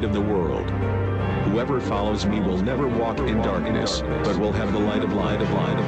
light of the world. Whoever follows me will never walk in darkness, but will have the light of light of light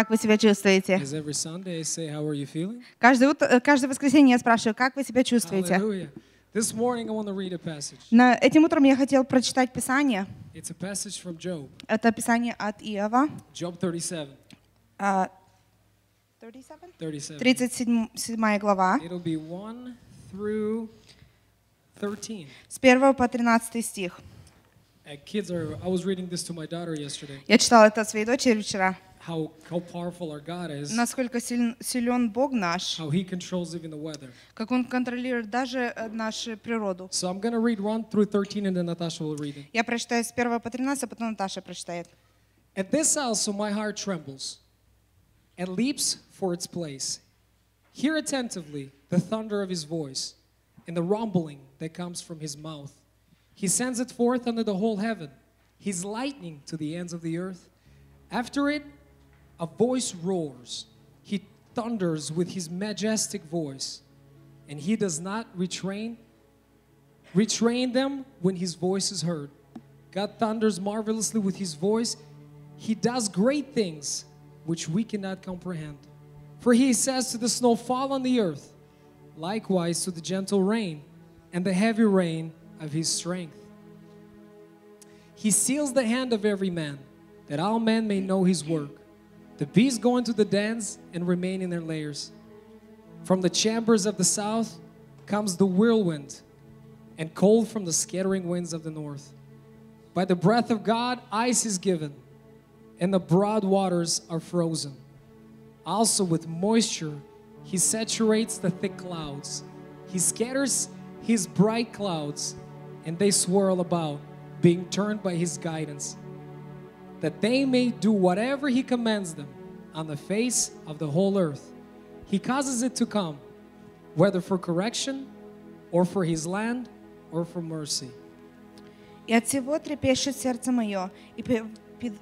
Как вы себя чувствуете? Say? Каждое, утро, э, каждое воскресенье я спрашиваю, как вы себя чувствуете? Hallelujah. This morning I want to read a passage. На, этим утром я хотел прочитать Писание. It's a passage from Job, Это Писание от Иова. Job 37. а, 37? 37. 37 глава, It'll be 1 through 13. с 1 по 13 стих. Uh, kids are, I was reading this to my daughter yesterday. Я читала это своей дочери вчера. How, how powerful our God is, Насколько силен, силен Бог наш, how He controls even the weather. как Он контролирует даже э, нашу природу. So I'm going to read 1 through 13 and then Natasha will read it. Я прочитаю с 1 по 13, а потом Наташа прочитает. At this also my heart trembles and leaps for its place. Hear attentively the thunder of his voice and the rumbling that comes from his mouth. He sends it forth under the whole heaven, his lightning to the ends of the earth. After it, a voice roars. He thunders with his majestic voice, and he does not retrain retrain them when his voice is heard. God thunders marvelously with his voice. He does great things which we cannot comprehend. For he says to the snow, Fall on the earth, likewise to the gentle rain and the heavy rain of his strength. He seals the hand of every man, that all men may know his work. The bees go into the dens and remain in their lairs. From the chambers of the south comes the whirlwind, and cold from the scattering winds of the north. By the breath of God, ice is given, and the broad waters are frozen. Also, with moisture, he saturates the thick clouds. He scatters his bright clouds, and they swirl about, being turned by his guidance, that they may do whatever he commands them on the face of the whole earth. He causes it to come, whether for correction, or for his land, or for mercy. И от всего трепещет сердце мое, и, пе- пед-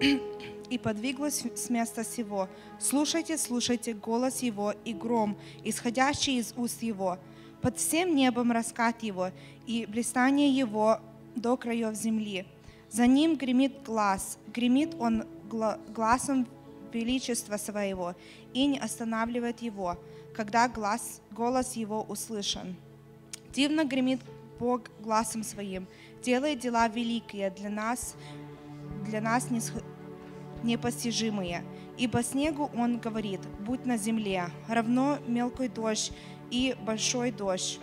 и подвиглось с места сего. Слушайте, слушайте голос его и гром, исходящий из уст его. Под всем небом раскат его, и блистание его до краев земли. За ним гремит глаз, гремит он гла- глазом величества своего, и не останавливает его, когда глаз, голос его услышан. Дивно гремит Бог глазом своим, делает дела великие для нас, для нас непостижимые. Ибо снегу Он говорит, будь на земле, равно мелкий дождь и большой дождь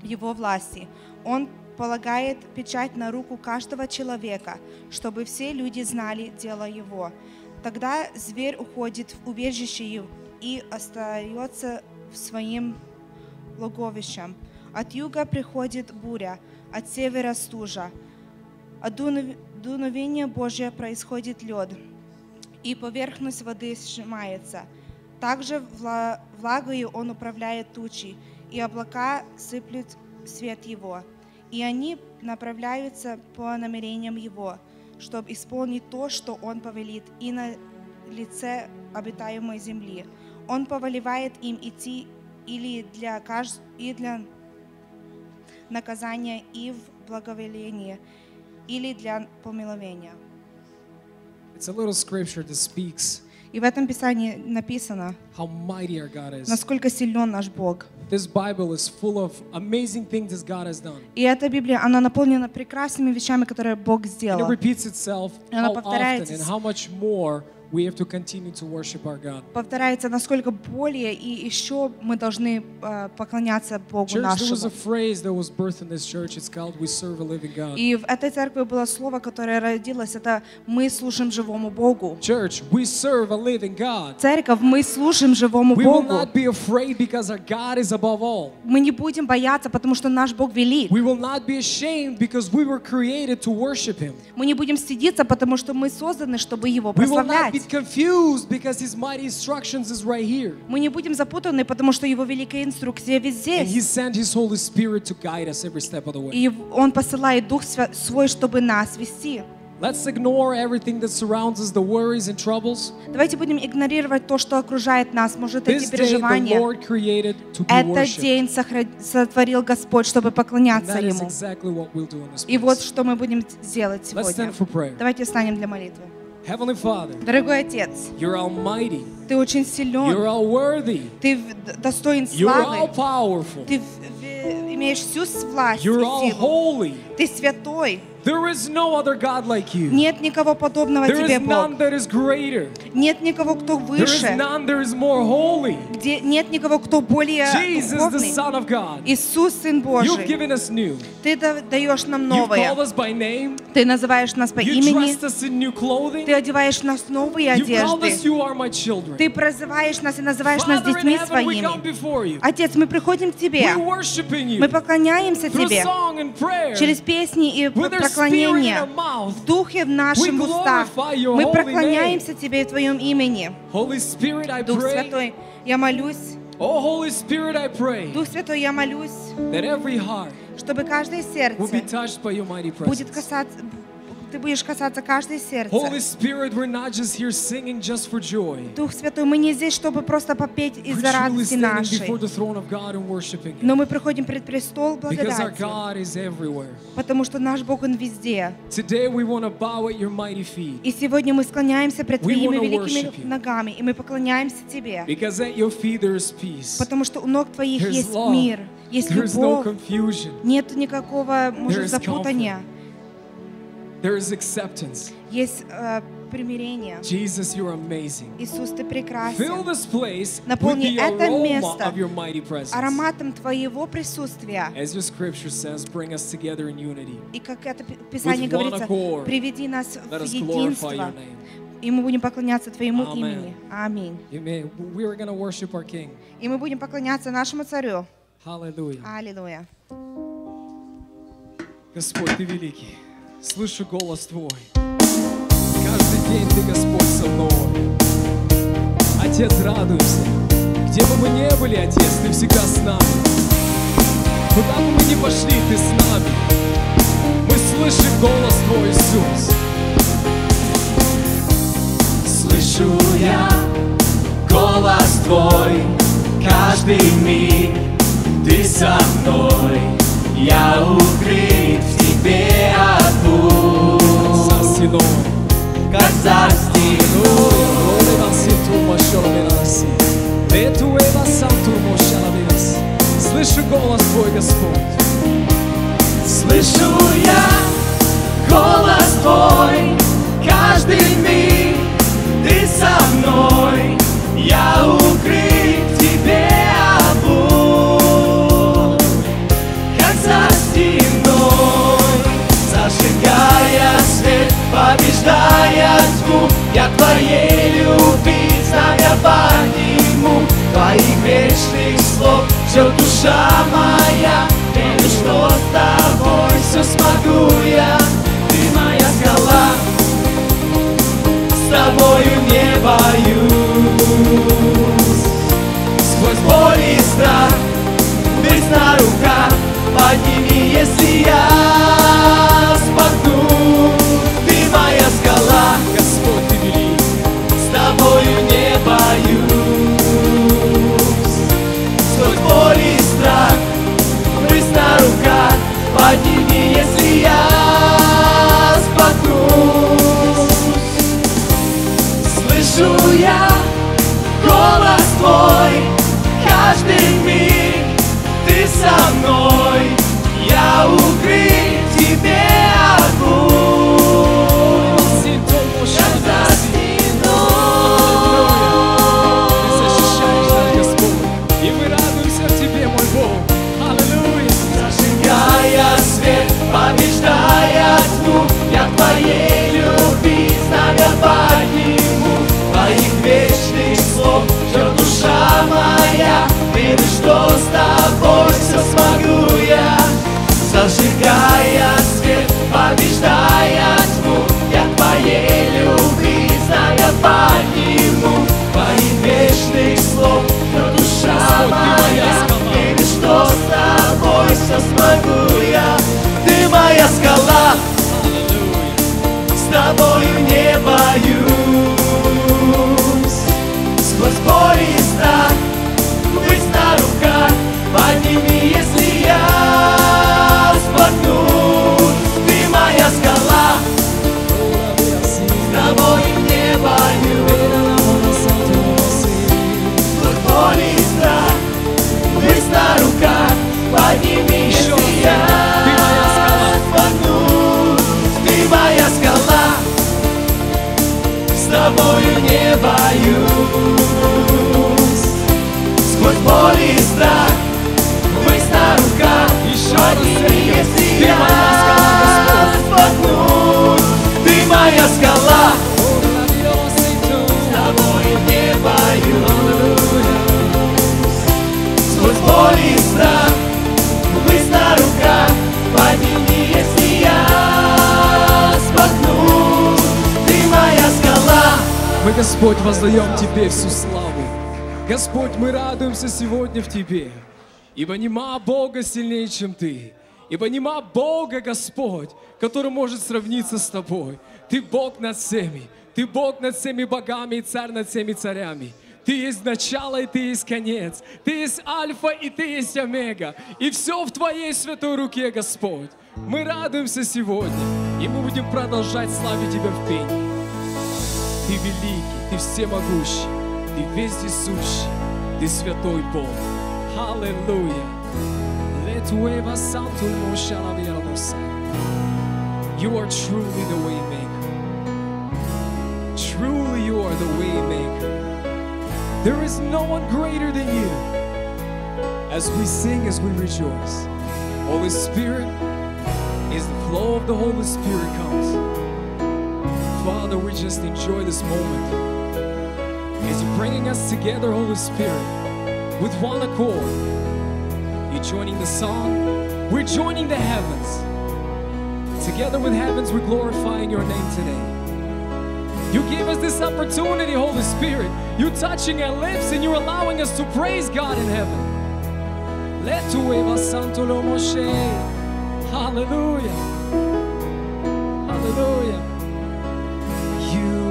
в Его власти. Он полагает печать на руку каждого человека, чтобы все люди знали дело Его. Тогда зверь уходит в убежище и остается в своим логовищем. От юга приходит буря, от севера стужа. От дуновения Божье происходит лед, и поверхность воды сжимается. Также вла- влагою Он управляет тучи, и облака сыплют свет Его. И они направляются по намерениям Его, чтобы исполнить то, что Он повелит, и на лице обитаемой земли. Он повелевает им идти или для, кажд... и для наказания, и в благоволение, или для помиловения. It's a little scripture that speaks И в этом Писании написано, how mighty our God is. насколько силен наш Бог. This Bible is full of amazing things that God has done. И эта Библия, она наполнена прекрасными вещами, которые Бог And it сделал. repeats itself Она how often повторяется. and how much more we have to continue to worship our God. Повторяется, насколько более и еще мы должны э, поклоняться Богу Church, there was a нашему. phrase that was birthed in this church. It's called "We serve a living God." И в этой церкви было слово, которое родилось, это «Мы служим живому Богу». Church, we serve a living God. Церковь, мы служим живому We will Богу. not be afraid because our God is above all. Мы не будем бояться, потому что наш Бог велик. We will not be ashamed because we were created to worship Him. Мы не будем стыдиться, потому что мы созданы, чтобы Его will прославлять. Be confused because His mighty instructions is right here. Мы не будем запутаны, потому что Его великая инструкция везде. And He sent His Holy Spirit to guide us every step of the way. И Он посылает Дух Свой, чтобы нас вести. Let's ignore everything that surrounds us, the worries and troubles. Давайте будем игнорировать то, что окружает нас, может, эти переживания. Этот день сотворил Господь, чтобы поклоняться Ему. И вот что мы будем делать сегодня. Давайте встанем для молитвы. Heavenly Father, Дорогой Отец, you're almighty. Ты очень You're силен, all worthy. Ты в- достоин You're all славы, powerful. Ты в- в- имеешь всю власть и You're all силу. holy. Ты святой. There is no other God like you. Нет никого подобного There Тебе, is none Бог. that is greater. Нет никого, кто There is выше. none that is more holy. Где нет никого, кто более Jesus, the духовный. Son of God. Иисус, Сын You've Божий. given us new. Ты да- даешь нам You've новое. called us by name. Ты называешь нас по You имени. dressed us in new clothing. Ты одеваешь нас в новые You called us, одежды. you are my children. Ты прозываешь нас и называешь нас Father in детьми heaven, we своими. come before you. Отец, мы приходим к Тебе. We're worshiping you Мы поклоняемся through Тебе song and prayer. через песни и With mouth. В духе в We устах. Мы holy поклоняемся Тебе в Твоем имени. I Дух. Святой, я молюсь. Oh, Дух Святой, я молюсь, чтобы каждое сердце будет касаться, ты будешь касаться каждой сердца. Holy Spirit, we're not just here singing just for joy. Дух Святой, мы не здесь, чтобы просто попеть из-за радости нашей, но мы приходим пред престол благодати, потому что наш Бог, Он везде. Today we want to bow at your mighty feet. И сегодня мы склоняемся пред Твоими великими ногами, и мы поклоняемся Тебе, Because at your feet there is peace. потому что у ног Твоих есть мир, есть любовь, нет никакого, может, запутания, There is acceptance. есть э, примирение. Jesus, you're amazing. Иисус, Ты Fill прекрасен. this place Наполни это место of your mighty presence. Ароматом Твоего присутствия. As your scripture says, bring us together in unity. И как это Пи- Писание With говорится, accord. приведи нас в единство, и мы будем поклоняться Твоему Amen. имени. Аминь. И мы будем поклоняться нашему Царю. Аллилуйя. Господь, Ты великий. Слышу голос Твой. Каждый день Ты, Господь, со мной. Отец, радуемся. Где бы мы ни были, Отец, Ты всегда с нами. Куда бы мы ни пошли, Ты с нами. Мы слышим голос Твой, Иисус. Слышу я голос твой, каждый миг ты со мной, я укрыт в тебе бурь, За стеной. как за shalavirasi. Слышу голос Твой, Господь. Слышу я голос твой, каждый миг ты со мной, я укрыт тьму, я твоей любви знамя подниму, твоих вечных слов, все душа моя, верю, что с тобой все смогу я, ты моя скала, с тобою не боюсь. Сквозь боль и страх, на рука, подними, если я тобою не боюсь. Сквозь боль и страх мы на руках, еще одними, если я споткнусь. Ты моя скала, Господь, воздаем Тебе всю славу. Господь, мы радуемся сегодня в Тебе. Ибо нема Бога сильнее, чем Ты. Ибо нема Бога, Господь, который может сравниться с Тобой. Ты Бог над всеми. Ты Бог над всеми богами и царь над всеми царями. Ты есть начало и ты есть конец. Ты есть альфа и ты есть омега. И все в Твоей святой руке, Господь. Мы радуемся сегодня. И мы будем продолжать славить Тебя в пении. Ты великий, Ты всемогущий, Ты вездесущий, Ты святой Бог. Аллилуйя. Летуева санту мошалавианоса. You are truly the way maker. Truly you are the way maker. There is no one greater than you. As we sing, as we rejoice, Holy Spirit, as the flow of the Holy Spirit comes. Father, we just enjoy this moment as you're bringing us together, Holy Spirit, with one accord. You're joining the song, we're joining the heavens. Together with heavens, we're glorifying your name today. You gave us this opportunity, Holy Spirit. You're touching our lips and you're allowing us to praise God in heaven. Let tu eva santo lo moshe. Hallelujah. Hallelujah.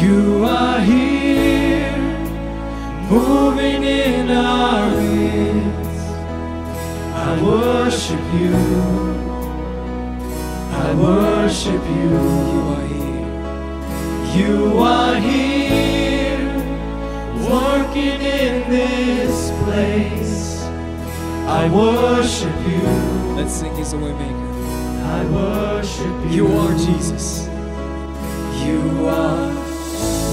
You are here, moving in our midst. I worship you. I worship you. You are here. You are here, working in this place. I worship you. Let's sing He's a waymaker. I worship You You are Jesus. You are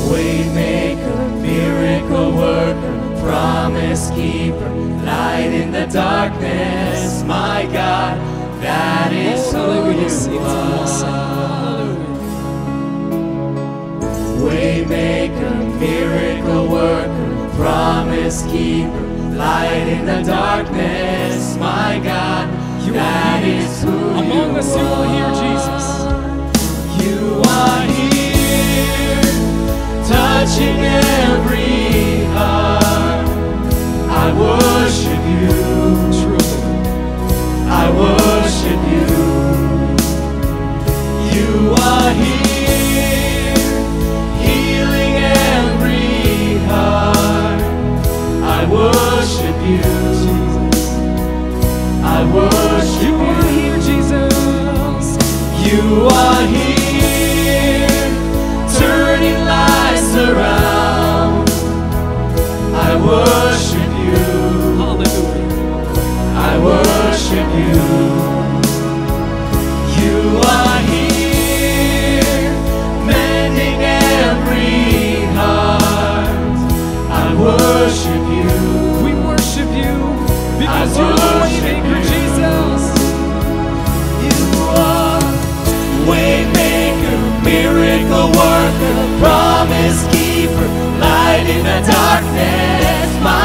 Waymaker, miracle worker, promise keeper, light in the darkness, my God, that is who you are. Waymaker, miracle worker, promise keeper, light in the darkness, my God, You that is who Among you us, you here, are. Jesus. You are here, touching every heart. I worship you, Truly. I worship you. You are here, healing every heart. I worship you, Jesus. I worship You are here, Jesus. You are here, worship you. You are here, mending every heart. I worship you. We worship you because you're the worship waymaker, you. Jesus. You are waymaker, miracle worker, promise keeper, light in the darkness. My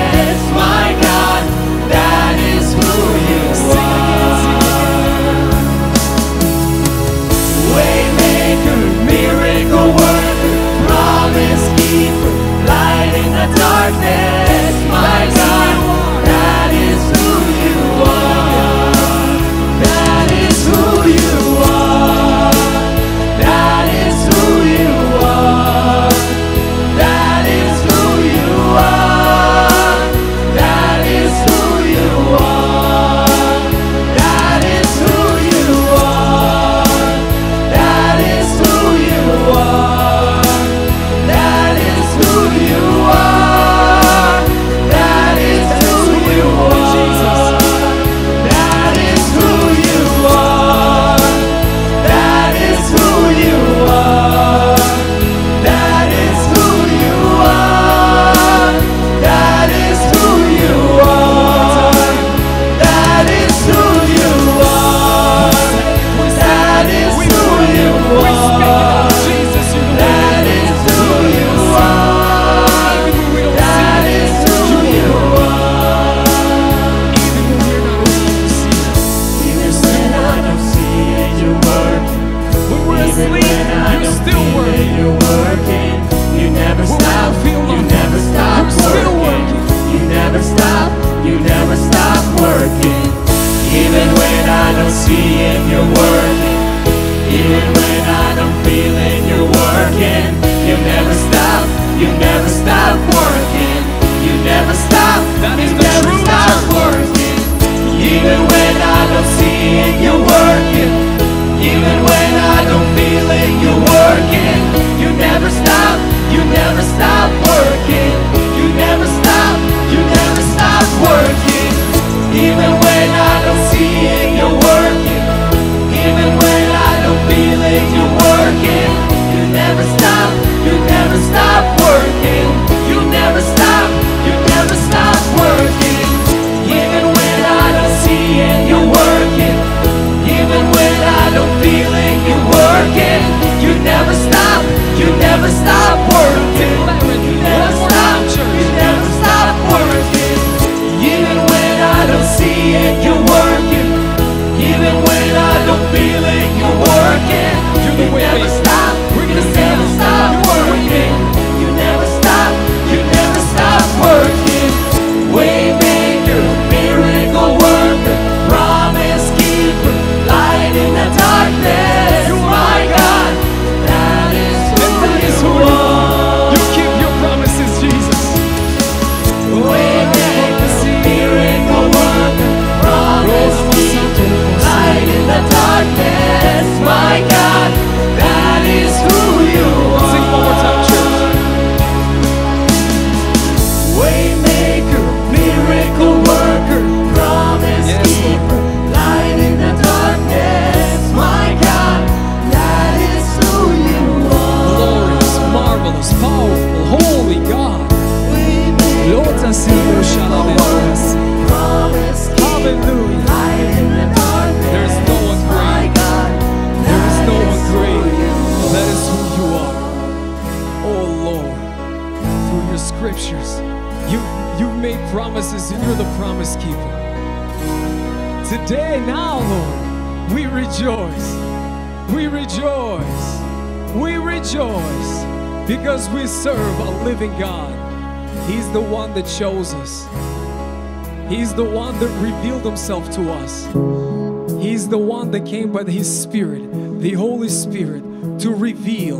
came by His Spirit, the Holy Spirit, to reveal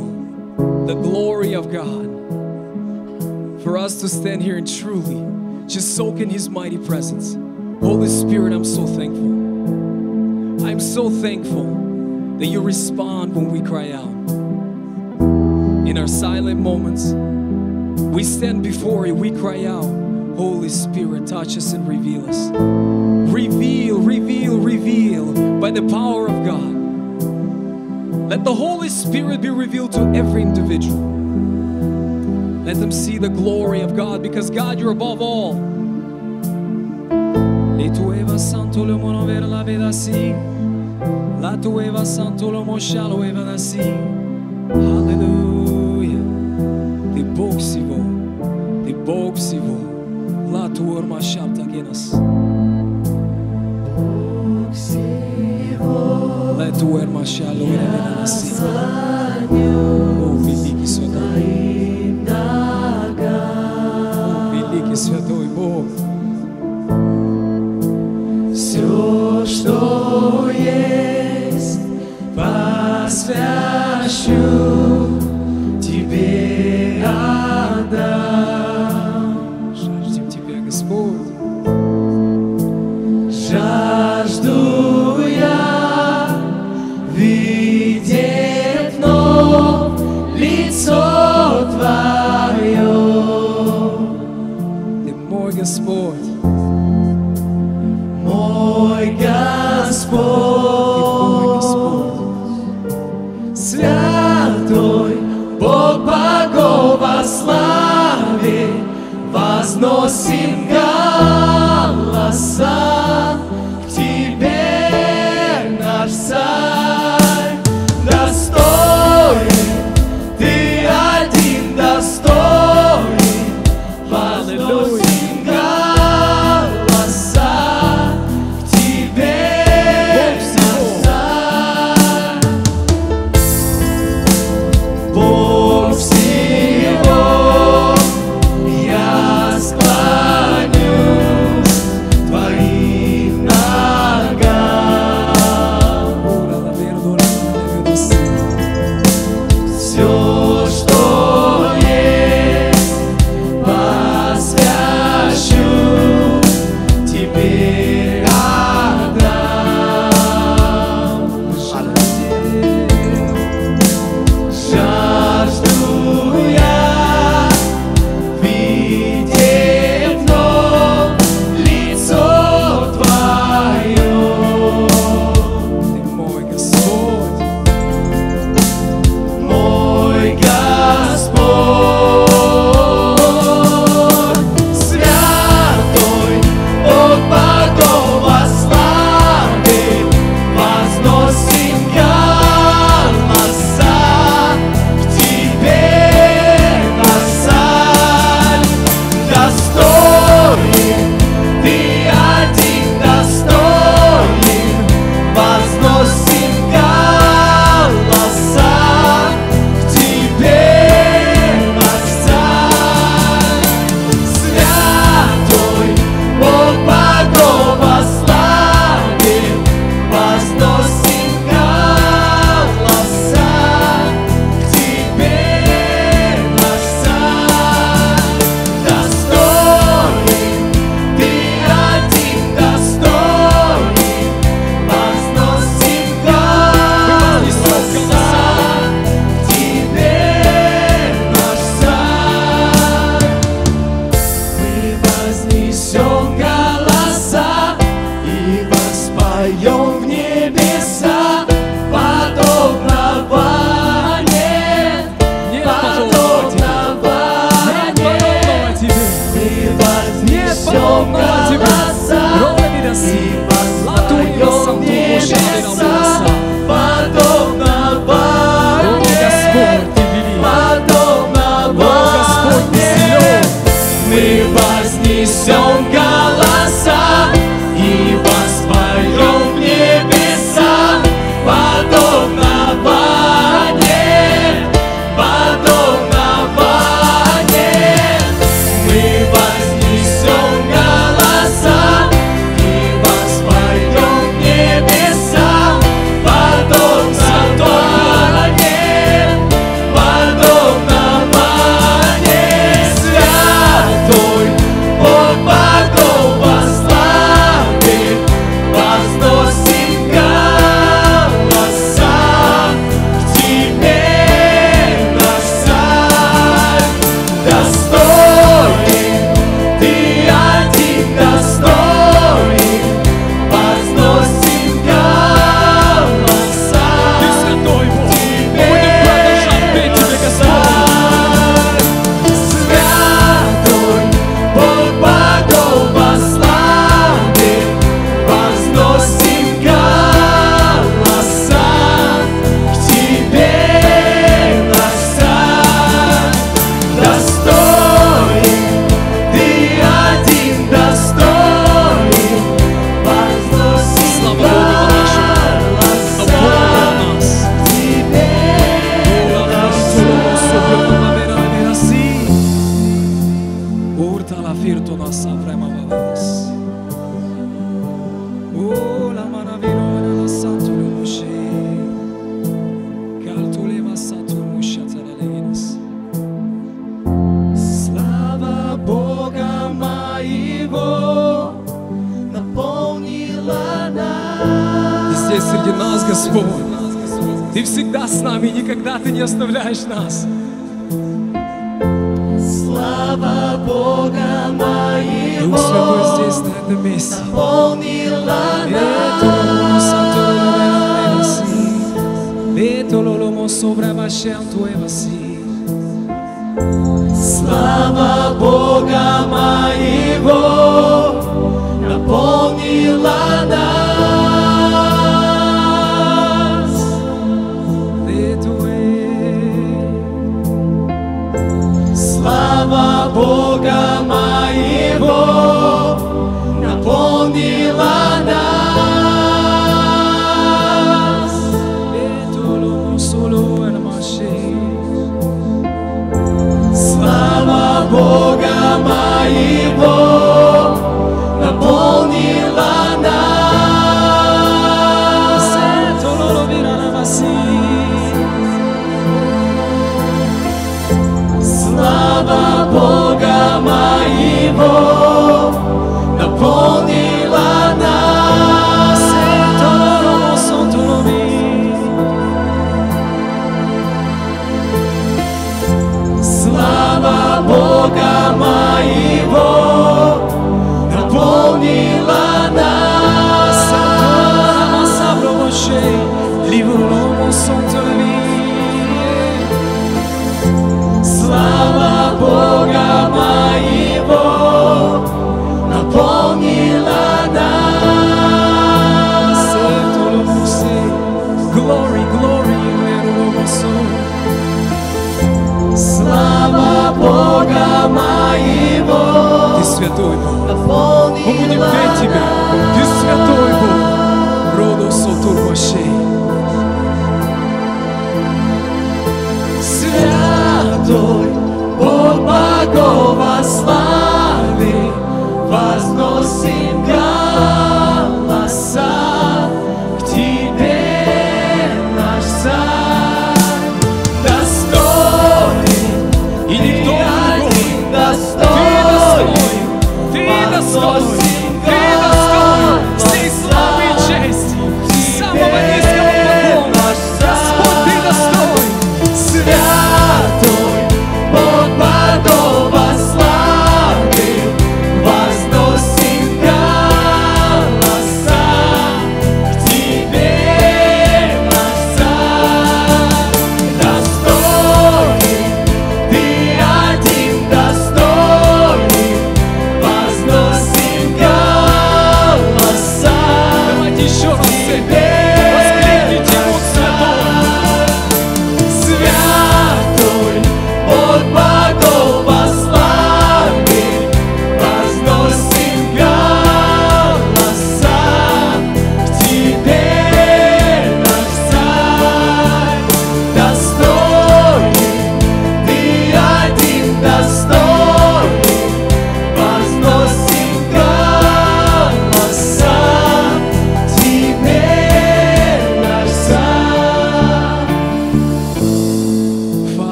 the glory of God. For us to stand here and truly just soak in His mighty presence. Holy Spirit, I'm so thankful. I'm so thankful that you respond when we cry out. In our silent moments, we stand before you, we cry out, Holy Spirit, touch us and reveal us by the power of God. Let the Holy Spirit be revealed to every individual. Let them see the glory of God because God, you're above all. La santo lo. You.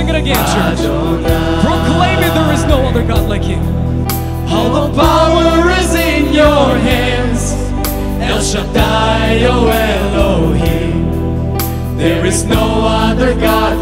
Sing it again, church. Proclaim it, there is no other God like Him. All the power is in your hands. El Shaddai, oh Elohim. There is no other God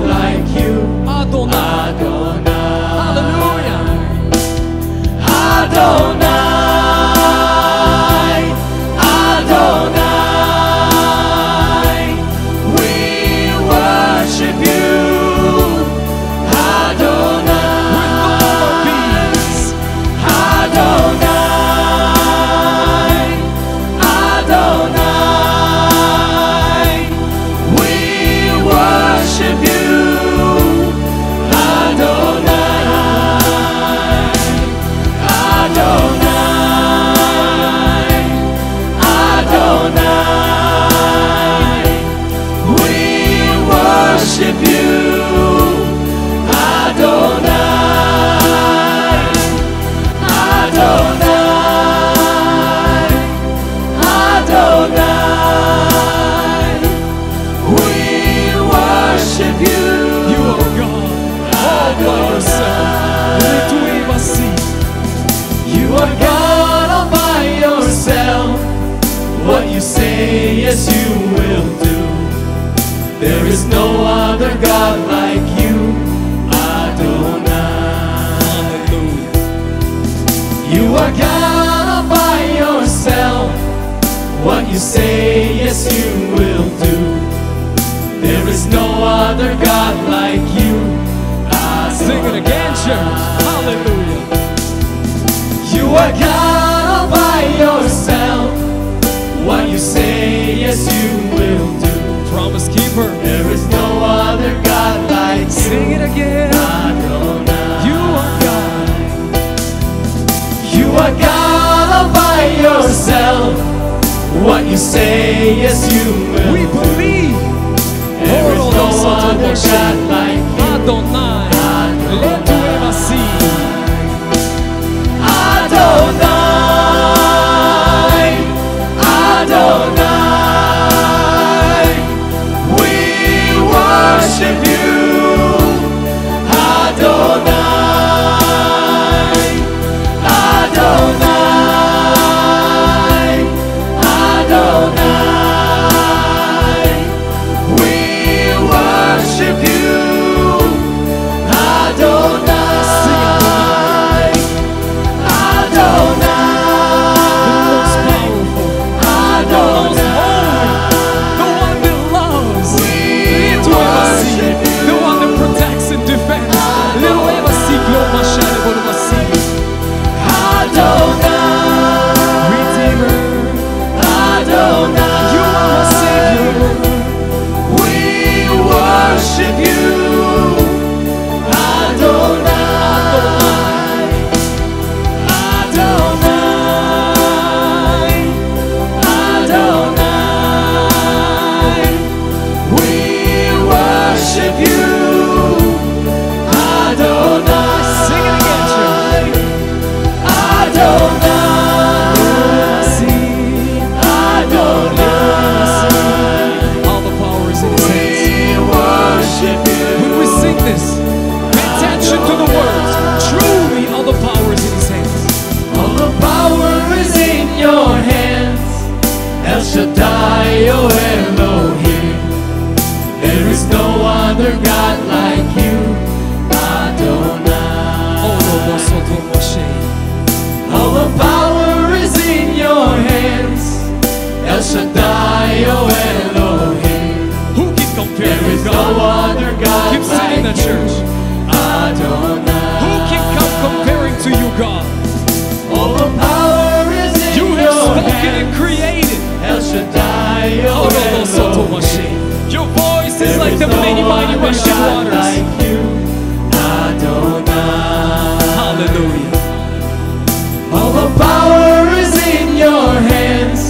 you say, yes, you will do. There is no other God like you, I Sing it again, church. Hallelujah. You are God all by yourself. What you say, yes, you will do. Promise keeper. There is no other God like you. Sing it again. What you say, yes, you will. We believe. There is no other God like other God Keep singing like that, church. Adonai. Who can come comparing to you, God? All the power is in You have your spoken hands. and created. El Shaddai, O Oh, no, no, so, no, no, Elohim. Your voice is There like is the no many mighty rushing waters. like you, Adonai. Hallelujah. All the power is in your hands.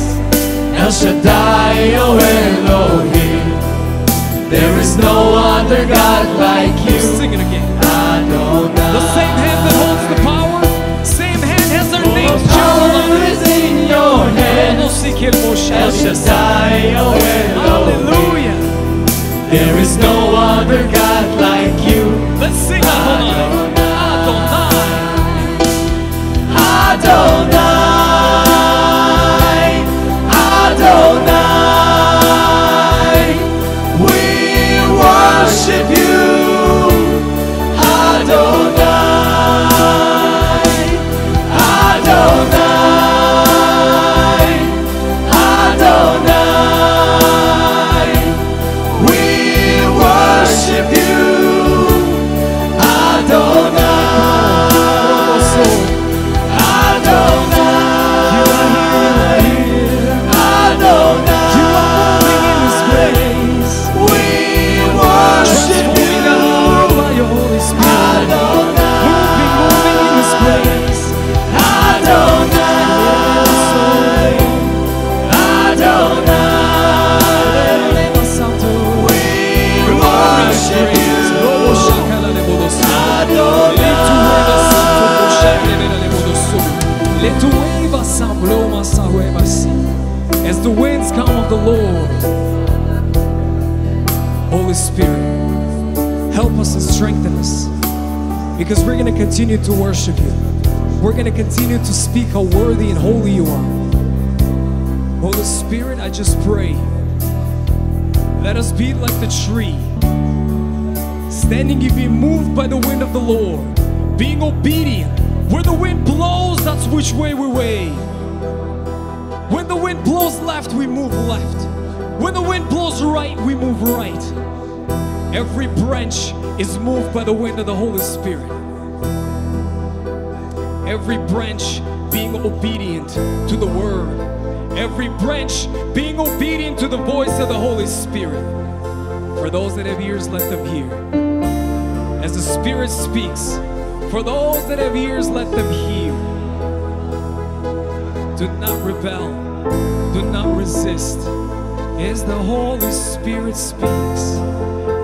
El El Shaddai, oh Elohim. There is no other God like you. Sing it again. Adonai. The same hand that holds the power, same hand has our names Power is in your hands. El Shaddai, Elohim. Hallelujah. There is no other God like you. Let's sing Adonai. Adonai. Strengthen us because we're going to continue to worship you. We're going to continue to speak how worthy and holy you are. Holy Spirit, I just pray. Let us be like the tree, standing and being moved by the wind of the Lord, being obedient. Where the wind blows, that's which way we wave. When the wind blows left, we move left. When the wind blows right, we move right. Every branch is moved by the wind of the Holy Spirit. Every branch being obedient to the word. Every branch being obedient to the voice of the Holy Spirit. For those that have ears, let them hear. As the Spirit speaks, for those that have ears, let them hear. Do not rebel, do not resist. As the Holy Spirit speaks,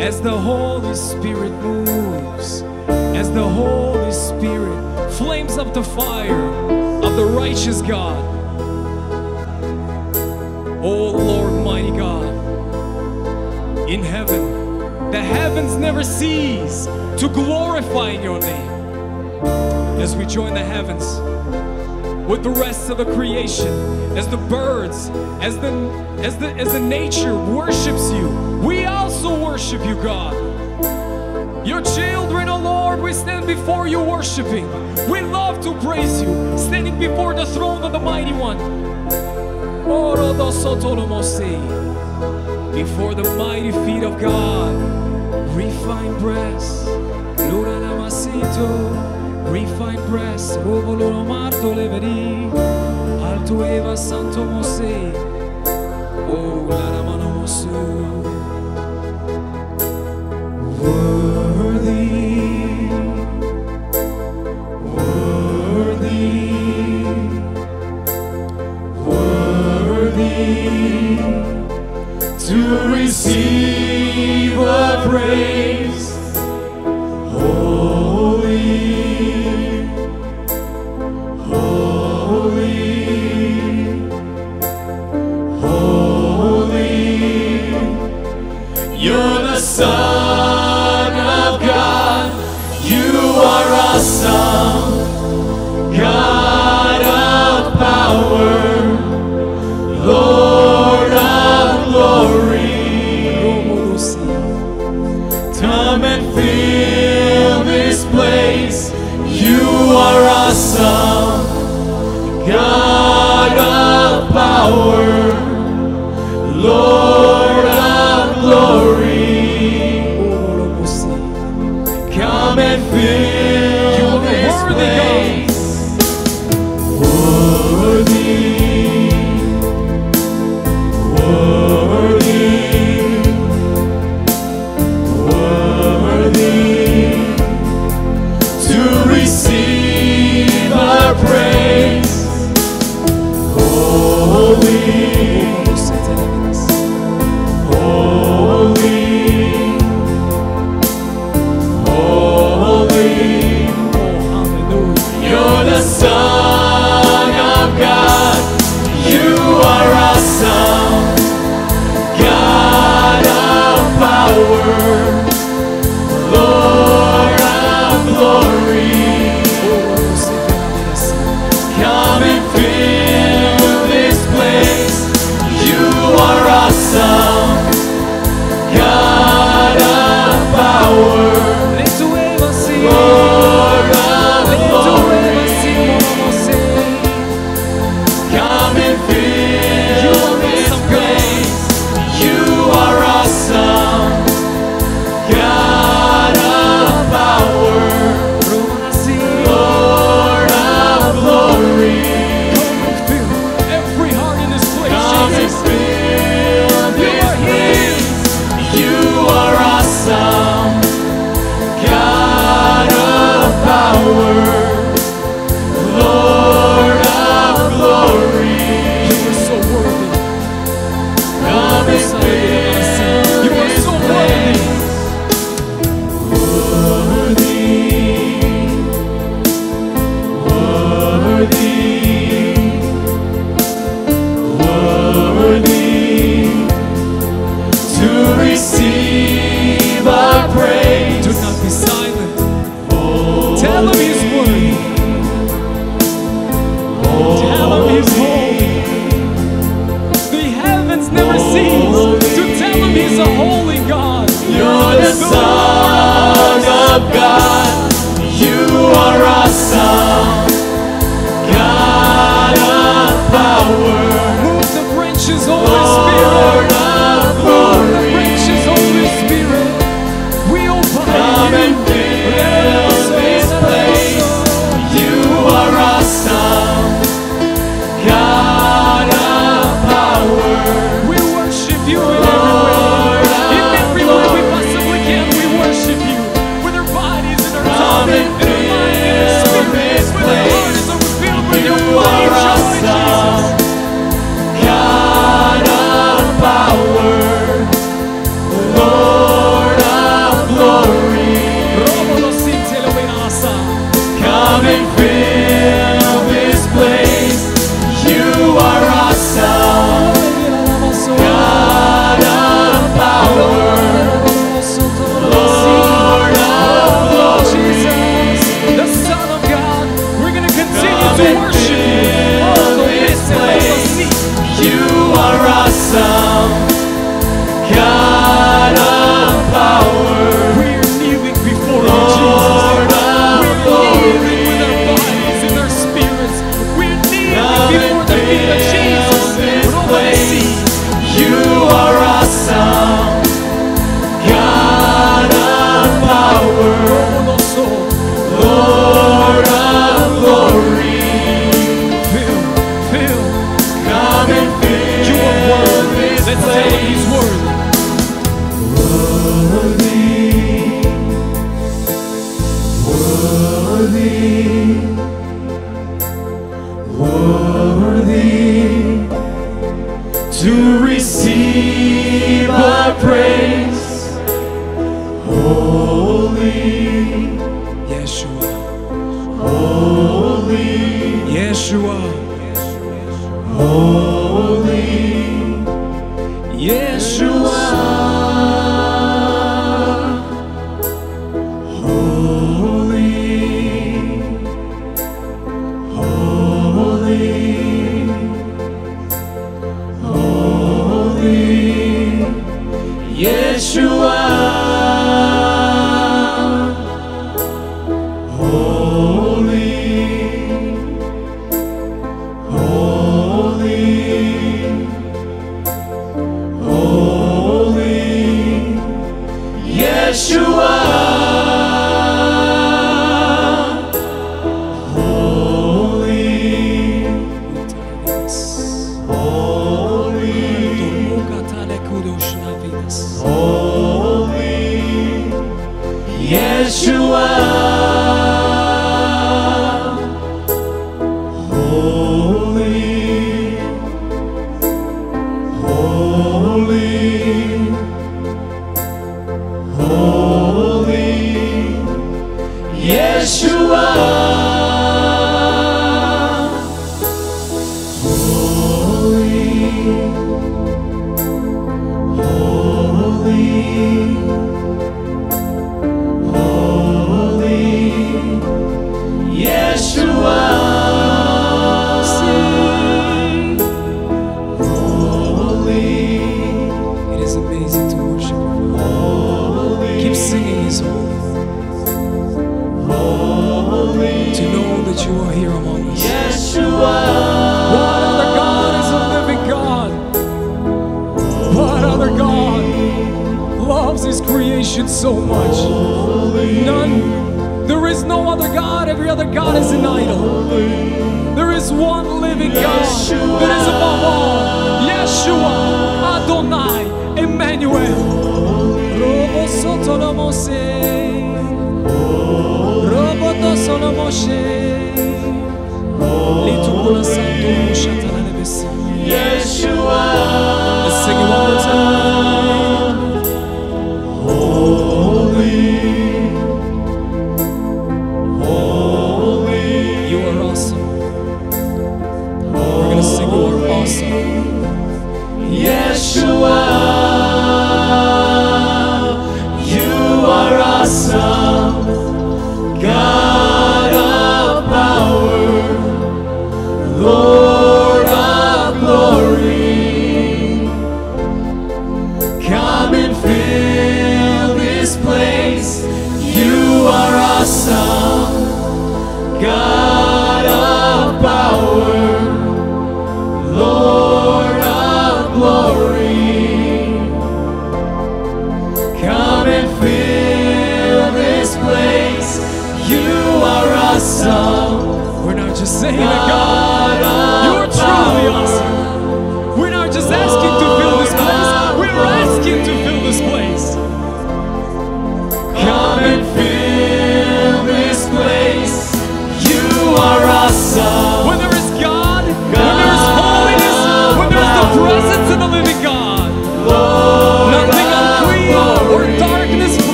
as the Holy Spirit moves, as the Holy Spirit flames up the fire of the righteous God. Oh Lord, mighty God, in heaven, the heavens never cease to glorify your name. As we join the heavens with the rest of the creation, as the birds, as the as the as the nature worships you, we also worship you, God. Your children, oh Lord, we stand before you worshiping. We love to praise you, standing before the throne of the mighty one. Before the mighty feet of God, refined breast, Lura namasito, refined marto alto eva santo mose, Worthy,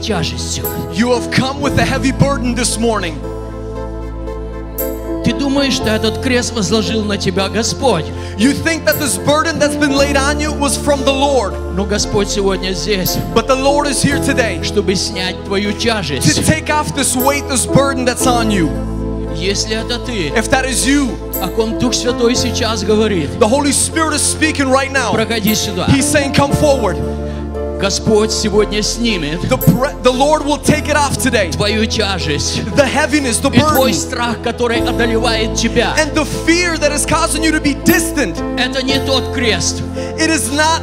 тяжестью. You have come with a heavy burden this morning. Ты думаешь, что этот крест возложил на тебя Господь. You think that this burden that's been laid on you was from the Lord, Но Господь сегодня здесь, but the Lord is here today чтобы снять твою to тяжесть. take off this weight, this burden that's on you. Если это ты, If that is you, о ком Дух Святой сейчас говорит, the Holy Spirit is speaking right now. проходи сюда. He's saying, Come forward. Господь сегодня снимет The, pre- the Lord will take it off today. твою тяжесть. The heaviness, the И твой burden, страх, который одолевает тебя. and the fear that is causing you to be distant. Это не тот крест, It is not,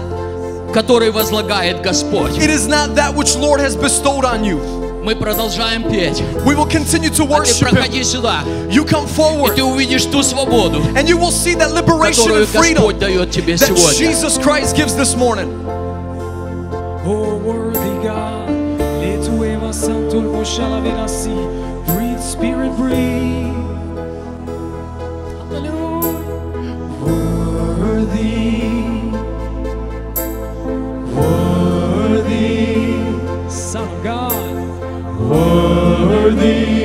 который возлагает Господь. it is not that which Lord has bestowed on you. Мы продолжаем петь. We will continue to А ты worship Him. проходи сюда, You come и forward, ты увидишь ту свободу, and you will see that liberation которую and freedom Господь дает тебе that сегодня. Jesus Christ gives this morning. God, Letueva Santul Moshala Verasi. Breathe, Spirit, breathe. Hallelujah. Worthy, worthy, Son of God. worthy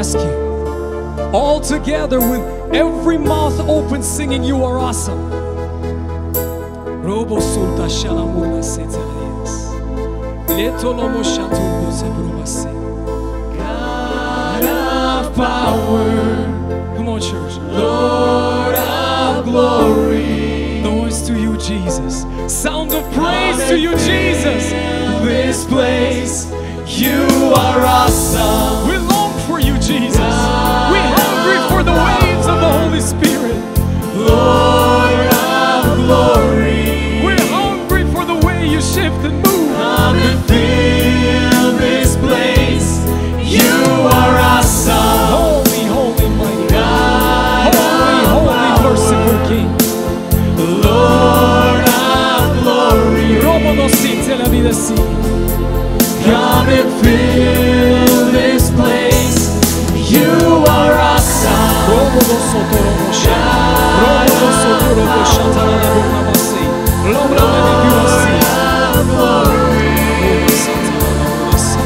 ask you, all together with every mouth open, singing, You are awesome. God of power. Come on, church. Lord of glory. Noise to you, Jesus. Sound of praise to you, Jesus. This place, you are awesome. Así.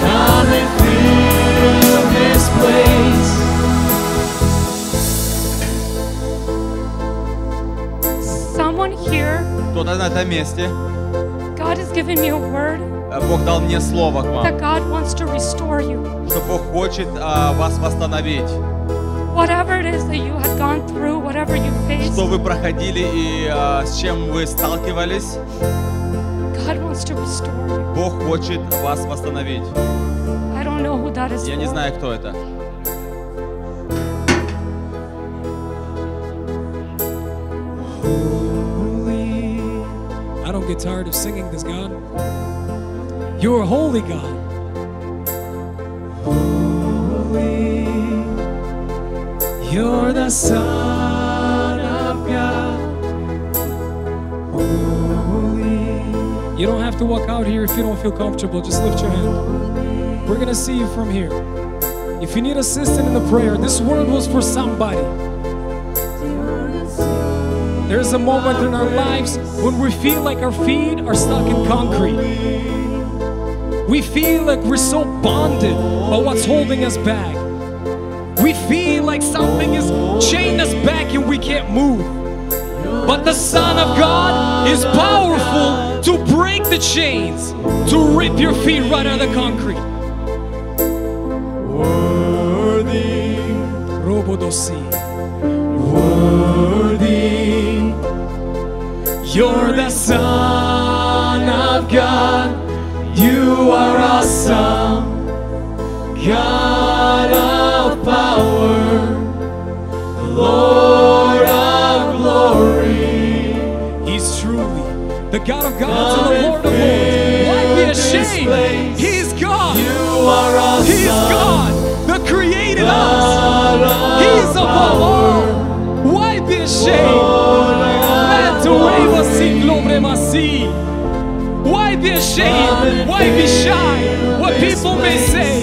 Come and fill this place. Someone here, Кто-то на этом месте. God has given me a word э, Бог дал мне слово к вам, that God wants to restore you. что Бог хочет а, вас восстановить. Whatever it is that you had gone through, whatever you faced, Что вы проходили и а, с чем вы сталкивались, God wants to restore you. Бог хочет вас восстановить. I don't know who that is Я не знаю, кто это. Holy. I don't get tired of singing this, God. You're a holy God. You're the Son of God. Holy. You don't have to walk out here if you don't feel comfortable. Just lift your hand. We're going to see you from here. If you need assistance in the prayer, this word was for somebody. There's a moment in our lives when we feel like our feet are stuck in concrete. We feel like we're so bonded by what's holding us back. And we can't move. But the Son of God is powerful to break the chains, to rip your feet right out of the concrete. Glory Why be ashamed? Why be shy? What people may say.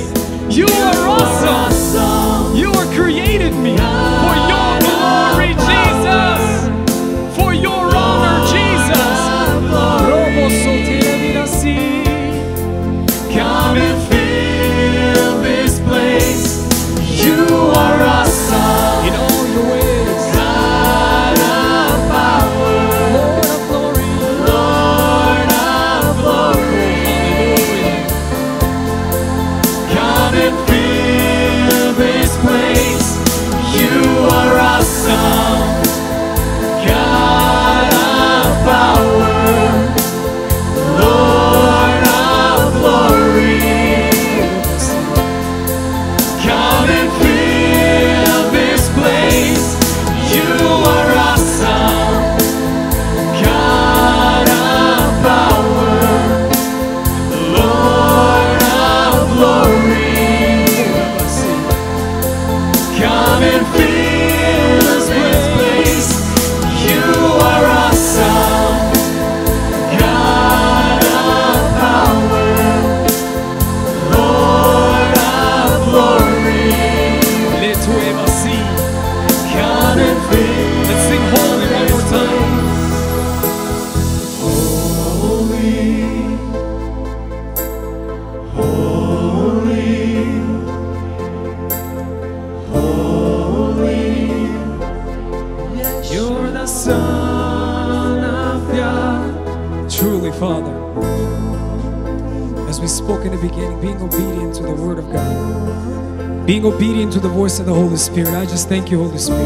The Holy Spirit, I just thank you, Holy Spirit,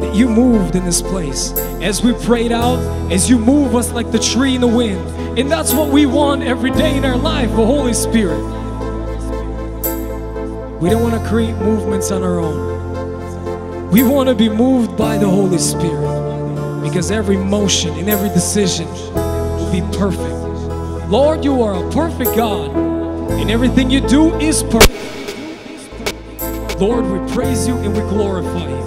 that you moved in this place. As we prayed out, as you move us like the tree in the wind. And that's what we want every day in our life, the Holy Spirit. We don't want to create movements on our own. We want to be moved by the Holy Spirit because every motion and every decision will be perfect. Lord, you are a perfect God, and everything you do is perfect. Lord, we praise you and we glorify you.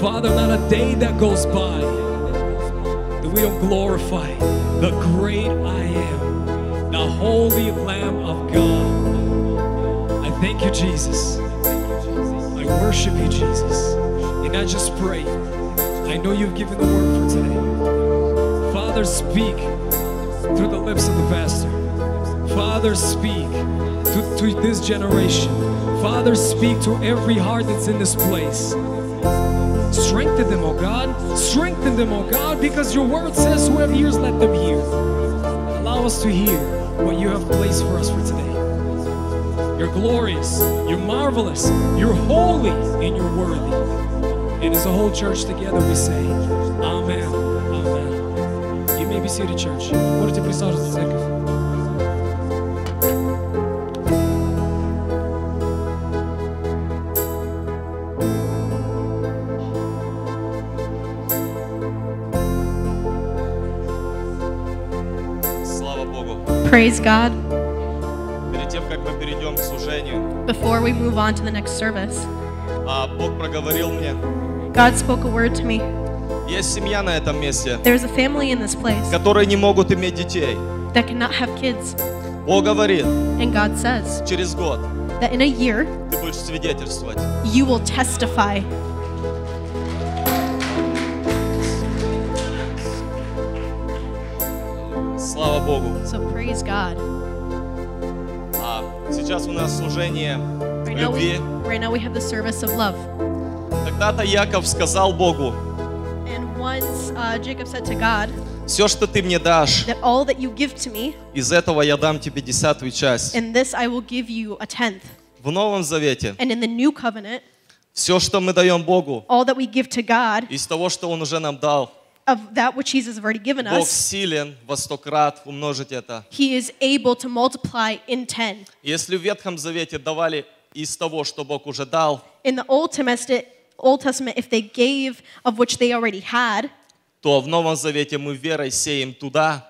Father, not a day that goes by that we don't glorify the great I am, the holy Lamb of God. I thank you, Jesus. I worship you, Jesus. And I just pray. I know you've given the word for today. Father, speak through the lips of the pastor. Father, speak to, to this generation. Father, speak to every heart that's in this place. Strengthen them, oh God. Strengthen them, oh God, because your word says, whoever hears, let them hear. Allow us to hear what you have placed for us for today. You're glorious, you're marvelous, you're holy, and you're worthy. And as a whole church together, we say, Amen. Amen. You may be seated, church. Можете присаживаться, церковь. Praise God. Перед тем, как мы перейдем к служению, Before we move on to the next service, а, Бог проговорил мне, God spoke a word to me. есть семья на этом месте, There's a family in this place которые не могут иметь детей. that cannot have kids. Бог говорит, And God says через год that in a year, ты будешь свидетельствовать. you will testify. Service of love. Когда-то Яков сказал Богу, And once uh, Jacob said to God все, что ты мне дашь, that all that you give to me, из этого я дам тебе десятую часть. in this I will give you a tenth. В Новом Завете And in the new covenant, все, что мы даем Богу, all that we give to God из того, что Он уже нам дал, of that which Jesus has already given Бог us, силен во сто крат умножить это. He is able to multiply in ten. Если в Ветхом Завете давали из того, что Бог уже дал, In the Old Testament, Old Testament, if they gave of which they already had, то в Новом Завете мы верой сеем туда,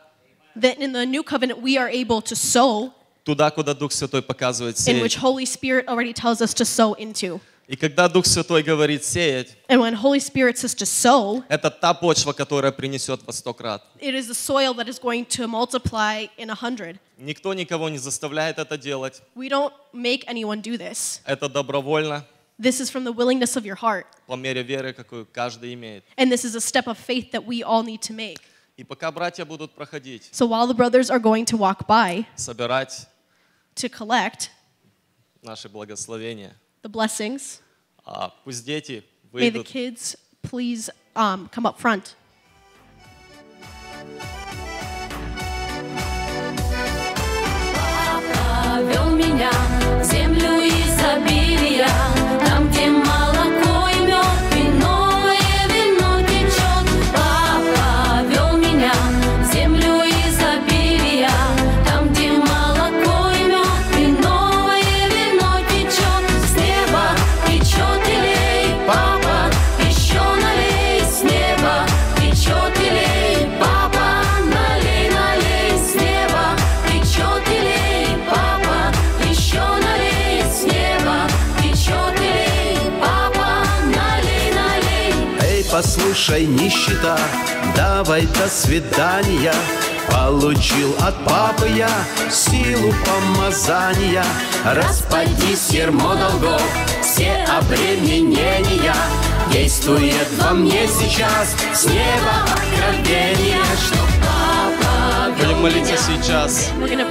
then in the new covenant we are able to sow туда, куда Дух Святой показывает in which сеять. Holy Spirit already tells us to sow into. И когда Дух Святой говорит сеять, And when Holy Spirit says to sow, это та почва, которая принесет во сто крат. it is the soil that is going to multiply in a hundred. Никто никого не заставляет это делать. We don't make anyone do this. Это добровольно, This is from the willingness of your heart. по мере веры, какую каждый имеет. And this is a step of faith that we all need to make. И пока братья будут проходить, So while the brothers are going to walk by собирать to collect наши благословения, the blessings, а пусть дети may the выйдут kids please um, come up front. Вел меня в землю изобилия, там, где молоко послушай, нищета, давай до свидания. Получил от папы я силу помазания. Распадись, ермо долгов, все обременения. Действует во мне сейчас с неба откровение, что папа Будем молиться сейчас,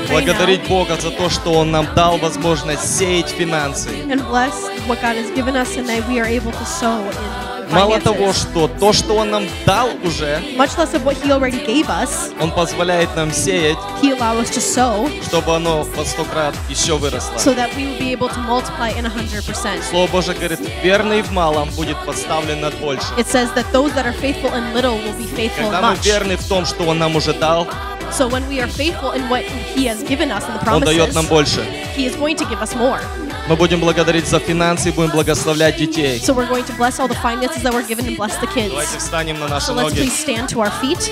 благодарить. Бога за то, что Он нам дал возможность сеять финансы. and bless what God has given us, and that we are able to sow in Мало того, что то, что Он нам дал уже, Much less of what He already gave us, Он позволяет нам сеять, He allowed us to sow чтобы оно во сто крат еще выросло. so that we will be able to multiply in 100%. Слово Божье говорит, верный в малом будет поставлен над больше. It says that those that are faithful in little will be faithful in Когда мы much. верны в том, что Он нам уже дал, So when we are faithful in what He has given us in the Он дает promises, нам больше. He is going to give us more. Мы будем благодарить за финансы и будем благословлять детей. So we're going to bless all the finances that were given and bless the kids. Давайте встанем на наши So let's ноги. please stand to our feet.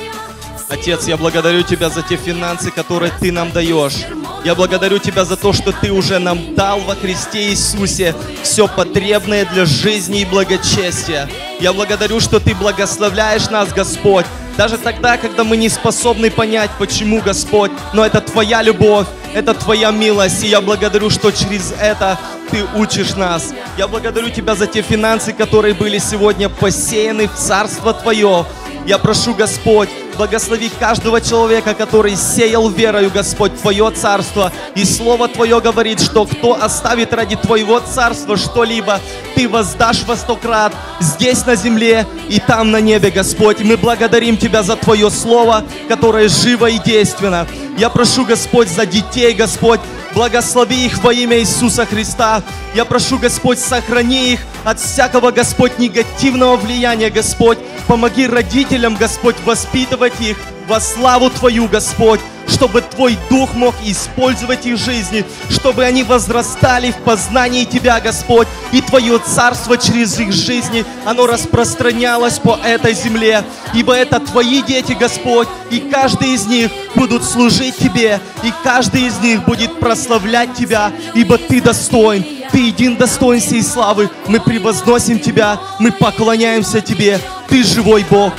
Отец, я благодарю Тебя за те финансы, которые Ты нам даешь. Я благодарю Тебя за то, что Ты уже нам дал во Христе Иисусе все потребное для жизни и благочестия. Я благодарю, что Ты благословляешь нас, Господь, даже тогда, когда мы не способны понять, почему, Господь, но это Твоя любовь, это Твоя милость, и я благодарю, что через это Ты учишь нас. Я благодарю Тебя за те финансы, которые были сегодня посеяны в Царство Твое. Я прошу, Господь, благослови каждого человека, который сеял верою, Господь, Твое Царство. И Слово Твое говорит, что кто оставит ради Твоего Царства что-либо, Ты воздашь во сто крат здесь на земле и там на небе, Господь. Мы благодарим Тебя за Твое Слово, которое живо и действенно. Я прошу, Господь, за детей, Господь, Благослови их во имя Иисуса Христа. Я прошу, Господь, сохрани их от всякого, Господь, негативного влияния, Господь. Помоги родителям, Господь, воспитывать их во славу Твою, Господь, чтобы Твой Дух мог использовать их жизни, чтобы они возрастали в познании Тебя, Господь, и Твое Царство через их жизни, оно распространялось по этой земле, ибо это Твои дети, Господь, и каждый из них будут служить Тебе, и каждый из них будет прославлять Тебя, ибо Ты достоин, Ты един достоин всей славы, мы превозносим Тебя, мы поклоняемся Тебе, Ты живой Бог.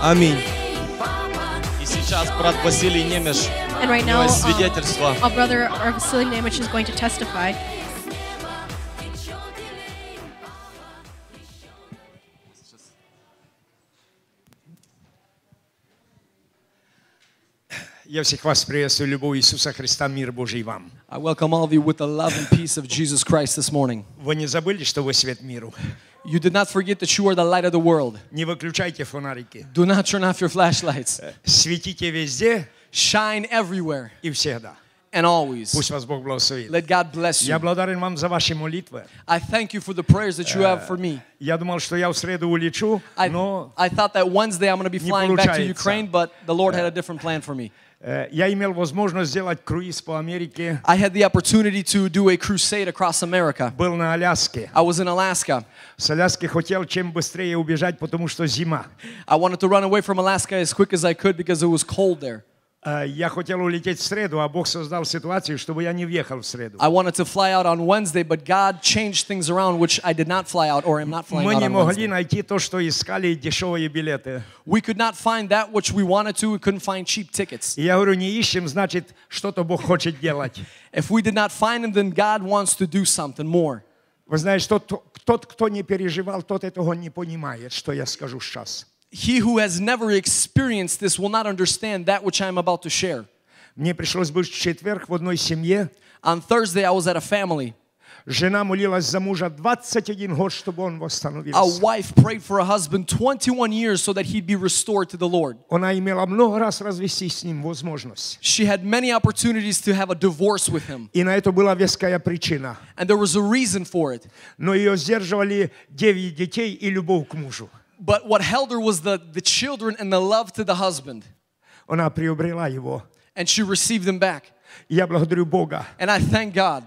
Аминь. И сейчас брат Василий Немеш, And right у него now, есть uh, свидетельство. our brother our Vasily Nemech is going to testify. Я всех вас приветствую, любовь Иисуса Христа, мир Божий вам. I welcome all of you with the love and peace of Jesus Christ this morning. Вы не забыли, что вы свет миру? You did not forget that you are the light of the world. Не выключайте фонарики. Do not turn off your flashlights. Светите везде Shine everywhere и всегда. and always. Пусть вас Бог благословит. Let God bless Я you. благодарен вам за ваши молитвы. I thank you for the prayers that you have for me. Я думал, что я в среду улечу, I, но I thought that Wednesday I'm going to be Не flying back to получается. Ukraine, but the Lord had a different plan for me. э, я имел возможность сделать круиз по Америке. I had the opportunity to do a crusade across America. Был на Аляске. I was in Alaska. С Аляски хотел чем быстрее убежать, потому что зима. I wanted to run away from Alaska as quick as I could because it was cold there. Э, Я хотел улететь в среду, а Бог создал ситуацию, чтобы я не въехал в среду. I wanted to fly out on Wednesday, but God changed things around, which I did not fly out or am not flying Мы out не on могли Wednesday. найти то, что искали, дешевые билеты. We could not find that which we wanted to. We couldn't find cheap tickets. И я говорю, не ищем, значит, что-то Бог хочет делать. If we did not find them, then God wants to do something more. Вы знаете, тот, тот, кто не переживал, тот этого не понимает, что я скажу сейчас. He who has never experienced this will not understand that which I am about to share. Мне пришлось быть в четверг в одной семье. On Thursday, I was at a family. Жена молилась за мужа 21 год, чтобы он A восстановился. wife prayed for a husband 21 years so that he'd be restored to the Lord. Она имела много раз развестись с ним возможность. She had many opportunities to have a divorce with him, И на это была веская причина. and there was a reason for it. Но ее сдерживали 9 детей и любовь к мужу. But what held her was the, the children and the love to the husband, Она приобрела его. and she received them back. И я благодарю Бога. And I thank God.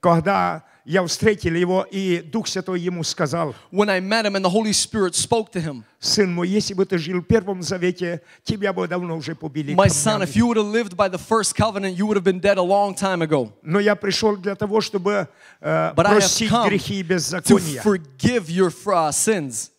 Когда я встретил его, и Дух Святой ему сказал, When I met him and the Holy Spirit spoke to him, сын мой, если бы ты жил в Первом Завете, тебя бы давно уже побили My son, камнями». if you would have lived by the first covenant, you would have been dead a long time ago. Но я пришел для того, чтобы э, But I have простить come грехи и to беззакония, forgive your uh, sins,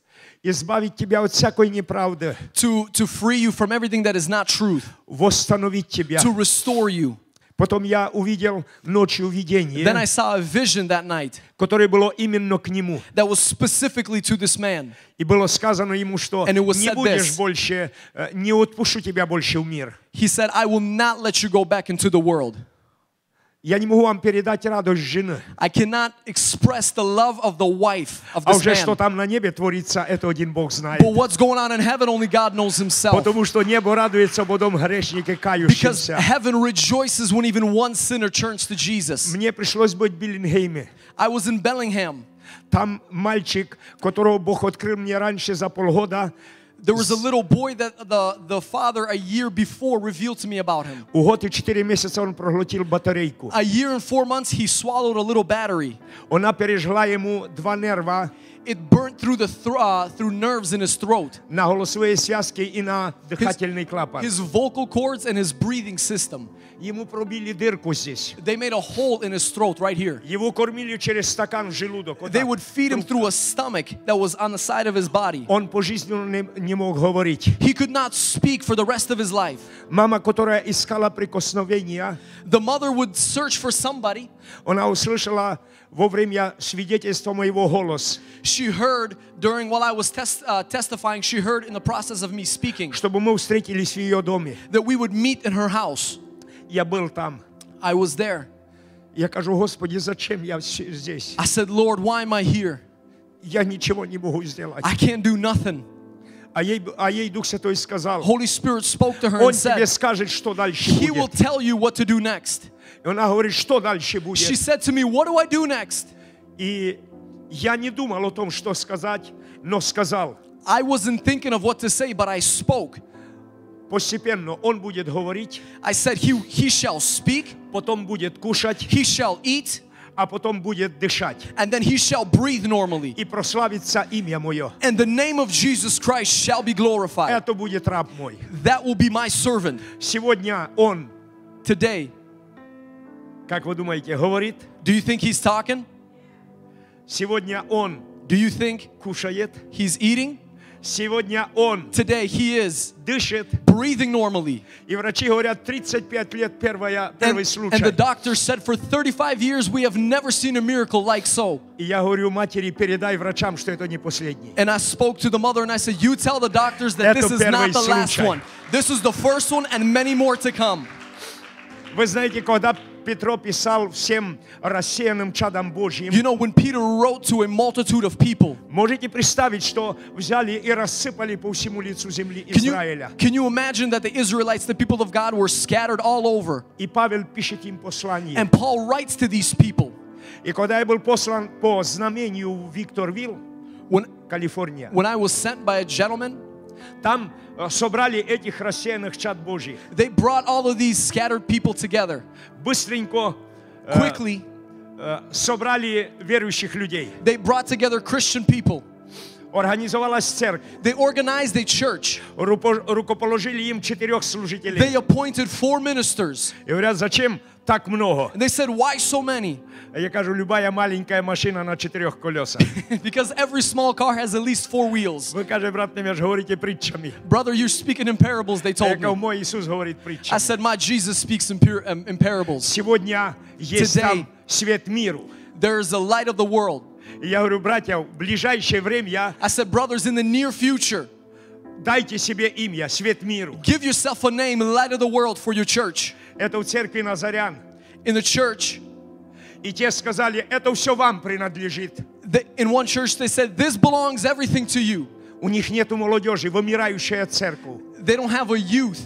избавить тебя от всякой неправды, to, to free you from everything that is not truth, восстановить тебя. to restore you. Потом я увидел ночью видение, Then I saw a vision that night которое было именно к нему. that was specifically to this man. И было сказано ему, что And it was не said будешь this. больше, э, не отпущу тебя больше в мир. He said, I will not let you go back into the world. Я не могу вам передать радость жены. I cannot express the love of the wife of А this уже что man. там на небе творится, это один Бог знает. But what's going on in heaven, only God knows himself. Потому что небо радуется потом грешнике Because кающимся. heaven rejoices when even one sinner turns to Jesus. Мне пришлось быть в Биллингейме. I was in Bellingham. Там мальчик, которого Бог открыл мне раньше за полгода, There was a little boy that the, the father a year before revealed to me about him. у год и четыре месяца он проглотил батарейку. A year and four months, he swallowed a little battery. Она пережгла ему два нерва It burnt through the thr- uh, through nerves in his throat, на голосовые связки и на дыхательный клапан. his vocal cords, and his breathing system. Ему пробили дырку здесь. They made a hole in his throat right here. Его кормили через стакан в желудок. вот They так. would feed him through a stomach that was on the side of his body. Он пожизненно не, не мог говорить. He could not speak for the rest of his life. Мама, которая искала прикосновения, The mother would search for somebody. она услышала во время свидетельства моего голос, She heard during while I was test, uh, testifying, she heard in the process of me speaking чтобы мы встретились в ее доме. that we would meet in her house. Я был там. I was there. Я кажу, Господи, зачем я здесь? I said, Lord, why am I here? Я ничего не могу сделать. I can't do nothing. А ей, а ей Дух Святой сказал, Holy Spirit spoke to her Он and тебе said, скажет, что дальше He will будет. tell you what to do next. И она говорит, что дальше She будет. said to me, What do I do next? И я не думал о том, что сказать, но сказал. I wasn't thinking of what to say, but I spoke. Постепенно он будет говорить, I said, He, he shall speak, потом будет кушать, he shall eat, а потом будет дышать. and then he shall breathe normally. И прославится имя мое. And the name of Jesus Christ shall be glorified. Это будет раб мой. That will be my servant. Сегодня он, Today, как вы думаете, говорит? do you think he's talking? Сегодня он Do you think кушает? he's eating? Сегодня он Today, he is дышит. breathing normally. И врачи говорят, 35 лет первая, And, первый and случай. the doctor said, For 35 years, we have never seen a miracle like so. И я говорю матери, передай врачам, что это не последний. And I spoke to the mother and I said, You tell the doctors that Это this is not первый the last случай. one. This is the first one and many more to come. Вы знаете, когда Петро писал всем рассеянным чадам Божьим, You know, when Peter wrote to a multitude of people, можете представить, что взяли и рассыпали по всему лицу земли can you, Израиля. can you imagine that the Israelites, the people of God, were scattered all over? И Павел пишет им послание. And Paul writes to these people. И когда я был послан по знамению в Викторвилл, When, Калифорния, when I was sent by a gentleman, там э, собрали этих рассеянных чад Божьих. they brought all of these scattered people together. Быстренько э, Quickly, э, собрали верующих людей. they brought together Christian people. Организовалась церковь. They organized a church. Рупо- Рукоположили им четырех They служителей. appointed four ministers. И говорят, зачем так много? And they said, Why so many? А Я кажу, любая маленькая машина на четырех колесах. because every small car has at least four wheels. Вы, каже, брат Немеш, говорите притчами. Brother, you're speaking in parables, they А told я говорю, me. мой Иисус говорит I притчами. said, My Jesus speaks in, pure, um, in parables. Сегодня есть Today. там свет миру. There is the light of the world. И я говорю, братья, в ближайшее время I said, Brothers, in the near future, дайте себе имя, свет миру. give yourself a name, light of the world, for your church. Это в церкви Назарян. In the church, И те сказали, это все вам принадлежит. they, in one church, they said, This belongs everything to you. У них нету молодежи, вымирающая церковь. They don't have a youth.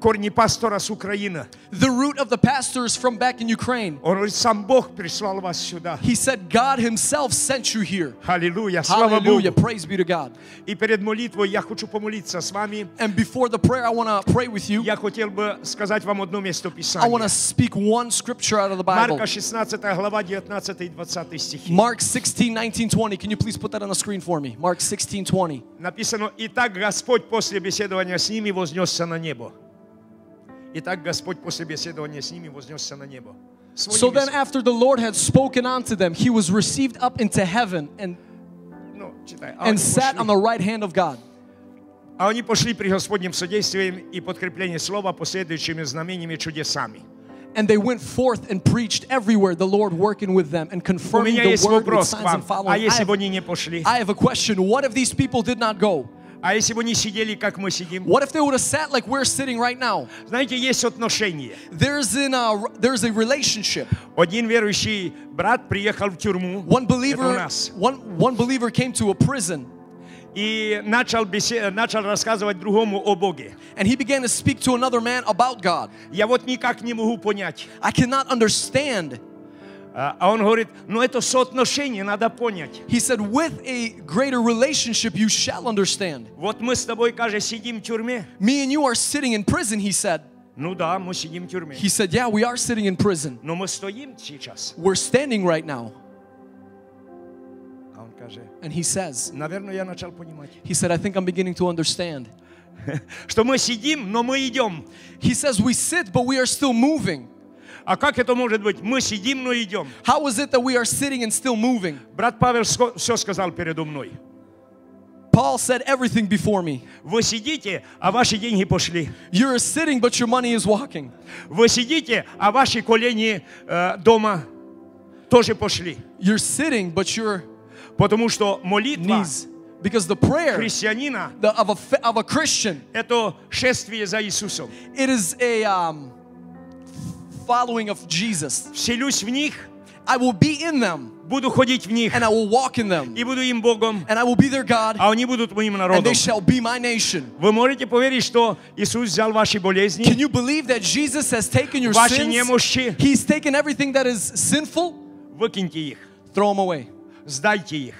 Корни пастора с Украины. The root of the pastor is from back in Ukraine. Он говорит, сам Бог прислал вас сюда. He said, God Himself sent you here. Аллилуйя, слава Hallelujah. Богу. Praise be to God. И перед молитвой я хочу помолиться с вами. And before the prayer, I want to pray with you. Я хотел бы сказать вам одно место I want to Писания. speak one scripture out of the Bible. Марка 16 глава 19 и 20 стихи. Mark 16, 19, 20. Can you please put that on the screen for me? Mark 16, 20. Написано, «Итак Господь после беседования с ними вознесся на небо». Итак Господь после беседования с ними вознесся на небо. Своим So then, языком. after the Lord had spoken unto them, he was received up into heaven and, Ну, читай. А and они sat пошли- on the right hand of God. А они пошли при Господнем содействии и подкреплении слова последующими знамениями чудесами. And they went forth and preached everywhere, the Lord working with them and У confirming меня the есть word with вопрос к signs вам. and А following. I если бы have, они не пошли? I have a question. What if these people did not go? А если бы они сидели, как мы сидим? What if they would have sat like we're sitting right now? Знаете, есть отношения. There's in a there's a relationship. Один верующий брат приехал в тюрьму. One Это у believer нас. one one believer came to a prison И начал, бесе- начал рассказывать другому о Боге. and he began to speak to another man about God. Я вот никак не могу понять. I cannot understand. А а он говорит, ну это соотношение, надо понять. He said, with a greater relationship, you shall understand. Вот мы с тобой, каже, сидим в тюрьме. Me and you are sitting in prison, he said. Ну да, мы сидим в тюрьме. He said, Yeah, we are sitting in prison. Но мы стоим сейчас. We're standing right now. А он каже, And he says, наверное, я начал понимать. He said, I think I'm beginning to understand. Что мы сидим, но мы идем. He says, We sit, but we are still moving. А как это может быть? Мы сидим, но идем. How is it that we are sitting and still moving? Брат Павел все сказал передо мной. Paul said everything before me. Вы сидите, а ваши деньги пошли. You're sitting, but your money is walking. Вы сидите, а ваши колени э, дома тоже пошли. You're sitting, but your Потому что молитва knees, because the prayer христианина the, of, a, of a Christian, это шествие за Иисусом. it is a um, following of Jesus. Вселюсь в них, I will be in them, буду ходить в них, and I will walk in them, и буду им Богом, and I will be their God, а они будут моим and народом. they shall be my nation. Вы можете поверить, что Иисус взял ваши болезни, Can you believe that Jesus has taken your ваши sins? немощи, He's taken everything that is sinful, выкиньте их, throw them away, сдайте их.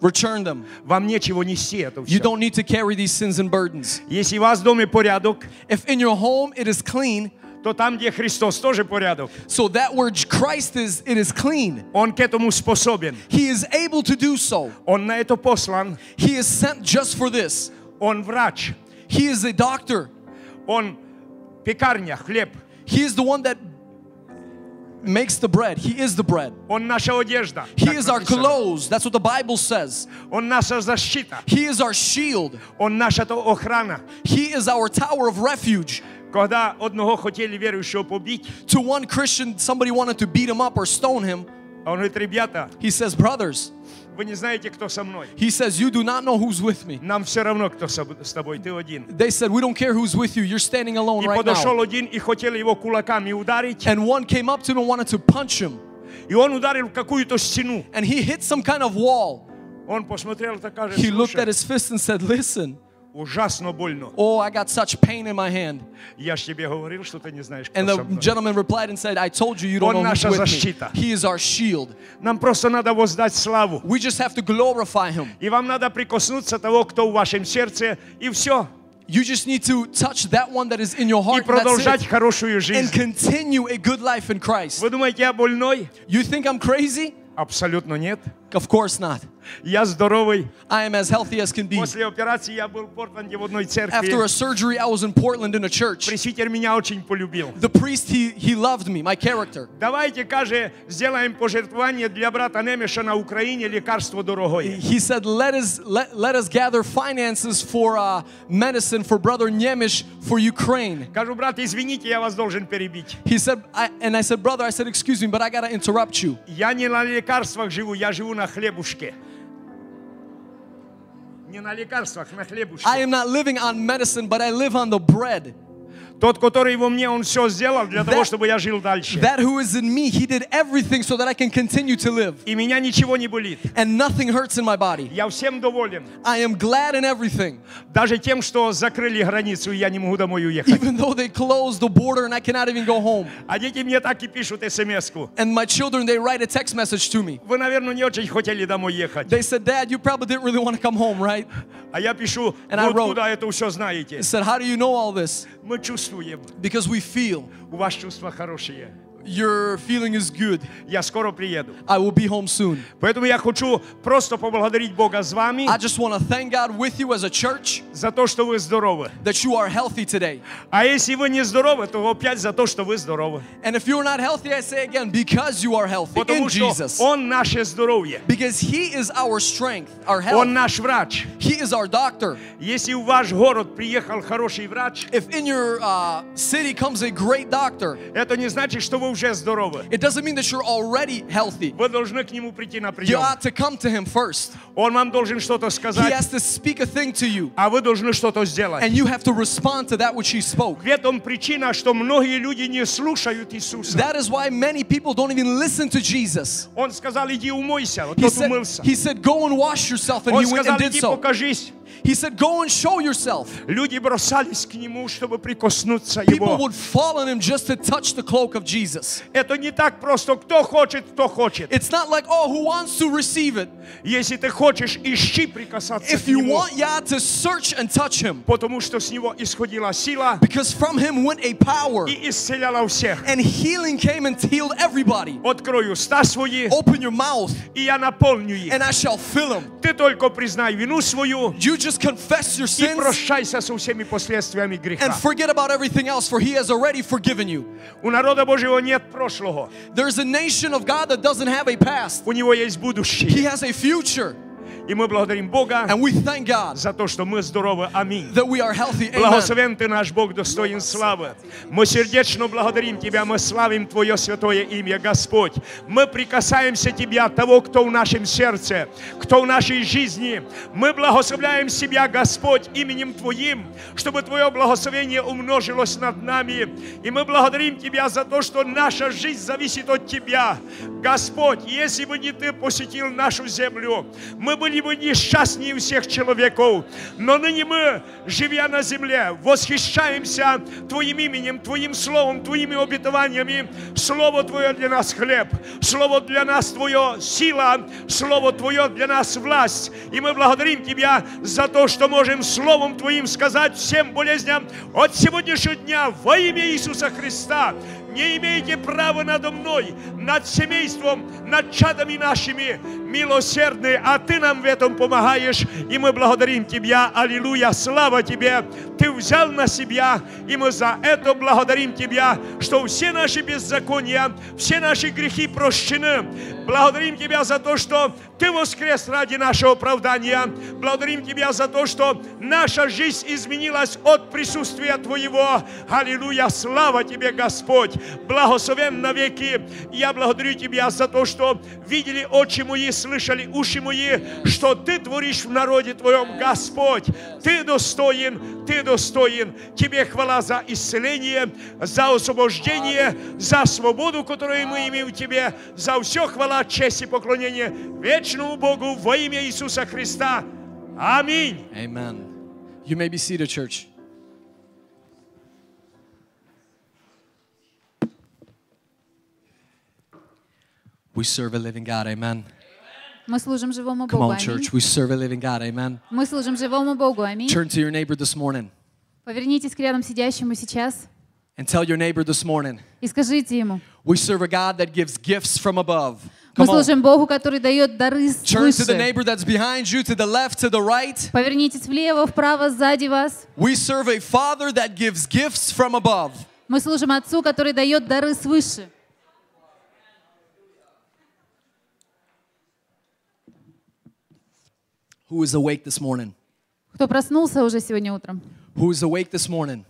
return them. Вам нечего нести это You все. don't need to carry these sins and burdens. Если у вас в доме порядок, If in your home it is clean, то там, где Христос, тоже порядок. so that where Christ is, it is clean. Он к этому способен. He is able to do so. Он на это послан. He is sent just for this. Он врач. He is a doctor. Он пекарня, хлеб. He is the one that makes the bread. He is the bread. Он наша одежда. He так is our написано. clothes. That's what the Bible says. Он наша защита. He is our shield. Он наша то охрана. He is our tower of refuge. Когда одного хотели верующего побить, To one Christian, somebody wanted to beat him up or stone him. а он говорит, ребята, He says, Brothers, вы не знаете, кто со мной. he says, You do not know who's with me. Нам все равно, кто со- с тобой, ты один. They said, We don't care who's with you. You're standing alone И right подошел now. один и хотел его кулаками ударить. And one came up to him and wanted to punch him. И он ударил в какую-то стену. And he hit some kind of wall. Он посмотрел, так каже, He looked at «Слушай, his fist and said, Listen, ужасно больно. oh, I got such pain in my hand. Я ж тебе говорил, что ты не знаешь, кто And со the мной. gentleman replied and said, I told you you don't Он know who's наша with me. защита. He is our shield. Нам просто надо воздать славу. We just have to glorify him. И вам надо прикоснуться того, кто в вашем сердце, и все. You just need to touch that one that is in your И heart. and that's продолжать it. хорошую And жизнь. continue a good life in Christ. Вы думаете, я больной? You think I'm crazy? Абсолютно нет. Of course not. Я здоровый. I am as healthy as can be. После операции я был в Портленде в одной церкви. After a surgery, I was in Portland in a church. Пресвитер меня очень полюбил. The priest, he, he loved me, my character. Давайте, каже, сделаем пожертвование для брата Немеша на Украине, лекарство дорогое. He said, let us, let, let us gather finances for uh, medicine for brother Nyemish for Ukraine. Кажу, брат, извините, я вас должен перебить. He said, I, and I said, brother, I said, excuse me, but I gotta interrupt you. Я не на лекарствах живу, я живу на хлебушке. Не на лекарствах, на хлебушке. I am not living on medicine, but I live on the bread. Тот, который во мне, он все сделал для того, That- чтобы я жил дальше. That who is in me, he did everything so that I can continue to live. И меня ничего не болит. And nothing hurts in my body. Я всем доволен. I am glad in everything. Даже тем, что закрыли границу, и я не могу домой уехать. Even though they closed the border and I cannot even go home. А дети мне так и пишут смс-ку. And my children, they write a text message to me. Вы, наверное, не очень хотели домой ехать. They said, Dad, you probably didn't really want to come home, right? А я пишу, And I wrote- откуда это все знаете? I said, How do you know all this? Мы чувствуем. Because we feel У вас чувства хорошие. your feeling is good. Я скоро приеду. I will be home soon. Поэтому я хочу просто поблагодарить Бога с вами I just want to thank God with you as a church за то, что вы здоровы. that you are healthy today. А если вы не здоровы, то опять за то, что вы здоровы. And if you're not healthy, I say again, because you are healthy Потому in что Jesus. Он наше здоровье. Because He is our strength, our Он health. наш врач. He is our doctor. Если в ваш город приехал хороший врач, If in your uh, city comes a great doctor, это не значит, что вы уже здоровы. it doesn't mean that you're already healthy. Вы должны к Нему прийти на You прием. ought to come to Him first. Он вам должен что-то He сказать, has to speak a thing to you, а вы должны что-то сделать. and you have to respond to that which He spoke. В этом причина, что многие люди не слушают Иисуса. That is why many people don't even listen to Jesus. Он сказал, иди умойся. Вот He тот said, умылся. he said, Go and wash yourself, and Он he went сказал, and did иди so. покажись. He said, Go and show yourself. Люди бросались к Нему, чтобы прикоснуться People Его. would fall on him just to touch the cloak of Jesus. Это не так просто. Кто хочет, кто хочет. It's not like, oh, who wants to receive it? Если ты хочешь, ищи прикасаться If к you Нему. want, you have to search and touch him. Потому что с Него исходила сила Because from him went a power, и исцеляла всех. and healing came and healed everybody. Открой уста свои, Open your mouth, и я наполню их. and I shall fill them. Ты только признай вину свою You just confess your и sins прощайся со всеми последствиями греха. and forget about everything else, for he has already forgiven you. У народа Божьего нет прошлого. There's a nation of God that doesn't have a past, У него есть he будущее. has a future. И мы благодарим Бога And we thank God за то, что мы здоровы. Аминь. that we are healthy. Amen. Благословен Ты наш Бог, достоин славы. Мы сердечно благодарим Тебя, мы славим Твое святое имя, Господь. Мы прикасаемся Тебя, того, кто в нашем сердце, кто в нашей жизни. Мы благословляем себя, Господь, именем Твоим, чтобы Твое благословение умножилось над нами. И мы благодарим Тебя за то, что наша жизнь зависит от Тебя. Господь, если бы не Ты посетил нашу землю, мы были бы несчастнее всех человеков. Но ныне мы, живя на земле, восхищаемся Твоим именем, Твоим словом, Твоими обетованиями. Слово Твое для нас хлеб, Слово для нас Твое сила, Слово Твое для нас власть. И мы благодарим Тебя за то, что можем Словом Твоим сказать всем болезням от сегодняшнего дня во имя Иисуса Христа. Не имеете права надо мной, над семейством, над чадами нашими, милосердный, а Ты нам в этом помогаешь, и мы благодарим Тебя, аллилуйя, слава Тебе, Ты взял на себя, и мы за это благодарим Тебя, что все наши беззакония, все наши грехи прощены. Благодарим Тебя за то, что Ты воскрес ради нашего оправдания. Благодарим Тебя за то, что наша жизнь изменилась от присутствия Твоего. Аллилуйя, слава Тебе, Господь. Благословен навеки. Я благодарю Тебя за то, что видели очи мои, слышали уши мои, что Ты творишь в народе Твоем, Господь. Ты достоин, Ты достоин. Тебе хвала за исцеление, за освобождение, за свободу, которую мы имеем в Тебе, за все хвала, честь и поклонение вечному Богу во имя Иисуса Христа. Аминь. Amen. You may be seated, church. We serve a living God, amen. Мы служим живому Come Богу. on, Аминь. church. We serve a living God, amen. Мы служим живому Богу. Аминь. Turn to your neighbor this morning Повернитесь к рядом сидящему сейчас and tell your neighbor this morning и скажите ему. we serve a God that gives gifts from above. Мы Come on. служим Богу, который дает дары Turn to the свыше. neighbor that's behind you, to the left, to the right. Повернитесь влево, вправо, сзади вас. We serve a Father that gives gifts from above. Мы служим Отцу, который дает дары свыше. Who is awake this morning? Кто проснулся уже сегодня утром? Who is awake this morning?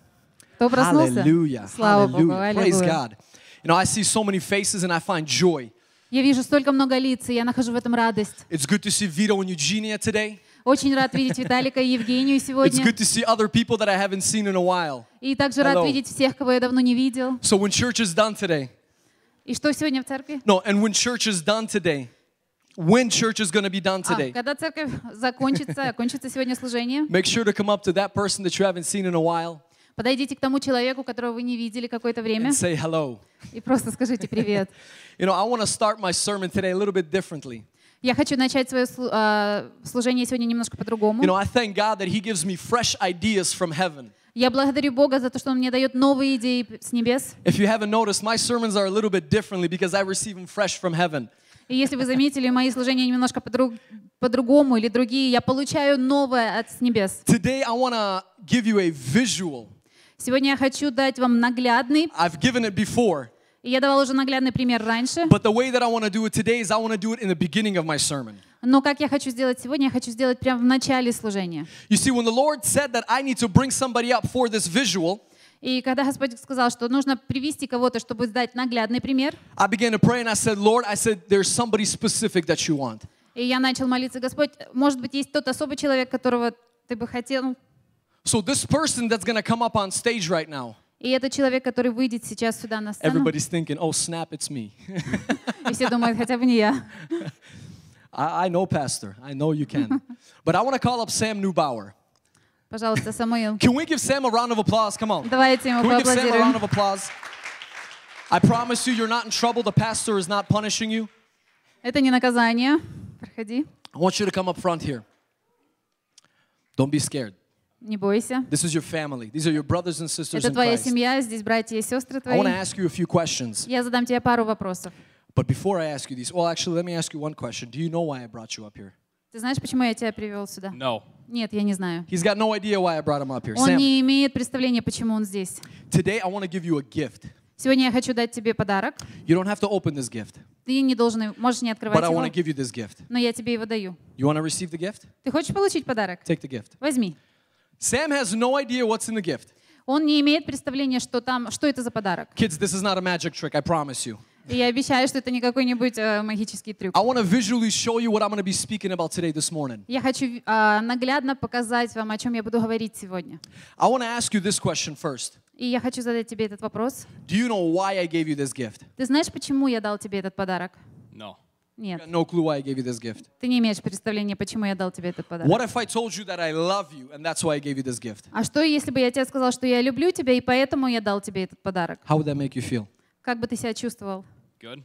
Кто проснулся? Hallelujah. Слава Богу, Hallelujah. Praise аллилуйя. God. You know, I see so many faces and I find joy. Я вижу столько много лиц, и я нахожу в этом радость. It's good to see Vito and Eugenia today. Очень рад видеть Виталика и Евгению It's сегодня. good to see other people that I haven't seen in a while. И также рад Hello. видеть всех, кого я давно не видел. So when church is done today, И что сегодня в церкви? no, and when church is done today, when church is going to be done А, today, когда церковь закончится, окончится сегодня служение, make sure to come up to that person that you haven't seen in a while подойдите к тому человеку, которого вы не видели какое-то время, and say hello. и просто скажите привет. You know, I want to start my sermon today a little bit differently. Я хочу начать свое слу- а, служение сегодня немножко по-другому. You know, I thank God that He gives me fresh ideas from heaven. Я благодарю Бога за то, что Он мне дает новые идеи с небес. If you haven't noticed, my sermons are a little bit differently because I receive them fresh from heaven. И если вы заметили, мои служения немножко по-друг- по-другому или другие, я получаю новое от небес. Today, I want to give you a visual. Сегодня я хочу дать вам наглядный, I've given it before, я давала уже наглядный пример раньше, but the way that I want to do it today is I want to do it in the beginning of my sermon. но как я хочу сделать сегодня, я хочу сделать прямо в начале служения. You see, when the Lord said that I need to bring somebody up for this visual, И когда Господь сказал, что нужно привести кого-то, чтобы дать наглядный пример, I began to pray and I said, Lord, I said, there's somebody specific that you want. и я начал молиться, Господь, может быть, есть тот особый человек, которого ты бы хотел, So this person that's going to come up on stage right now, и это человек, который выйдет сейчас сюда на сцену, everybody's thinking, oh, snap, it's me. и все думают, хотя бы не я. I, I know, Pastor. I know you can. but I want to call up Sam Neubauer. Пожалуйста, Самуил. Can we give Sam a round of applause? Come on. Давайте ему Can we give Sam a поаплодируем. round of applause? I promise you, you're not in trouble. The pastor is not punishing you. Это не наказание. Проходи. I want you to come up front here. Don't be scared. Не бойся. This is your family. These are your brothers and sisters Это in твоя Christ. семья, здесь братья и сестры I твои. want to ask you a few questions. Я задам тебе пару вопросов. But before I ask you these, well, actually, let me ask you one question. Do you know why I brought you up here? Ты знаешь, почему я тебя привел сюда? No. Нет, я не знаю. He's got no idea why I brought him up here. Он Sam, не имеет представления, почему он здесь. today I want to give you a gift. Сегодня я хочу дать тебе подарок. You don't have to open this gift, Ты не должен, его- можешь не открывать but I want to его, give you this gift. но я тебе его даю. You want to receive the gift? Ты хочешь получить подарок? Take the gift. Возьми. Sam has no idea what's in the gift. Он не имеет представления, что там, что это за подарок. Kids, this is not a magic trick, I promise you. И я обещаю, что это не какой-нибудь э, магический трюк. I want to visually show you what I'm going to be speaking about today this morning. Я хочу а, наглядно показать вам, о чем я буду говорить сегодня. I want to ask you this question first. И я хочу задать тебе этот вопрос. Do you know why I gave you this gift? Ты знаешь, почему я дал тебе этот подарок? No. Нет. No clue why I gave you this gift. Ты не имеешь представления, почему я дал тебе этот подарок. What if I told you that I love you and that's why I gave you this gift? А что, если бы я тебе сказал, что я люблю тебя, и поэтому я дал тебе этот подарок? How would that make you feel? Как бы ты себя чувствовал? Good.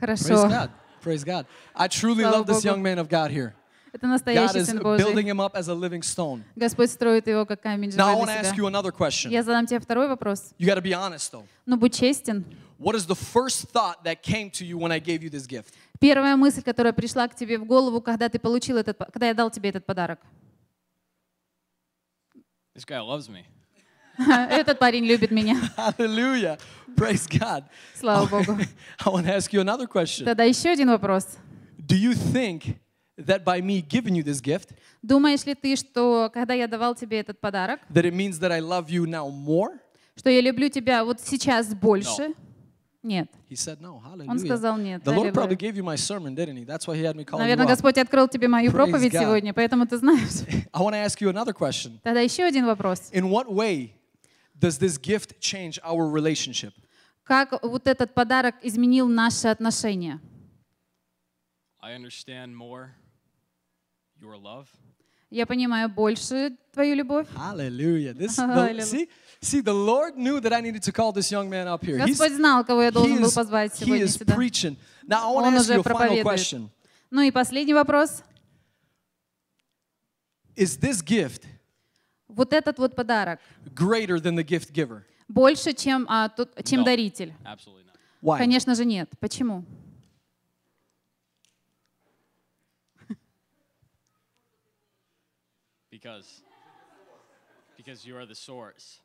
Хорошо. Praise God. Praise God. I truly Слава love this Богу. young man of God here. Это God настоящий is Сын building Божий. him up as a living stone. Господь строит его как камень Now I живой want to для ask you себя. another question. Я задам тебе второй вопрос. You got to be honest though. Ну, будь честен. What is the first thought that came to you when I gave you this gift? Первая мысль, которая пришла к тебе в голову, когда ты получил этот, по- когда я дал тебе этот подарок. This guy loves me. Этот парень любит меня. Hallelujah. Praise God. Слава Богу. I want to ask you another question. Тогда еще один вопрос. Do you think that by me giving you this gift, Думаешь ли ты, что когда я давал тебе этот подарок, that it means that I love you now more? что я люблю тебя вот сейчас больше? Нет. He said no. Hallelujah. Он сказал нет. The Lord probably Аллилуйя. gave you my sermon, didn't he? That's why he had me call Наверное. Господь открыл тебе мою Praise проповедь God. сегодня, поэтому ты знаешь. I want to ask you another question. Тогда еще один вопрос. In what way does this gift change our relationship? Как вот этот подарок изменил наши отношения? I understand more your love. Я понимаю больше твою любовь. Hallelujah. This, the, Hallelujah. see, see, the Lord knew that I needed to call this young man up here. He's- Господь знал, кого я должен был позвать he сегодня is сюда. preaching. Now I want Он to ask уже you a final проповедует. question. Ну и последний вопрос. Is this gift Вот этот вот подарок greater than the gift giver? больше, чем, а, тот, чем No. даритель? Absolutely not. Why? Конечно же нет. Почему? Because because you are the source.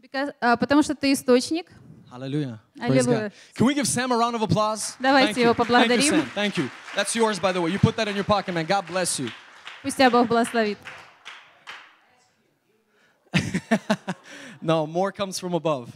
Because- а, потому что ты источник. Hallelujah. God. Can we give Sam a round of applause? Давайте Thank you. его Thank you, поблагодарим. Sam. Thank you. That's yours, by the way. You put that in your pocket, man. God bless you. Пусть тебя Бог благословит. No, more comes from above.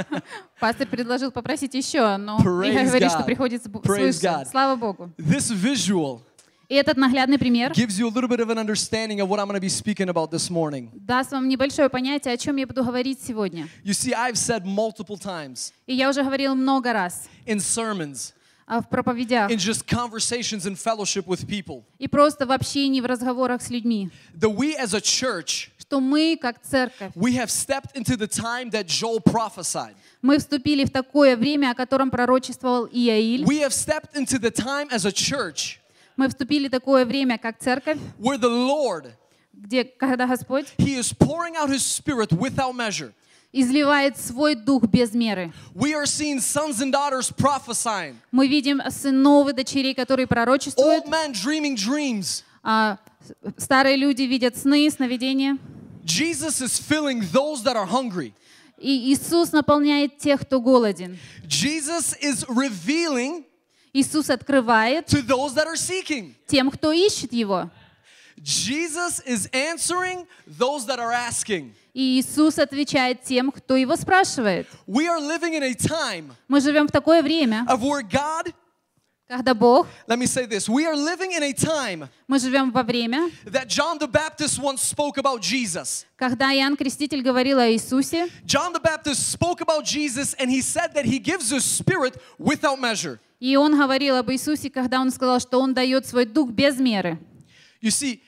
Пастор предложил попросить еще, но Praise Миха говорит, что God. приходит с- Praise свыше. God. Слава Богу. this visual И этот наглядный пример gives you a little bit of an understanding of what I'm going to be speaking about this morning. даст вам небольшое понятие, о чем я буду говорить сегодня. You see, I've said multiple times И я уже говорил много раз in sermons, а, в проповедях in just conversations and fellowship with people, и просто в общении, в разговорах с людьми, that we as a church, что мы, как церковь, we have stepped into the time that Joel prophesied. мы вступили в такое время, о котором пророчествовал Иаиль. We have stepped into the time as a church Мы вступили в такое время, как церковь, where the Lord, где, когда Господь He is pouring out His Spirit without measure. изливает свой дух без меры. We are seeing sons and daughters prophesying, Мы видим сынов и дочерей, которые пророчествуют. old men dreaming dreams. а, старые люди видят сны, сновидения. Jesus is filling those that are hungry. И Иисус наполняет тех, кто голоден. Jesus is revealing Иисус открывает to those that are seeking. тем, кто ищет Его. Jesus is answering those that are asking. И Иисус отвечает тем, кто его спрашивает. We are living in a time Мы живем в такое время, of where God, когда Бог, let me say this, we are living in a time мы живем во время, that John the Baptist once spoke about Jesus. когда Иоанн Креститель говорил о Иисусе, John the Baptist spoke about Jesus and he said that he gives his spirit without measure. и он говорил об Иисусе, когда он сказал, что он дает свой дух без меры. You see,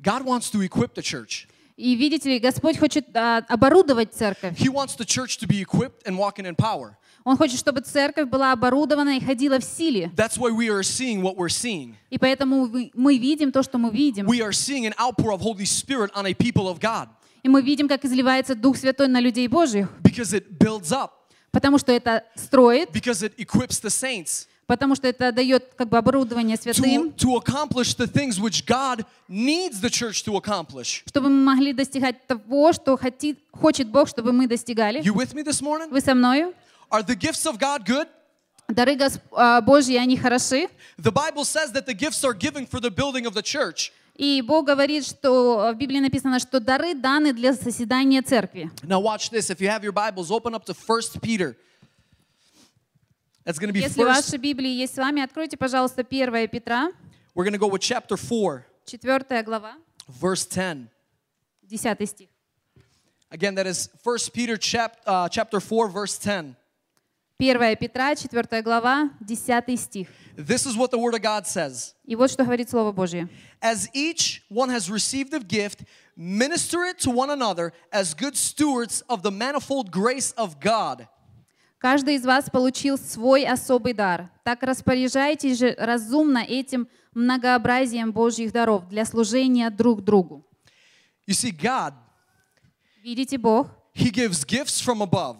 God wants to equip the church. И видите ли, Господь хочет а, оборудовать церковь. He wants the church to be equipped and walking in power. Он хочет, чтобы церковь была оборудована и ходила в силе. That's why we are seeing what we're seeing. И поэтому мы видим то, что мы видим. We are seeing an outpour of Holy Spirit on a people of God И мы видим, как изливается Дух Святой на людей Божьих. because it builds up, Потому что это строит, because it equips the saints потому что это дает как бы оборудование to, святым, to accomplish the things which God needs the church to accomplish. чтобы мы могли достигать того, что хотит, хочет Бог, чтобы мы достигали. You with me this morning? Вы со мною? Are the gifts of God good? Дары Гос- а, Божьи, они хороши. The Bible says that the gifts are given for the building of the church. И Бог говорит, что в Библии написано, что дары даны для созидания церкви. Now watch this. If you have your Bibles, open up to 1 Peter. That's going to be Если first. ваши Библии есть с вами, откройте, пожалуйста, 1 Петра, We're going to go with chapter 4, 4 глава, verse 10. 10 стих. Again, that is 1 Peter chap, uh, chapter 4, verse 10. 1 Петра, 4 глава, 10 стих. This is what the Word of God says. И вот что говорит Слово Божье. As each one has received a gift, minister it to one another as good stewards of the manifold grace of God. Каждый из вас получил свой особый дар. Так распоряжайтесь же разумно этим многообразием Божьих даров для служения друг другу. You see, God, Видите, Бог, He gives gifts from above.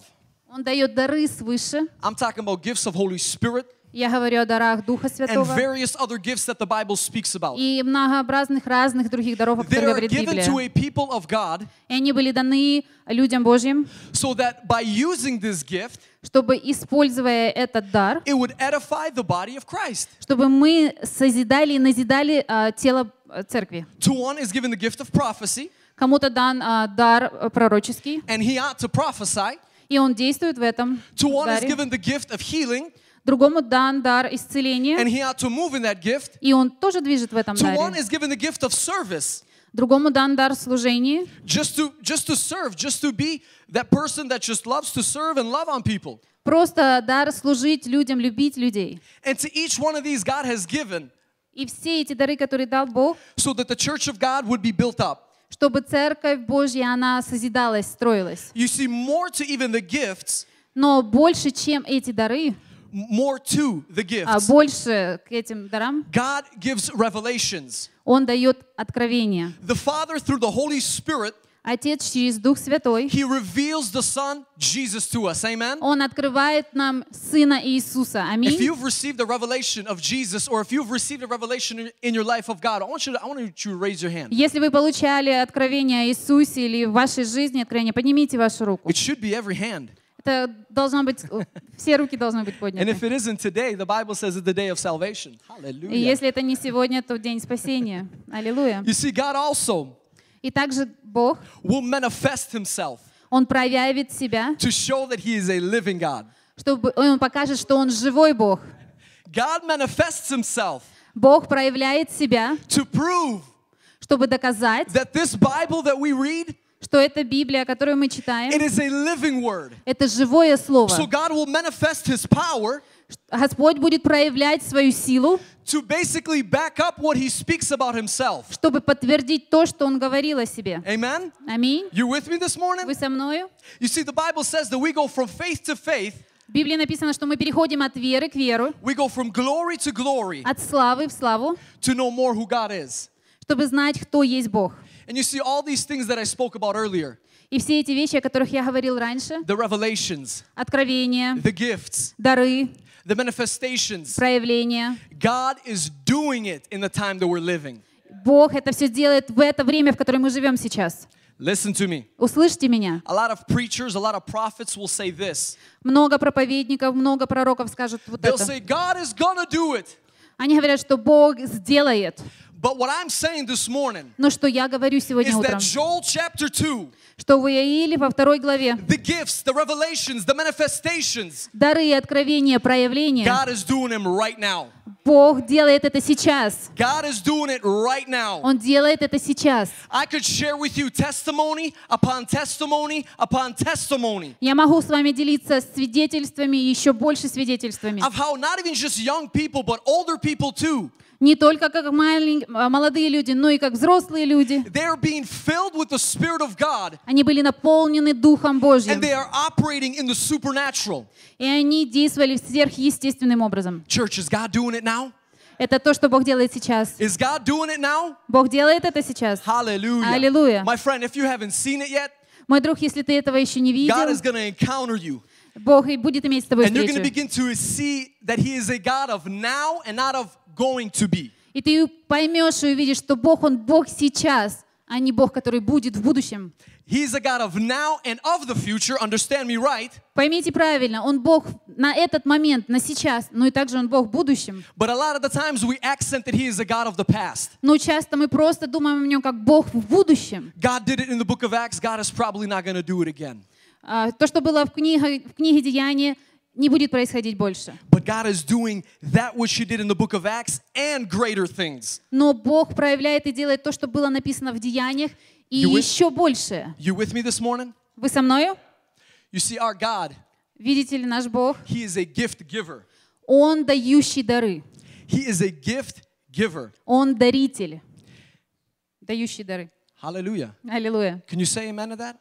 Он дает дары свыше. I'm talking about gifts of Holy Spirit Я говорю о дарах Духа and Святого various other gifts that the Bible speaks about. и многообразных разных других даров, о которых говорит to Библия. a people of God И они были даны людям Божьим, so that by using this gift, чтобы, используя этот дар, it would edify the body of Christ. чтобы мы созидали и назидали а, тело а, церкви. To one is given the gift of prophecy, Кому-то дан а, дар а, пророческий, and he ought to prophesy. И он действует в этом To one is даре. given the gift of healing, Другому дан дар исцеления, and he ought to move in that gift. и он тоже движет в этом To one даре. is given the gift of service, Другому дан дар служения, just to just to serve, just to be that person that just loves to serve and love on people. просто дар служить людям, любить людей. And to each one of these, God has given И все эти дары, которые дал Бог, so that the church of God would be built up. Чтобы церковь Божья, она созидалась, строилась. You see, more to even the gifts, Но больше, чем эти дары, more to the а gifts. больше к этим дарам, God gives revelations. Он дает откровение. The Father, through the Holy Spirit, Отец через Дух Святой, He reveals the Son, Jesus, to us. Amen? Он открывает нам Сына Иисуса. If Аминь. you've received a revelation of Jesus or if you've received a revelation in your life of God, I want you to, I want you to raise your hand. Если вы получали откровение о Иисусе или в вашей жизни откровение, поднимите вашу руку. It should be every hand. Это должно быть, все руки должны быть подняты. if. И если это не сегодня, то день спасения. Аллилуйя. You see, God also И также Бог, will manifest Himself Он проявит себя, to show that He is a living God. чтобы Он покажет, что Он живой Бог. God manifests Himself Бог проявляет себя, to prove чтобы доказать, that this Bible that we read, что эта Библия, которую мы читаем, it is a living word. это живое слово. So God will manifest His power Господь будет проявлять свою силу, to basically back up what He speaks about Himself. чтобы подтвердить то, что Он говорил о себе. Amen? Аминь. You with me this morning? Вы со мною? You see, the Bible says that we go from faith to faith, В Библии написано, что мы переходим от веры к веру, we go from glory to glory от славы в славу, to know more who God is. чтобы знать, кто есть Бог. And you see, all these things that I spoke about earlier И все эти вещи, о которых я говорил раньше, the revelations, откровения, the gifts, дары, the manifestations проявления, God is doing it in the time that we're living. Бог это все делает в это время, в которое мы живем сейчас. Listen to me. Услышьте меня. A lot of preachers, a lot of prophets will say this. Много проповедников, много пророков скажут вот They'll это. say, God is gonna do it. Они говорят, что Бог сделает. But what I'm saying this morning Но что я говорю сегодня is утром? that Joel chapter 2, Что в Иаиле во второй главе the gifts, the revelations, the manifestations, дары и откровения, проявления, God is doing them right now. Бог делает это сейчас. God is doing it right now. Он делает это сейчас. I could share with you testimony upon testimony upon testimony Я могу с вами делиться свидетельствами, и еще больше свидетельствами. of how not even just young people, but older people too, Не только как а, молодые люди, но и как взрослые люди. they're being filled with the Spirit of God Они были наполнены Духом Божьим. and they are operating in the supernatural. И они действовали сверхъестественным образом. Church, is God doing it now? Это то, что Бог делает сейчас. Is God doing it now? Бог делает это сейчас. Аллилуйя. My friend, if you haven't seen it yet, Мой друг, если ты этого еще не God видел, is going to encounter you. Бог и будет иметь с тобой And you're going to встречу. begin to see that He is a God of now and not of going to be. И ты поймешь и увидишь, что Бог, Он Бог сейчас, а не Бог, который будет в будущем. He's a God of now and of the future, understand me right. Поймите правильно, Он Бог на этот момент, на сейчас, но и также Он Бог в будущем. But a lot of the times we accent that He is a God of the past. Но часто мы просто думаем о Нем как Бог в будущем. God did it in the book of Acts, God is probably not going to do it again. А, То, что было в книге, в книге Деяния, не будет происходить больше. But God is doing that which He did in the book of Acts and greater things. Но Бог проявляет и делает то, что было написано в Деяниях, и You with- еще больше. You with me this morning? Вы со мною? You see, our God, Видите ли, наш Бог, He is a gift giver. Он дающий дары. He is a gift giver. Он даритель, дающий дары. Hallelujah. Аллилуйя. Can you say amen to that?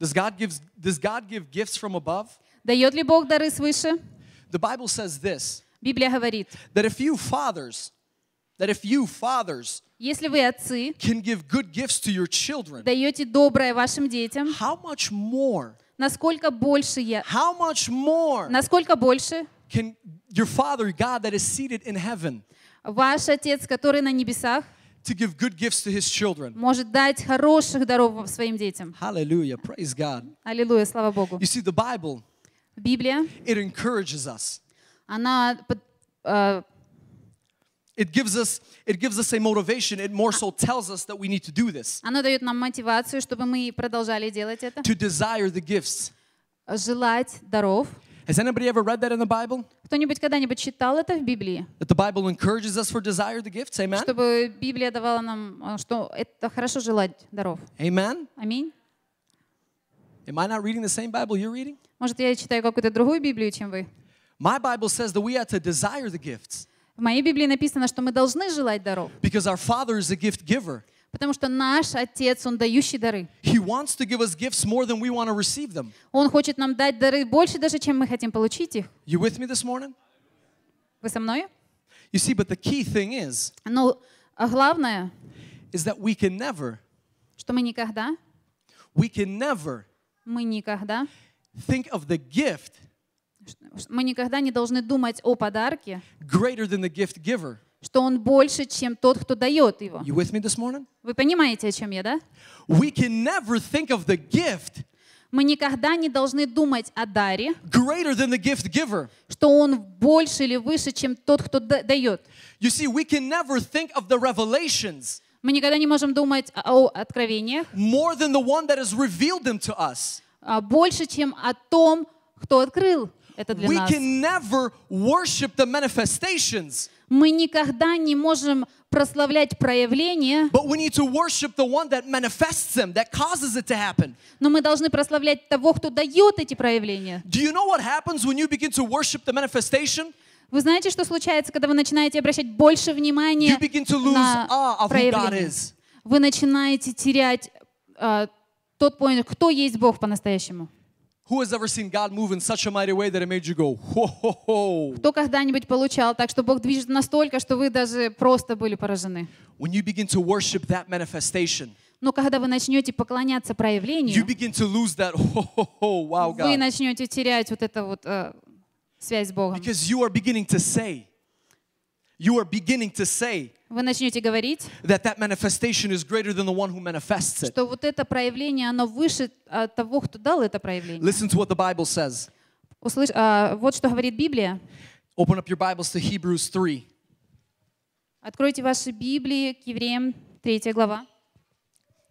Does God give, does God give gifts from above? Дает ли Бог дары свыше? The Bible says this Библия говорит, that if you fathers, that if you fathers если вы отцы, can give good gifts to your children, даете доброе вашим детям, how much more, насколько больше я, how much more насколько больше can your Father God that is seated in heaven ваш Отец, который на небесах, to give good gifts to his children? может дать хороших даров своим детям. Hallelujah. Praise God. Аллилуйя, слава Богу. You see, the Bible, Библия, it encourages us. она под- э, It gives us it gives us a motivation. It more so tells us that we need to do this. Оно дает нам мотивацию, чтобы мы продолжали делать это. To desire the gifts. Желать даров. Has anybody ever read that in the Bible? Кто-нибудь когда-нибудь читал это в Библии? That the Bible encourages us for desire the gifts. Amen. Чтобы Библия давала нам, э, что это хорошо желать даров. Amen. Аминь. Am I not reading the same Bible you're reading? Может, я читаю какую-то другую Библию, чем вы? My Bible says that we have to desire the gifts В моей Библии написано, что мы должны желать даров. because our Father is a gift giver. Потому что наш Отец, Он дающий дары. He wants to give us gifts more than we want to receive them. Он хочет нам дать дары больше даже, чем мы хотим получить их. You with me this morning? Вы со мной? You see, but the key thing is, Но а главное, is that we can never, что мы никогда, we can never мы никогда, think of the gift мы никогда не должны думать о подарке, greater than the gift giver. что он больше, чем тот, кто дает его. You with me this morning? Вы понимаете, о чем я, да? We can never think of the gift Мы никогда не должны думать о даре, greater than the gift giver. что он больше или выше, чем тот, кто да- дает. You see, we can never think of the revelations Мы никогда не можем думать о откровениях more than the one that has revealed them to us. А, больше, чем о том, кто открыл это для We can never worship the manifestations, Мы никогда не можем прославлять проявления, but we need to worship the one that manifests them, that causes it to happen. но мы должны прославлять того, кто дает эти проявления. Do you know what happens when you begin to worship the manifestation? Вы знаете, что случается, когда вы начинаете обращать больше внимания на проявления? Вы начинаете терять а, тот point, кто есть Бог по-настоящему. Who has ever seen God move in such a mighty way that it made you go, ho, ho, ho? Кто когда-нибудь получал так, что Бог движет настолько, что вы даже просто были поражены. When you begin to worship that manifestation, Но когда вы начнете поклоняться you проявлению, begin to lose that, ho, ho, ho, wow, вы начнете терять вот эту вот э, связь с Богом. Because you are beginning to say, you are beginning to say Вы начнете говорить, that that manifestation is greater than the one who manifests it. что вот это проявление, оно выше от того, кто дал это проявление. Listen to what the Bible says. Услышь, а, вот что говорит Библия. Open up your Bibles to Hebrews 3. Откройте ваши Библии к Евреям 3 глава.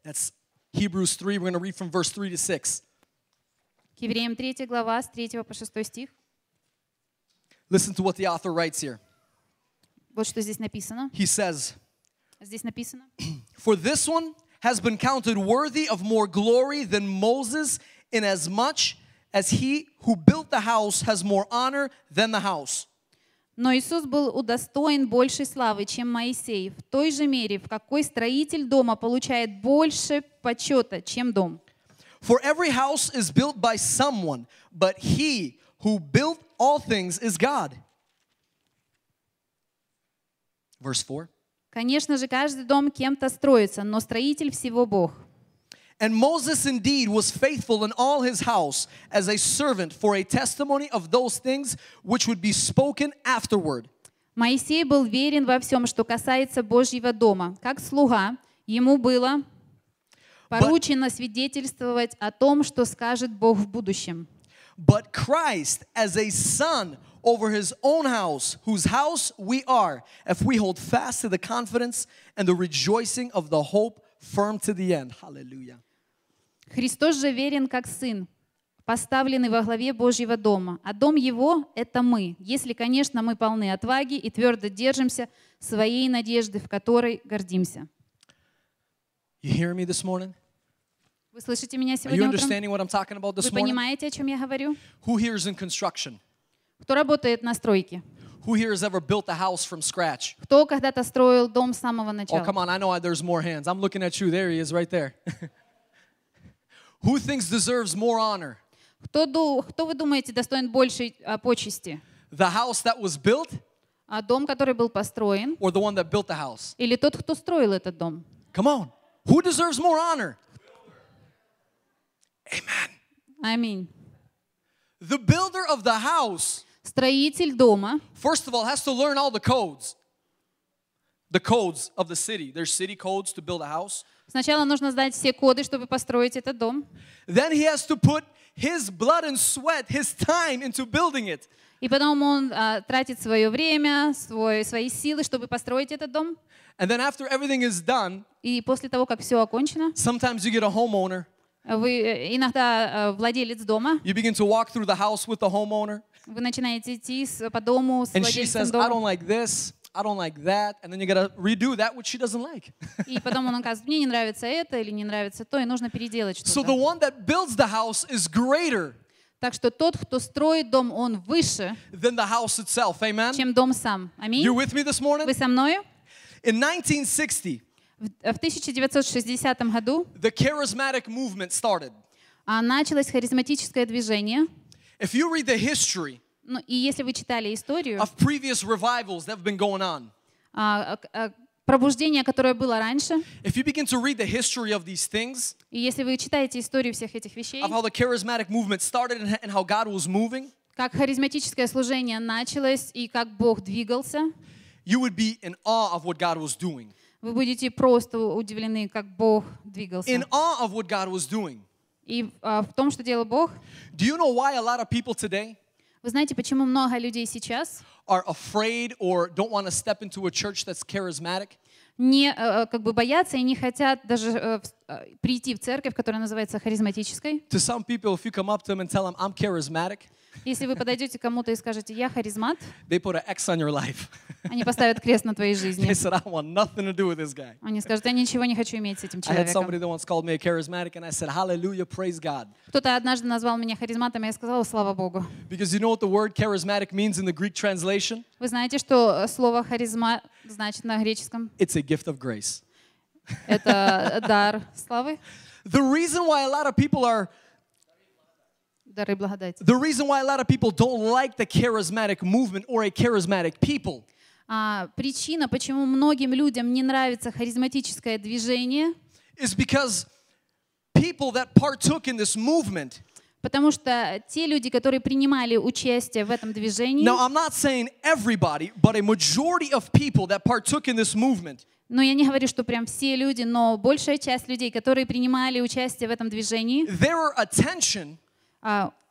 That's Hebrews 3. We're going to read from verse 3 to 6. К Евреям 3 глава с 3 по 6 стих. Listen to what the author writes here. Вот что здесь написано. He says, Здесь написано. For this one has been counted worthy of more glory than Moses, inasmuch as he who built the house has more honor than the house. Но Иисус был удостоен большей славы, чем Моисей, в той же мере, в какой строитель дома получает больше почета, чем дом. For every house is built by someone, but he who built all things is God. Verse 4. Конечно же, каждый дом кем-то строится, но строитель всего Бог. And Moses indeed was faithful in all his house as a servant for a testimony of those things which would be spoken afterward. Моисей был верен во всем, что касается Божьего дома. Как слуга, ему было поручено свидетельствовать о том, что скажет Бог в будущем. But Christ as a son over his own house, whose house we are, if we hold fast to the confidence and the rejoicing of the hope firm to the end. Hallelujah. Христос же верен как сын, поставленный во главе Божьего дома. А дом его — это мы, если, конечно, мы полны отваги и твердо держимся своей надежды, в которой гордимся. You hear me this morning? Вы слышите меня Are you сегодня утром? understanding what I'm talking about this Вы понимаете, о чем я говорю? Who here is in construction? Кто работает на стройке? Who here has ever built a house from scratch? Кто когда-то строил дом с самого Oh, начала? come on, I know there's more hands. I'm looking at you. There he is, right there. Who thinks deserves more honor? Кто, кто вы думаете достоин большей а, почести? The house that was built А дом, который был построен, or the one that built the house? или тот, кто строил этот дом? Come on. Who deserves more honor? Аминь. The builder of the house, Строитель дома first of all, has to learn all the codes. The codes of the city. There's city codes to build a house. Сначала нужно знать все коды, чтобы построить этот дом. Then he has to put his blood and sweat, his time into building it. И потом он а, тратит свое время, свой, свои силы, чтобы построить этот дом. And then after everything is done, И после того, как все окончено, sometimes you get a homeowner. вы э, иногда э, владелец дома, You begin to walk through the house with the homeowner. Вы начинаете идти по дому с And she says, I don't like this. I don't like that. And then you got to redo that which she doesn't like. И потом он указывает, мне не нравится это или не нравится то, и нужно переделать So the что-то. one that builds the house is greater Так что тот, кто строит дом, он выше, than the house itself. Amen. чем дом сам. Аминь. You with me this morning? Вы со мною? In 1960, В в 1960 году the charismatic movement started. а, началось харизматическое движение. If you read the history Ну, и если вы читали историю, of previous revivals that have been going on, а, а, пробуждение, которое было раньше, if you begin to read the history of these things, и если вы читаете историю всех этих вещей, of how the charismatic movement started and and how God was moving, как харизматическое служение началось и как Бог двигался, you would be in awe of what God was doing. вы будете просто удивлены, как Бог двигался. In awe of what God was doing. И а, в том, что делал Бог, Do you know why a lot of people today вы знаете, почему много людей сейчас are afraid or don't want to step into a church that's charismatic? не э, как бы боятся и не хотят даже э, э, прийти в церковь, которая называется харизматической. To some people, if you come up to them and tell them, I'm charismatic, Если вы подойдете кому-то и скажете, я харизмат, they put an X on your life. они поставят крест на твоей жизни. They said, I want nothing to do with this guy. Они скажут, я ничего не хочу иметь с этим человеком. Кто-то однажды назвал меня харизматом, и я сказала, слава Богу. Because you know what the word charismatic means in the Greek translation? Вы знаете, что э, слово харизма значит на греческом? It's a gift of grace. Это дар славы, The reason why a lot of people are дары благодати. the reason why a lot of people don't like the charismatic movement or a charismatic people А, причина, почему многим людям не нравится харизматическое движение, is because people that partook in this movement. потому что те люди, которые принимали участие в этом движении, Now, I'm not saying everybody, but a majority of people that partook in this movement но я не говорю, что прям все люди, но большая часть людей, которые принимали участие в этом движении, their attention,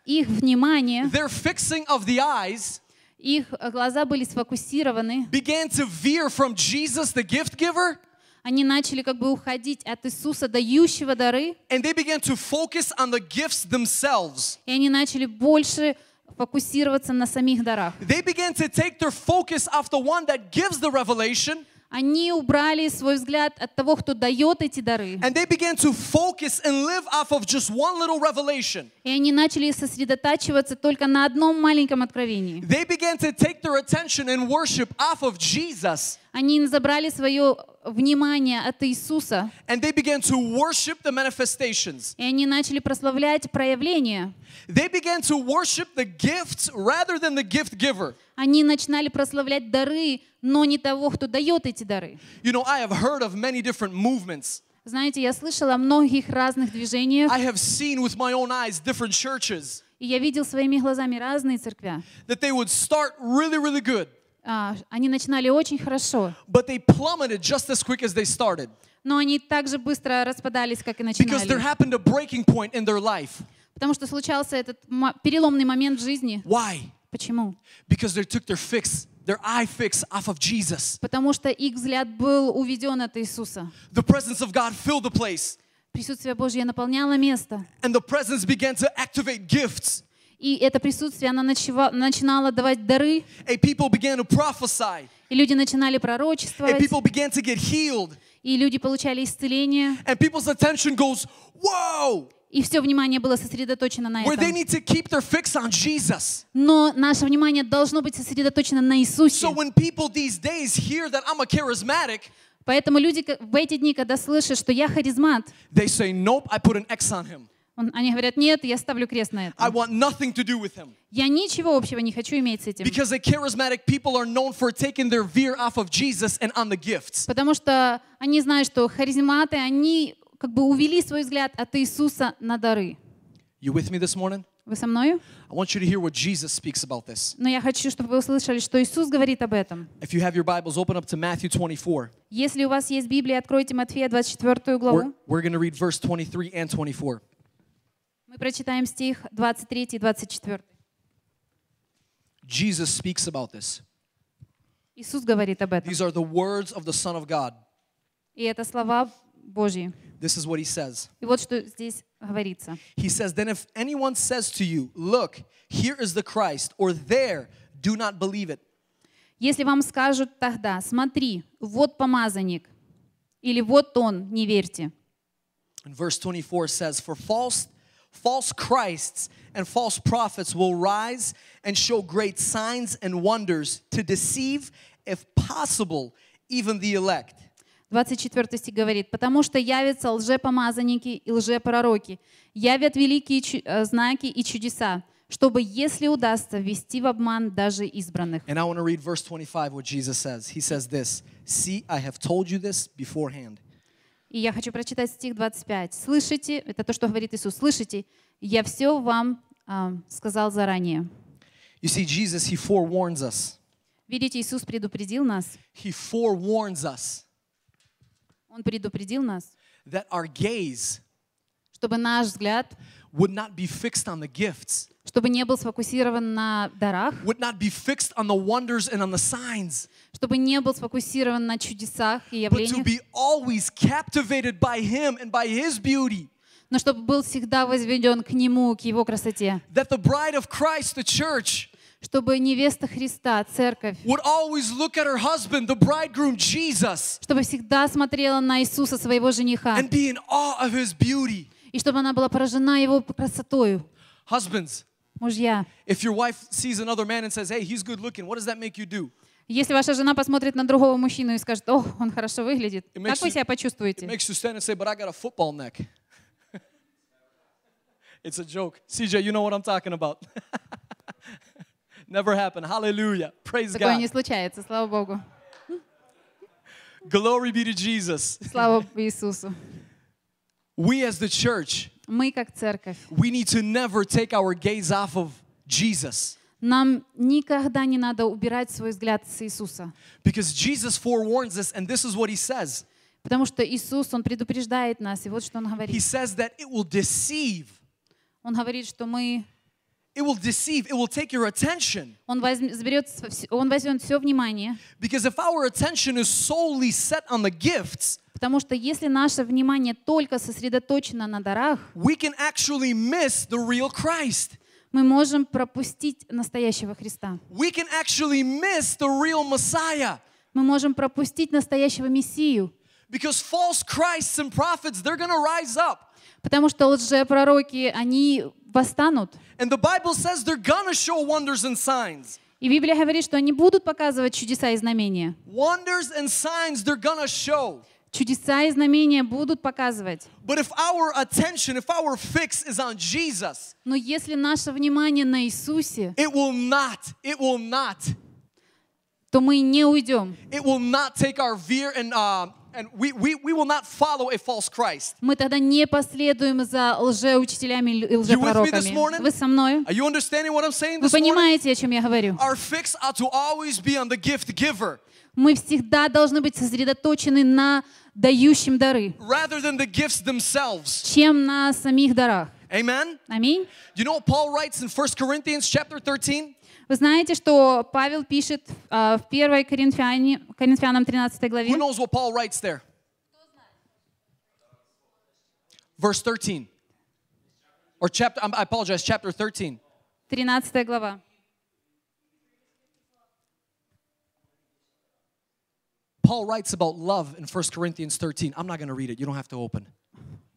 их внимание, their fixing of the eyes их э, глаза были сфокусированы, began to veer from Jesus, the gift giver, они начали как бы уходить от Иисуса, дающего дары, and they began to focus on the gifts themselves. и они начали больше фокусироваться на самих дарах. They began to take their focus off the one that gives the revelation, Они убрали свой взгляд от того, кто дает эти дары, and they began to focus and live off of just one little revelation. и они начали сосредотачиваться только на одном маленьком откровении. They began to take their attention and worship off of Jesus, Они забрали свое внимание от Иисуса, and they began to worship the manifestations. и они начали прославлять проявления. They began to worship the gifts rather than the gift giver. Они начинали прославлять дары, но не того, кто дает эти дары. You know, I have heard of many different movements. Знаете, я слышала о многих разных движениях, I have seen with my own eyes different churches и я видел своими глазами разные церкви. that they would start really, really good, А, Они начинали очень хорошо, but they plummeted just as quick as they started но они так же быстро распадались, как и because there начинали. happened a breaking point in their life. Потому что случался этот переломный момент в жизни. Why? Почему? Because they took their fix, their eye fix off of Jesus. Потому что их взгляд был уведен от Иисуса. The presence of God filled the place, Присутствие Божье наполняло место. and the presence began to activate gifts. И это присутствие, оно начинало давать дары, And people began to prophesy, и люди начинали and пророчествовать, people began to get healed, и люди получали исцеление, and people's attention goes, Whoa! И все внимание было сосредоточено на этом. Но наше внимание должно быть сосредоточено на Иисусе. Поэтому люди в эти дни, когда слышат, что я харизмат, they say, Nope, I put an X on him. он- они говорят, нет, я ставлю крест на это. Я ничего общего не хочу иметь с этим. Потому что они знают, что харизматы, они как бы увели свой взгляд от Иисуса на дары. You with me this morning? Вы со мною? I want you to hear what Jesus speaks about this. Но я хочу, чтобы вы услышали, что Иисус говорит об этом. If you have your Bibles, open up to Matthew 24. Если у вас есть Библия, откройте Матфея 24 We're, главу. we're going to read verse 23 and 24. Мы прочитаем стих 23 и 24. Jesus speaks about this. Иисус говорит об этом. These are the words of the Son of God. И это слова Божьи. This is what he says. И вот что здесь говорится. He says, Then if anyone says to you, Look, here is the Christ, or there, do not believe it. Если вам скажут тогда, смотри, вот помазанник, или вот он, не верьте. And verse 24 says, For false, false Christs and false prophets will rise and show great signs and wonders to deceive, if possible, even the elect. 24 стих говорит, «Потому что явятся лжепомазанники и лжепророки, явят великие э, знаки и чудеса, чтобы, если удастся, ввести в обман даже избранных». And I want to read verse 25, what Jesus says. He says this See, I have told you this beforehand. И я хочу прочитать стих 25. «Слышите?» Это то, что говорит Иисус. «Слышите? Я все вам а, сказал заранее». You see, Jesus, he forewarns us. Видите, Иисус предупредил нас. He forewarns us Он предупредил нас, that our gaze чтобы наш взгляд, would not be fixed on the gifts, чтобы не был сфокусирован на дарах, would not be fixed on the wonders and on the signs, чтобы не был сфокусирован на чудесах и but to явлениях, be always captivated by him and by his beauty. но чтобы был всегда возведен к Нему, к Его красоте. That the bride of Christ, the church, Чтобы невеста Христа, церковь, would always look at her husband, the bridegroom Jesus, чтобы всегда смотрела на Иисуса, своего жениха, and be in awe of his beauty. и чтобы она была поражена Его красотою. Husbands, Мужья, if your wife sees another man and says, hey, he's good looking, what does that make you do? если ваша жена посмотрит на другого мужчину и скажет, о, он хорошо выглядит, It как вы себя It почувствуете? makes you stand and say, but I got a football neck. it's a joke. CJ, you know what I'm talking about. Never happened. Hallelujah. Praise Такое не God. случается, слава Богу. Glory be to Jesus. Слава Иисусу. We as the church, Мы, как церковь, we need to never take our gaze off of Jesus. нам никогда не надо убирать свой взгляд с Иисуса. Because Jesus forewarns us, and this is what he says. Потому что Иисус, Он предупреждает нас, и вот что Он He говорит. says that it will deceive, Он говорит, что мы, it will deceive, it will take your attention. Он, возьм- заберет, с- вс- он возьмет все внимание. Because if our attention is solely set on the gifts, Потому что если наше внимание только сосредоточено на дарах, we can actually miss the real Christ. мы можем пропустить настоящего Христа. We can actually miss the real Messiah. Мы можем пропустить настоящего Мессию. Because false Christs and prophets, they're going to rise up. Потому что лжепророки, они восстанут. And the Bible says they're to show wonders and signs. И Библия говорит, что они будут показывать чудеса и знамения. Wonders and signs they're to show. Чудеса и знамения будут показывать. But if our attention, if our fix is on Jesus, Но если наше внимание на Иисусе, it will not, it will not, то мы не уйдем. it will not take our veer and uh, and we, we, we will not follow a false Christ. Мы тогда не последуем за лжеучителями и You with me this лжепророками. morning? Вы со мной? Are you understanding what I'm saying Вы this morning? понимаете, о чем я говорю? Our fix ought to always be on the gift giver Мы всегда должны быть сосредоточены на дающем дары, rather than the gifts themselves. чем на самих дарах. Amen? Аминь. You know what Paul writes in 1 Corinthians chapter 13? Вы знаете, что Павел пишет а, в 1 Коринфяне, Коринфянам 13 главе, Who knows what Paul writes there? Verse 13. Or chapter, I apologize, chapter 13. 13 глава. Paul writes about love in 1 Corinthians 13. I'm not going to read it. You don't have to open.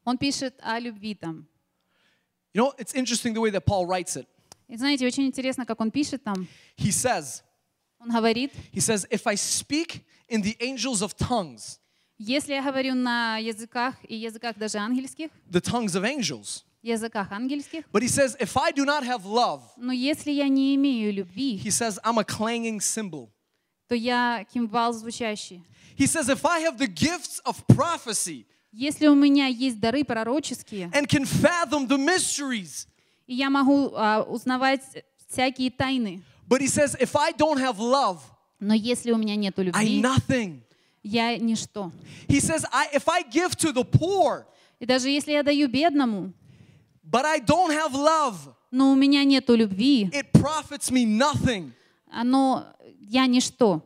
Он пишет о любви там. You know, it's interesting the way that Paul writes it. И знаете, очень интересно, как он пишет там. He says, Он говорит, he says, if I speak in the angels of tongues, если я говорю на языках и языках даже ангельских, the tongues of angels, языках ангельских, but he says, if I do not have love, но если я не имею любви, he says, I'm a clanging cymbal. то я кимвал звучащий. He says, if I have the gifts of prophecy Если у меня есть дары пророческие, and can fathom the mysteries, и я могу а, узнавать всякие тайны, but he says, if I don't have love, но если у меня нету I'm любви, nothing. я ничто. He says, I, if I give to the poor, И даже если я даю бедному, but I don't have love, но у меня нету любви, it profits me nothing. оно, я ничто.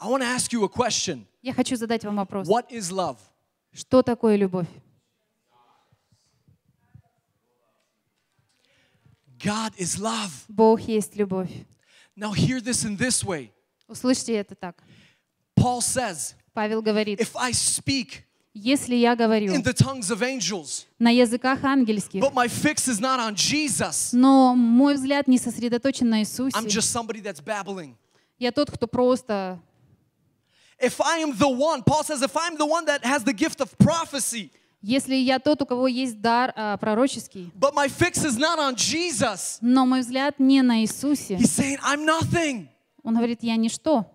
I want to ask you a question. Я хочу задать вам вопрос. What is love? Что такое любовь? God is love. Бог есть любовь. Now hear this in this way. Услышьте это так. Paul says, Павел говорит, if I speak если я говорю in the tongues of angels, на языках ангельских, but my fix is not on Jesus, но мой взгляд не сосредоточен на Иисусе, I'm just somebody that's babbling. я тот, кто просто... If I am the one, Paul says, if I'm the one that has the gift of prophecy, Если я тот, у кого есть дар а, пророческий, but my fix is not on Jesus, но мой взгляд не на Иисусе, he's saying, I'm nothing. он говорит, я ничто.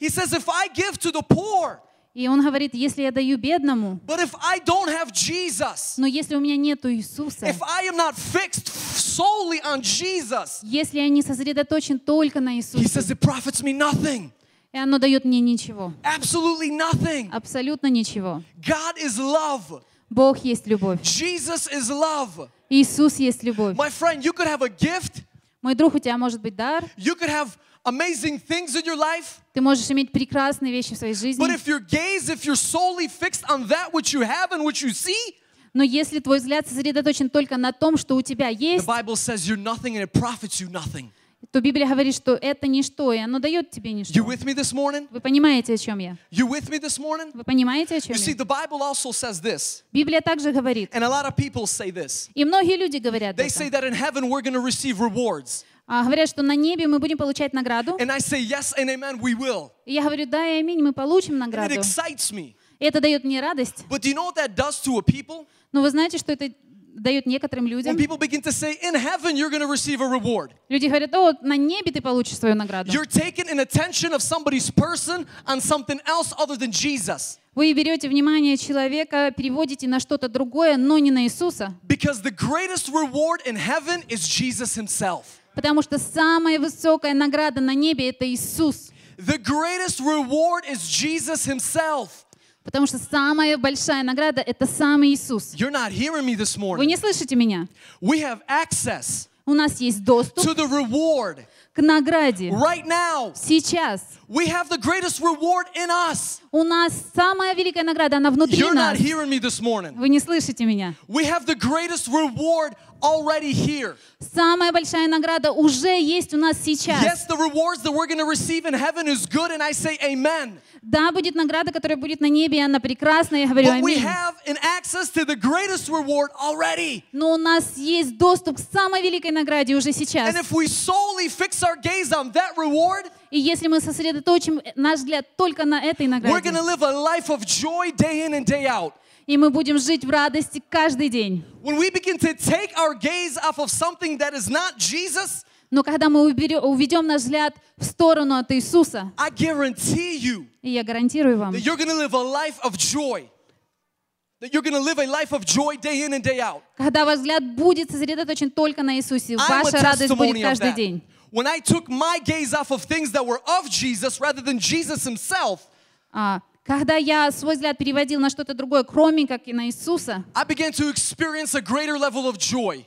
He says, if I give to the poor, И он говорит, если я даю бедному, but if I don't have Jesus, но если у меня нету Иисуса, if I am not fixed solely on Jesus, если я не сосредоточен только на he says Иисусе, it profits me nothing. и оно дает мне ничего, Absolutely nothing. абсолютно ничего. God is love. Бог есть любовь. Jesus is love. Иисус есть любовь. My friend, you could have a gift, Мой друг, у тебя может быть дар, you could have amazing things in your life, ты можешь иметь прекрасные вещи в своей but жизни, if your gaze, if you're solely fixed on that which you have and what you see, но если твой взгляд сосредоточен только на том, что у тебя the есть, Bible says you're nothing and it profits you nothing. То Библия говорит, что это ничто, и оно дает тебе You ничто. with me this morning? Вы понимаете, о чем я? You with me this morning? Вы понимаете, о чем You see, я? the Bible also says this, Библия также говорит, and a lot of people say this. и многие люди говорят They say это, that in heaven we're going to receive rewards. А, говорят, что на небе мы будем получать награду. And I say yes and amen, we will. И я говорю, да и аминь, мы получим And it награду. excites me. И это дает мне радость. But do you know what that does to a people? Но вы знаете, что это дает некоторым людям? When people begin to say, in heaven you're going to receive a reward. Люди говорят, о, на небе ты получишь свою награду. You're taking an attention of somebody's person on something else other than Jesus. Вы берете внимание человека, переводите на что-то другое, но не на Иисуса. Because the greatest reward in heaven is Jesus himself. Потому что самая высокая награда на небе — это Иисус. The greatest reward is Jesus himself. Потому что самая большая награда — это сам Иисус. You're not hearing me this Вы morning. не слышите меня? We have access. У нас есть доступ to the reward. к награде. Right now, Сейчас we have the greatest reward in us. у нас самая великая награда, она внутри You're not нас. hearing me this morning. Вы не слышите меня? We have the greatest reward already here. Самая большая награда уже есть у нас сейчас. Yes, the rewards that we're going to receive in heaven is good, and I say amen. Да, будет награда, которая будет на небе, и она прекрасная, я говорю But we аминь. have an access to the greatest reward already. Но у нас есть доступ к самой великой награде уже сейчас. And if we solely fix our gaze on that reward, И если мы сосредоточим наш взгляд только на этой we're награде, going to live a life of joy day in and day out. И мы будем жить в радости каждый день. Но когда мы уведем наш взгляд в сторону от Иисуса, I guarantee you и я гарантирую вам, that you're going to live a life of joy. Day in and day out. когда ваш взгляд будет сосредоточен только на Иисусе, ваша радость будет каждый день. When I took my gaze off of things that were of Jesus rather than Jesus himself, А, когда я свой взгляд переводил на что-то другое, кроме как и на Иисуса, I began to experience a greater level of joy.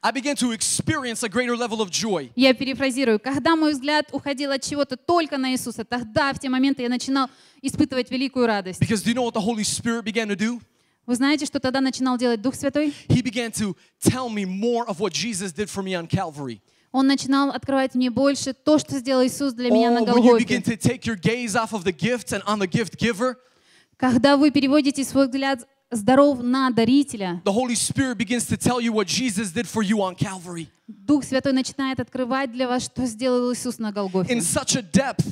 I began to experience a greater level of joy. я перефразирую, когда мой взгляд уходил от чего-то только на Иисуса, тогда в те моменты я начинал испытывать великую радость. Because do you know what the Holy Spirit began to do? Вы знаете, что тогда начинал делать Дух Святой? He began to tell me more of what Jesus did for me on Calvary. Он начинал открывать мне больше то, что сделал Иисус для меня на Oh, Голгофе. Когда вы переводите свой взгляд здоров на дарителя, the Holy Spirit begins to tell you what Jesus did for you on Calvary Дух Святой начинает открывать для вас, что сделал Иисус на Голгофе. in such a depth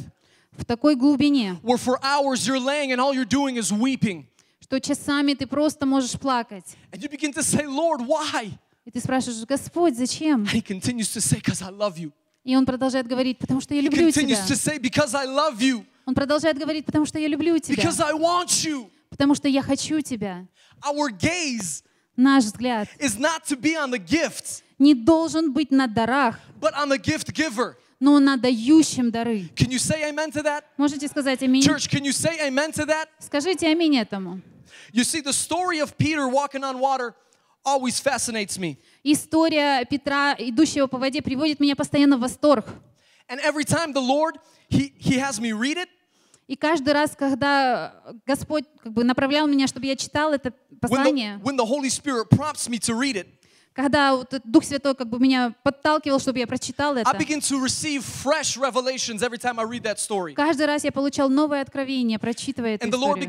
В такой глубине, where for hours you're laying and all you're doing is weeping. что часами ты просто можешь плакать. And you begin to say, Lord, why? И ты спрашиваешь, Господь, зачем? And He continues to say, Because I love you. И он продолжает говорить, потому что я He люблю тебя. continues to say, Because I love you. Он продолжает говорить, потому что я люблю тебя. Because I want you. Потому что я хочу тебя. Our gaze Наш взгляд is not to be on the gifts, не должен быть на дарах, but on the gift giver. но на дающем дары. Can you say amen to that? Можете сказать аминь? Church, can you say amen to that? Скажите аминь этому. You see, the story of Peter walking on water always fascinates me. История Петра, идущего по воде, приводит меня постоянно в восторг. And every time the Lord, He, he has me read it, И каждый раз, когда Господь как бы направлял меня, чтобы я читал это when послание, the, when the Holy Spirit prompts me to read it, когда вот Дух Святой как бы меня подталкивал, чтобы я прочитал это, каждый раз я получал новое откровение, прочитывая эту историю.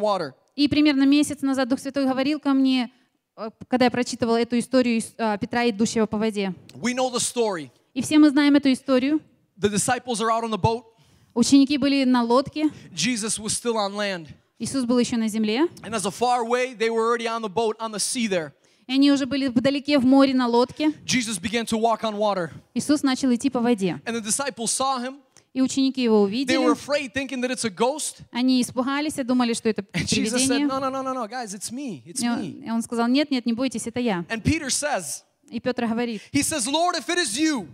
uh. И примерно месяц назад Дух Святой говорил ко мне, э, когда я прочитывала эту историю а, Петра, идущего по воде. We know the story. И все мы знаем эту историю. Ученики были на лодке, Jesus was still on land. Иисус был еще на земле, And as a far away, they were already on the boat on the sea there. и они уже были вдалеке в море на лодке. Jesus began to walk on water. Иисус начал идти по воде. And the disciples saw him. И ученики его They were увидели, afraid, thinking that it's a ghost. они испугались и думали, что это And Jesus said, привидение. No, no, no, no, no, guys, it's me. It's И он, me. и он сказал, нет, нет, не бойтесь, это я. And Peter says, И Петр говорит, He says, Lord, if it is you,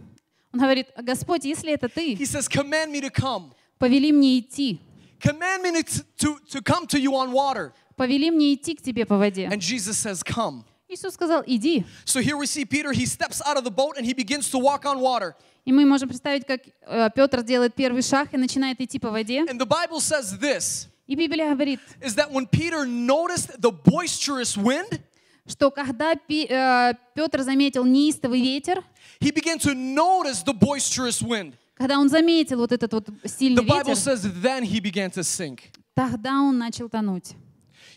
он говорит, Господь, если это ты, He says, command me to come. повели мне идти, Command me to, to, to come to you on water. повели мне идти к тебе по воде. And Jesus says, Come. Иисус сказал, иди. So here we see Peter, he steps out of the boat and he begins to walk on water. И мы можем представить, как э, Петр делает первый шаг и начинает идти по воде. And the Bible says this И Библия говорит, is that when Peter noticed the boisterous wind, что когда Пи- э, Петр заметил неистовый ветер, he began to notice the boisterous wind. Когда он заметил вот этот вот The сильный Bible ветер, says then he began to sink. тогда он начал тонуть.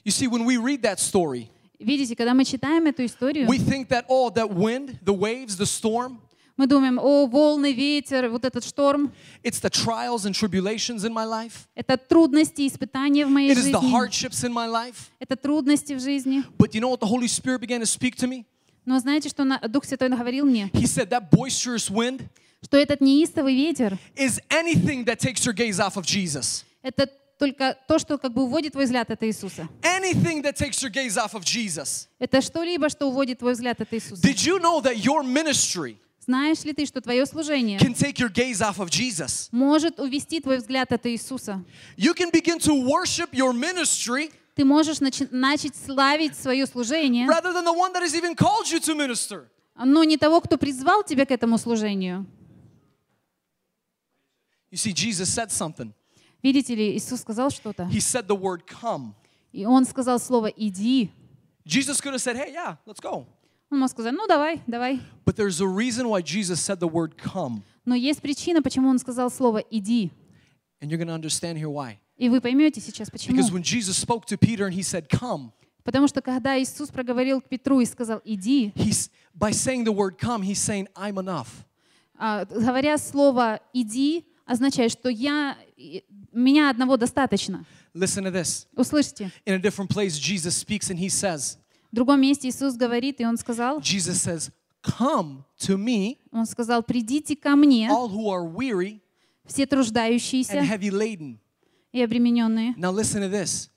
You see, when we read that story, Видите, когда мы читаем эту историю, we think that, oh, that wind, the waves, the storm, мы думаем, о, волны, ветер, вот этот шторм, it's the trials and tribulations in my life, это трудности, испытания в моей it is the жизни, hardships in my life. это трудности в жизни. But you know what the Holy Spirit began to speak to me? Но знаете, что Дух Святой говорил мне? He said that boisterous wind Что этот неистовый ветер, is anything that takes your gaze off of Jesus. это только то, что как бы уводит твой взгляд от Иисуса. Anything that takes your gaze off of Jesus. Это что-либо, что уводит твой взгляд от Иисуса. Did you know that your ministry Знаешь ли ты, что твое служение can take your gaze off of Jesus? может увести твой взгляд от Иисуса? You can begin to worship your ministry Ты можешь начать славить свое служение, rather than the one that has even called you to minister. но не того, кто призвал тебя к этому служению. You see, Jesus said something. Видите ли, Иисус сказал что-то. He said the word come. И Он сказал слово «иди». Jesus could have said, hey, yeah, let's go. Он мог сказать, ну давай, давай. But there's a reason why Jesus said the word come. Но есть причина, почему Он сказал слово «иди». And you're going to understand here why. И вы поймете сейчас, почему. Because when Jesus spoke to Peter and he said, come, Потому что когда Иисус проговорил к Петру и сказал «иди», he's, by saying the word come, he's saying, I'm enough. а, говоря слово «иди», означает, что я, меня одного достаточно. Listen to this. Услышьте. In a different place, Jesus speaks and he says, В другом месте Иисус говорит, и Он сказал, Jesus says, Come to me, Он сказал, «Придите ко мне, all who are weary все and труждающиеся heavy laden. и обремененные». Now listen to this.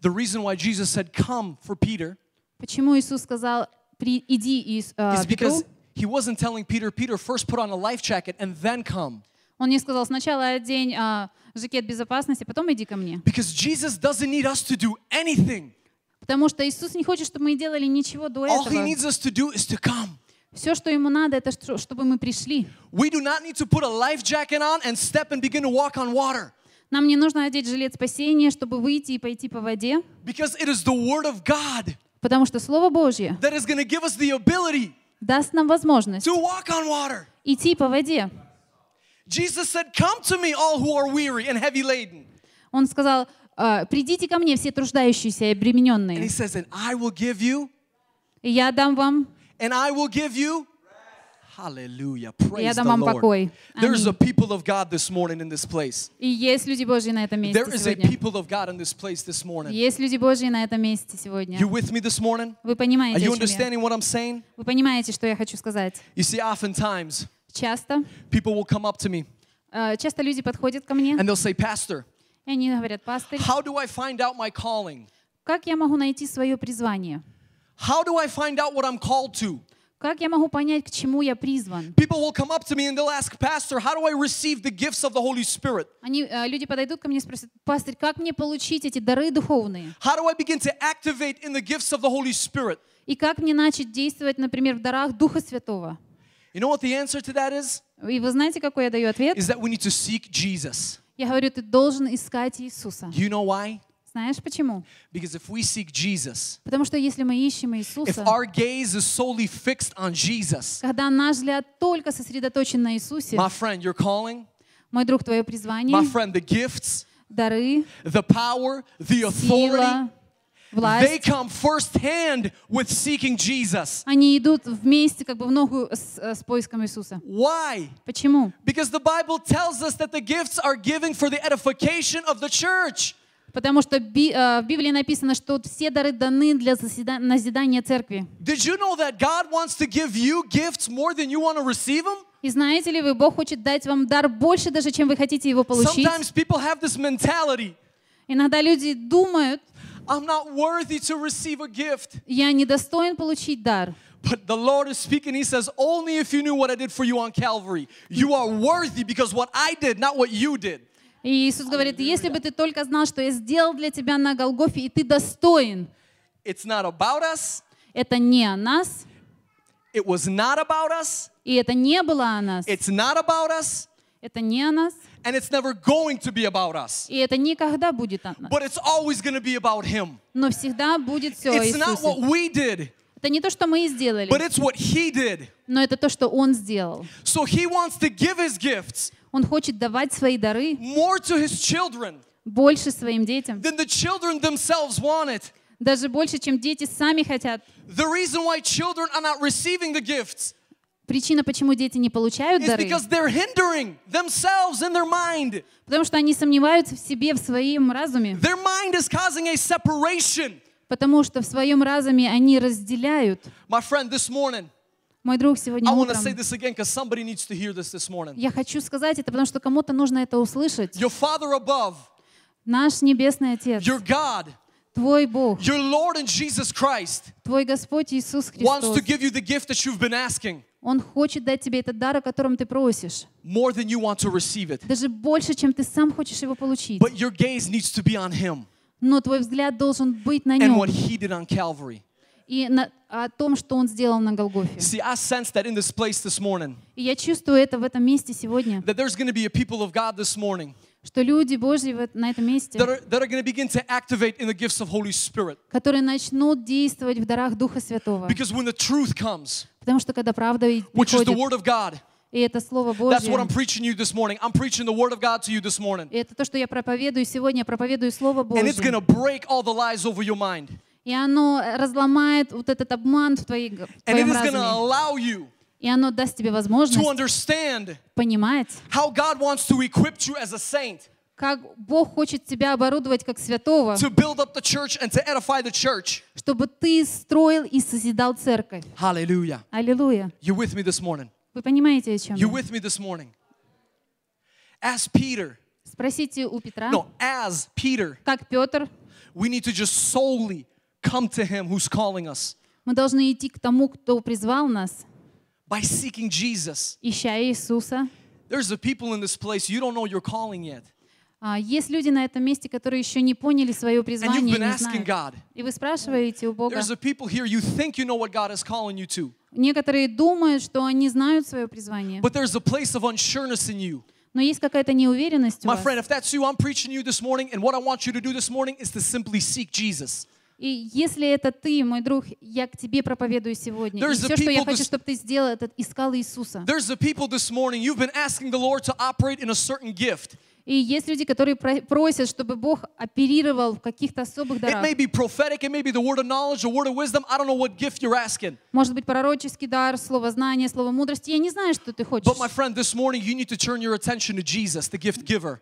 The reason why Jesus said, Come for Peter Почему Иисус сказал «При- «иди» а, is Петру? because he wasn't telling Peter, Peter, first put on a life jacket and then come. Он не сказал сначала одень а, жакет безопасности, потом иди ко мне. Because Jesus doesn't need us to do anything. Потому что Иисус не хочет, чтобы мы делали ничего до All he этого. needs us to do is to come. Все, что ему надо, это что- чтобы мы пришли. We do not need to put a life jacket on and step and begin to walk on water. Нам не нужно одеть жилет спасения, чтобы выйти и пойти по воде, Because it is the Word of God потому что Слово Божье that is give us the ability даст нам возможность to walk on water. идти по воде. Jesus said, Come to me, all who are weary and heavy laden. Он сказал, «А, «Придите ко мне, все труждающиеся и And he обремененные, says, And I will give you, и я дам вам, and I will give you. Hallelujah. Praise я дам вам покой». There's a Аминь. people of God this morning in this place. И есть люди Божьи на этом месте There is a people of God in this place this morning. Есть люди Божьи на этом месте сегодня. You with me this morning? Вы Are понимаете, you чем я? understanding what I'm saying? Вы понимаете, что я хочу сказать? You see, oftentimes Часто, people will come up to me э, часто люди подходят ко мне, and they'll say, Pastor, и они говорят, пастырь, how do I find out my calling? как я могу найти свое призвание? How do I find out what I'm called to? Как я могу понять, к чему я призван? People will come up to me and they'll ask, Pastor, how do I receive the gifts of the Holy Spirit? Они, люди подойдут ко мне и спросят, пастырь, как мне получить эти дары духовные? How do I begin to activate in the gifts of the Holy Spirit? И как мне начать действовать, например, в дарах Духа Святого? You know what the answer to that is? И вы знаете, какой я даю ответ? Is that we need to seek Jesus. Я говорю, ты должен искать Иисуса. You know why? Знаешь почему? Because if we seek Jesus, Потому что если мы ищем if Иисуса, our gaze is solely fixed on Jesus, когда наш взгляд только сосредоточен на Иисусе, my friend, your calling, мой друг, твое my призвание, friend, the gifts, дары, the power, the authority, сила, they власть, come firsthand with seeking Jesus. они идут вместе, как бы в ногу с, э, с поиском Иисуса. Why? Почему? Because the Bible tells us that the gifts are given for the edification of the church. Потому что э, в Библии написано, что все дары даны для назидания церкви. Did you know that God wants to give you gifts more than you want to receive them? И знаете ли вы, Бог хочет дать вам дар больше, даже чем вы хотите его получить. Sometimes people have this mentality Иногда люди думают, I'm not worthy to receive a gift. я недостоин получить дар. But the Lord is speaking. He says, Only if you knew what I did for you on Calvary. You are worthy because what I did, not what you did. И Иисус говорит, если бы ты только знал, что я сделал для тебя на Голгофе, и ты достоин, It's not about us. это не о нас, It was not about us. и это не было о нас, It's not about us. это не о нас, And it's never going to be about us. и это никогда будет о нас. But it's always going to be about Him. Но всегда будет все о It's not what Иисусе. we did, Это не то, что мы сделали, but it's what He did. но это то, что Он сделал. So He wants to give His gifts Он хочет давать свои дары more to His children больше своим детям, than the children themselves want it. даже больше, чем дети сами хотят. The reason why children are not receiving the gifts Причина, почему дети не получают дары, потому что они сомневаются в себе, в своем разуме, потому что в своем разуме они разделяют. Мой друг сегодня утром, я хочу сказать это, потому что кому-то нужно это услышать. Наш Небесный Отец, Твой Бог, your Lord and Jesus Christ Твой Господь Иисус wants Христос, Он хочет дать тебе этот дар, о котором ты просишь. more than you want to receive it. Даже больше, чем ты сам хочешь его получить. But your gaze needs to be on Him. но твой взгляд должен быть на and нем what He did on Calvary. и на, о том, что он сделал на Голгофе. See, I sense that in this place this morning, И я чувствую это в этом месте сегодня, that there's going to be a people of God this morning что люди Божьи на этом месте, которые начнут действовать в дарах Духа Святого. Потому что когда правда приходит, и это Слово that's what I'm Божье, preaching you this morning. I'm preaching the Word of God to you this morning. и это то, что я проповедую сегодня, я проповедую Слово And it's going to Божье. break all the lies over your mind. И оно разломает вот этот обман в, твоей, в твоем разуме. И оно даст тебе to возможность understand понимать, how God wants to equip you as a saint, как Бог хочет тебя оборудовать как святого, to build up the church and to edify the church. чтобы ты строил и созидал церковь. Hallelujah. Аллилуйя. You with me this morning? Вы понимаете, о чем You я? with me this morning? As Peter, Спросите у Петра, no, as Peter, как Петр, we need to just solely come to Him who's calling us мы должны идти к тому, кто призвал нас, by seeking Jesus. ища Иисуса. There's a people in this place, you don't know your calling yet. А, Есть люди на этом месте, которые еще не поняли свое призвание, не знают. God. И вы спрашиваете у Бога. Некоторые думают, что они знают свое призвание, но есть какая-то неуверенность у вас. И если это ты, мой друг, я к тебе проповедую сегодня. И There's the все, что я хочу, чтобы ты сделал, это искал Иисуса. There's the people this morning, you've been asking the Lord to operate in a certain gift. И есть люди, которые про- просят, чтобы Бог оперировал в каких-то особых дарах. Может быть, пророческий дар, слово знания, слово мудрости. Я не знаю, что ты хочешь.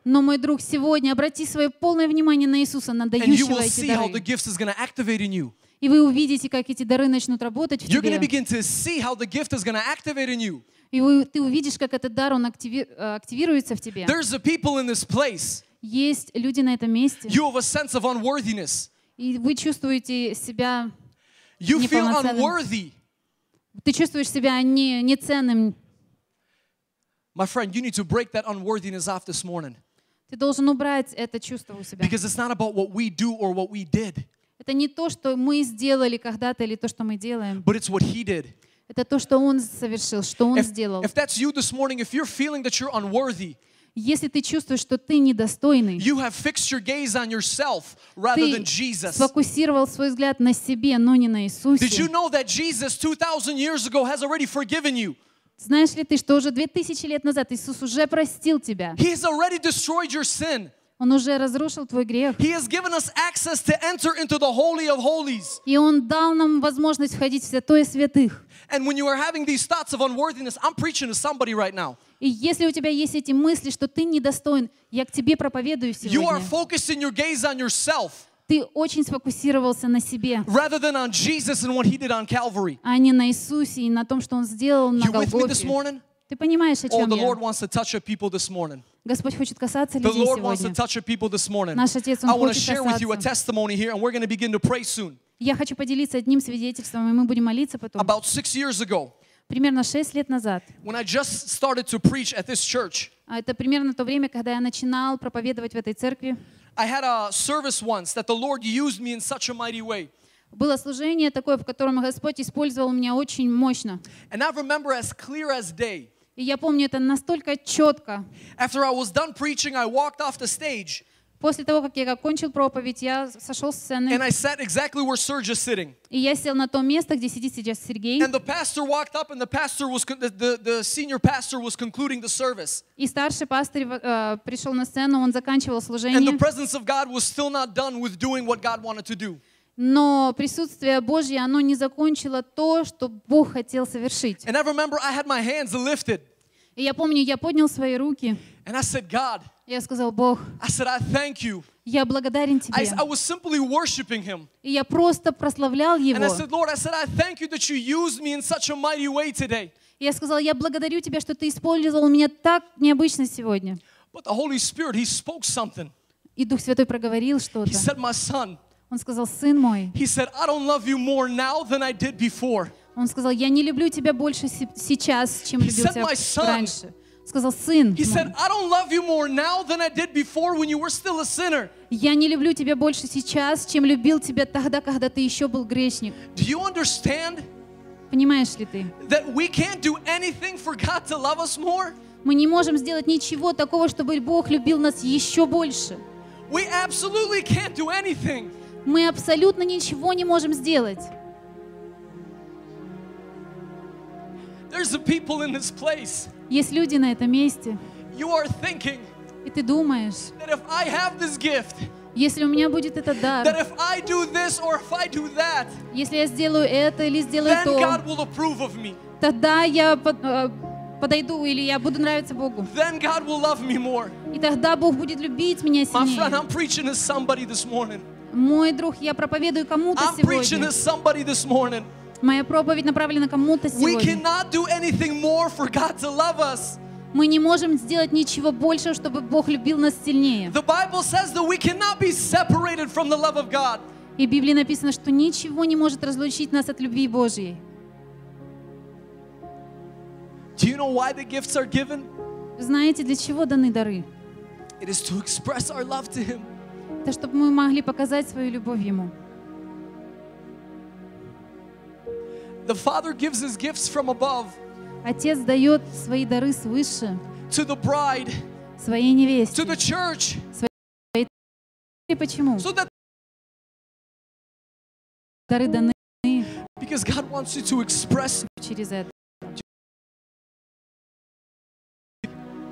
Но, мой друг, сегодня обрати свое полное внимание на Иисуса, на дающего эти дары. И вы увидите, как эти дары начнут работать в You're тебе. И ты увидишь, как этот дар, он активи- э, активируется в тебе. There's the people in this place. Есть люди на этом месте, You have a sense of unworthiness. и вы чувствуете себя, You feel unworthy. ты чувствуешь себя не, неценным. My friend, you need to break that unworthiness off this morning. Ты должен убрать это чувство у себя. Because it's not about what we do or what we did, Это не то, что мы сделали когда-то или то, что мы делаем. but it's what He did. Это то, что Он совершил, что Он If, сделал. if that's you this morning, if you're feeling that you're unworthy, Если ты чувствуешь, что ты недостойный, you have fixed your gaze on yourself rather ты than Jesus. сфокусировал свой взгляд на себе, но не на Иисусе. Did you know that Jesus 2,000 years ago has already forgiven you? Знаешь ли ты, что уже две тысячи лет назад Иисус уже простил тебя? He has already destroyed your sin. Он уже разрушил твой грех. И Он дал нам возможность входить в святое святых. And when you are having these thoughts of unworthiness, I'm preaching to somebody right now. И если у тебя есть эти мысли, что ты недостоин, я к тебе проповедую You are сегодня. focusing your gaze on yourself Ты очень сфокусировался на себе, rather than on Jesus and what he did on Calvary. а не на Иисусе и на том, что Он сделал на You with me this Голгофе. morning? Ты понимаешь, о Oh, чем the я? Lord wants to touch your people this morning. Господь хочет касаться The людей Lord wants to сегодня. touch your people this morning. Наш Отец, Он I want to хочет share with you a касаться. testimony here, and we're going to begin to pray soon. Я хочу поделиться одним свидетельством, и мы будем молиться потом. About six years ago, Примерно шесть лет назад, when I just started to preach at this church, а это примерно то время, когда я начинал проповедовать в этой церкви, I had a service once that the Lord used me in such a mighty way. было служение такое, в котором Господь использовал меня очень мощно. And I remember as clear as day. И я помню это настолько четко. After I was done preaching, I walked off the stage После того, как я окончил проповедь, я сошел с сцены, and I sat exactly where Serge is sitting. и я сел на то место, где сидит сейчас Сергей. And the pastor walked up, and the pastor was the, the, senior pastor was concluding the service. И старший пастырь э, пришел на сцену, он заканчивал And the служение, presence of God was still not done with doing what God wanted to do. но присутствие Божье, оно не закончило то, что Бог хотел совершить. And I remember I had my hands lifted, И я помню, я поднял свои руки, and I said, God, я сказал, Бог, I said, I thank you. я благодарен Тебе. I was simply worshiping Him. И я просто прославлял And I Его. said, Lord, I said, I thank you that you used me in such a mighty way today. И я сказал, я благодарю Тебя, что Ты использовал меня так необычно сегодня. But the Holy Spirit, He spoke something. И Дух Святой проговорил He что-то. said, My son, Он сказал, сын мой, He said, I don't love you more now than I did before. он сказал, я не люблю тебя больше се- сейчас, чем любил тебя раньше. Сказал, сын, He said, I don't love you more now than I did before when you were still a sinner. я не люблю тебя больше сейчас, чем любил тебя тогда, когда ты еще был грешник. Do you understand Понимаешь ли ты? that we can't do anything for God to love us more? Мы не можем сделать ничего такого, чтобы Бог любил нас еще больше. We absolutely can't do anything. Мы абсолютно ничего не можем сделать. There's a people in this place. Есть люди на этом месте, и ты думаешь, если у меня будет этот дар, that, если я сделаю это или сделаю то, тогда я э, подойду или я буду нравиться Богу. Then God will love me more. И тогда Бог будет любить меня My friend, сильнее. I'm preaching to somebody this morning. Мой друг, я проповедую кому-то сегодня. Моя проповедь направлена кому-то сегодня. Мы не можем сделать ничего больше, чтобы Бог любил нас сильнее. И в Библии написано, что ничего не может разлучить нас от любви Божьей. Do you know why the gifts are given? Знаете, для чего даны дары? It is to express our love to Him. Это чтобы мы могли показать свою любовь Ему. The Father gives His gifts from above Отец дает свои дары свыше to the bride, своей невесте. to the church, Своей... И почему? so that Дары даны because God wants you to express через это.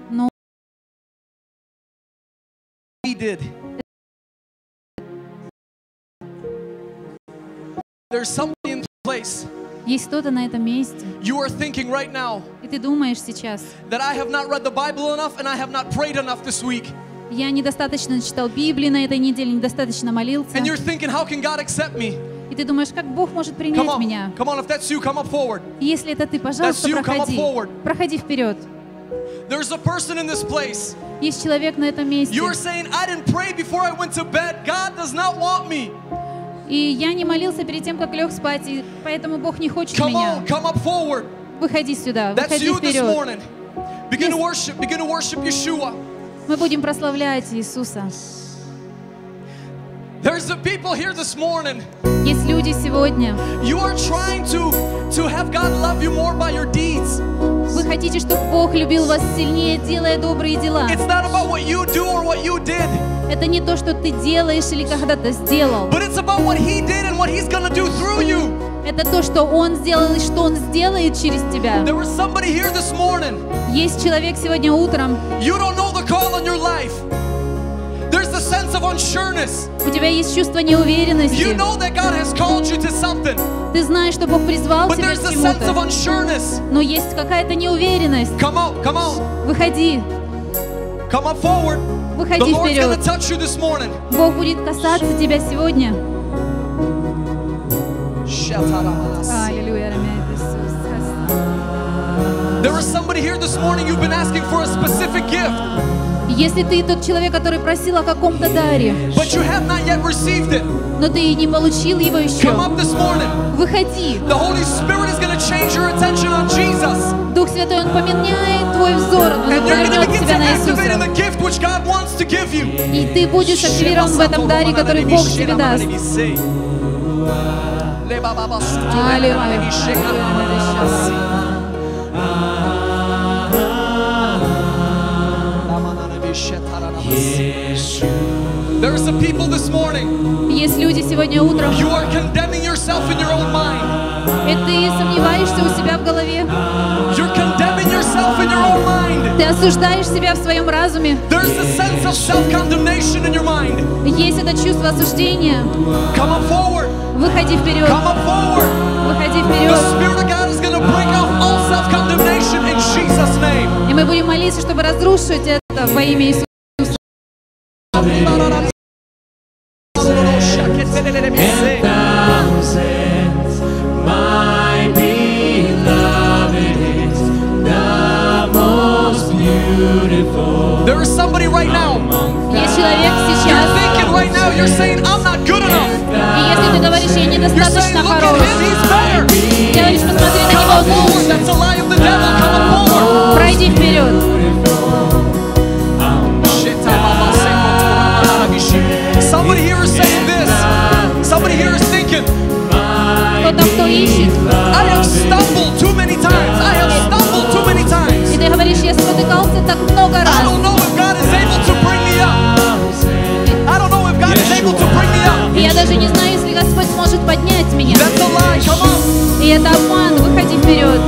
Но He did. There's somebody in place. Есть кто-то на этом месте, You are thinking right now и ты думаешь сейчас, that I have not read the Bible enough and I have not prayed enough this week. я недостаточно читал Библии на этой неделе, недостаточно молился. And you're thinking, how can God accept me? И ты думаешь, как Бог может Come принять on, меня? come on, if that's you, come up forward. Если это ты, пожалуйста, That's you, come up проходи. forward. Проходи вперед. There's a person in this place. Есть человек на этом месте. You are saying, I didn't pray before I went to bed. God does not want me. И я не молился перед тем, как лег спать, и поэтому Бог не хочет Come меня. on, come up forward. Выходи сюда, That's выходи you this вперед. morning. Begin to worship, begin to worship Yeshua. Мы будем прославлять Иисуса. There's the people here this morning. Есть люди сегодня. You are trying to, to have God love you more by your deeds. Вы хотите, чтобы Бог любил вас сильнее, делая добрые дела. It's not about what you do or what you did, Это не то, что ты делаешь или когда-то сделал. but it's about what He did and what He's gonna do through you. Это то, что Он сделал и что Он сделает через тебя. There was somebody here this morning. Есть человек сегодня утром, You don't know the call on your life. There's the sense of unsureness. у тебя есть чувство неуверенности. You know that God has called you to something, Ты знаешь, что Бог призвал but тебя there's к the sense of чему-то. unsureness. Но есть какая-то неуверенность. Come on, come on, Выходи, come up forward. The выходи Lord's gonna вперед. touch you this morning. Бог будет касаться тебя сегодня. Аллилуйя, рамяет Иисус. There is somebody here this morning, you've been asking for a specific gift, Если ты тот человек, который просил о каком-то даре, but you have not yet received it. но ты не получил его еще, Come up this morning. выходи. The Holy Spirit is going to change your attention on Jesus. Дух Святой, Он поменяет твой взор, Он повернет тебя на Иисуса. the gift which God wants to give you. И ты будешь активирован в этом даре, который Бог тебе даст. There are some people this morning, Есть люди сегодня утром, you are condemning yourself in your own mind. и ты сомневаешься у себя в голове, You're condemning yourself in your own mind. ты осуждаешь себя в своем разуме. There's a sense of self-condemnation in your mind. Есть это чувство осуждения. Come up forward. Выходи вперед, Come up forward. выходи The вперед. Spirit of God is going to break off all self-condemnation in Jesus' name. И мы будем молиться, чтобы разрушить это во имя Иисуса. There is somebody right now. Есть человек You're сейчас, thinking right now, you're saying, I'm not good enough. и если ты говоришь, я недостаточно хорош, ты говоришь, посмотри на него, on forward, here is saying this. Somebody here is thinking, I have stumbled too many times. I have stumbled too many times. и ты говоришь, я спотыкался так много I раз. don't know if God is able to bring me up. I don't know if God is able to bring me up. И я даже не знаю, если Господь сможет поднять меня. That's a lie. Come on. И это обман, выходи вперед.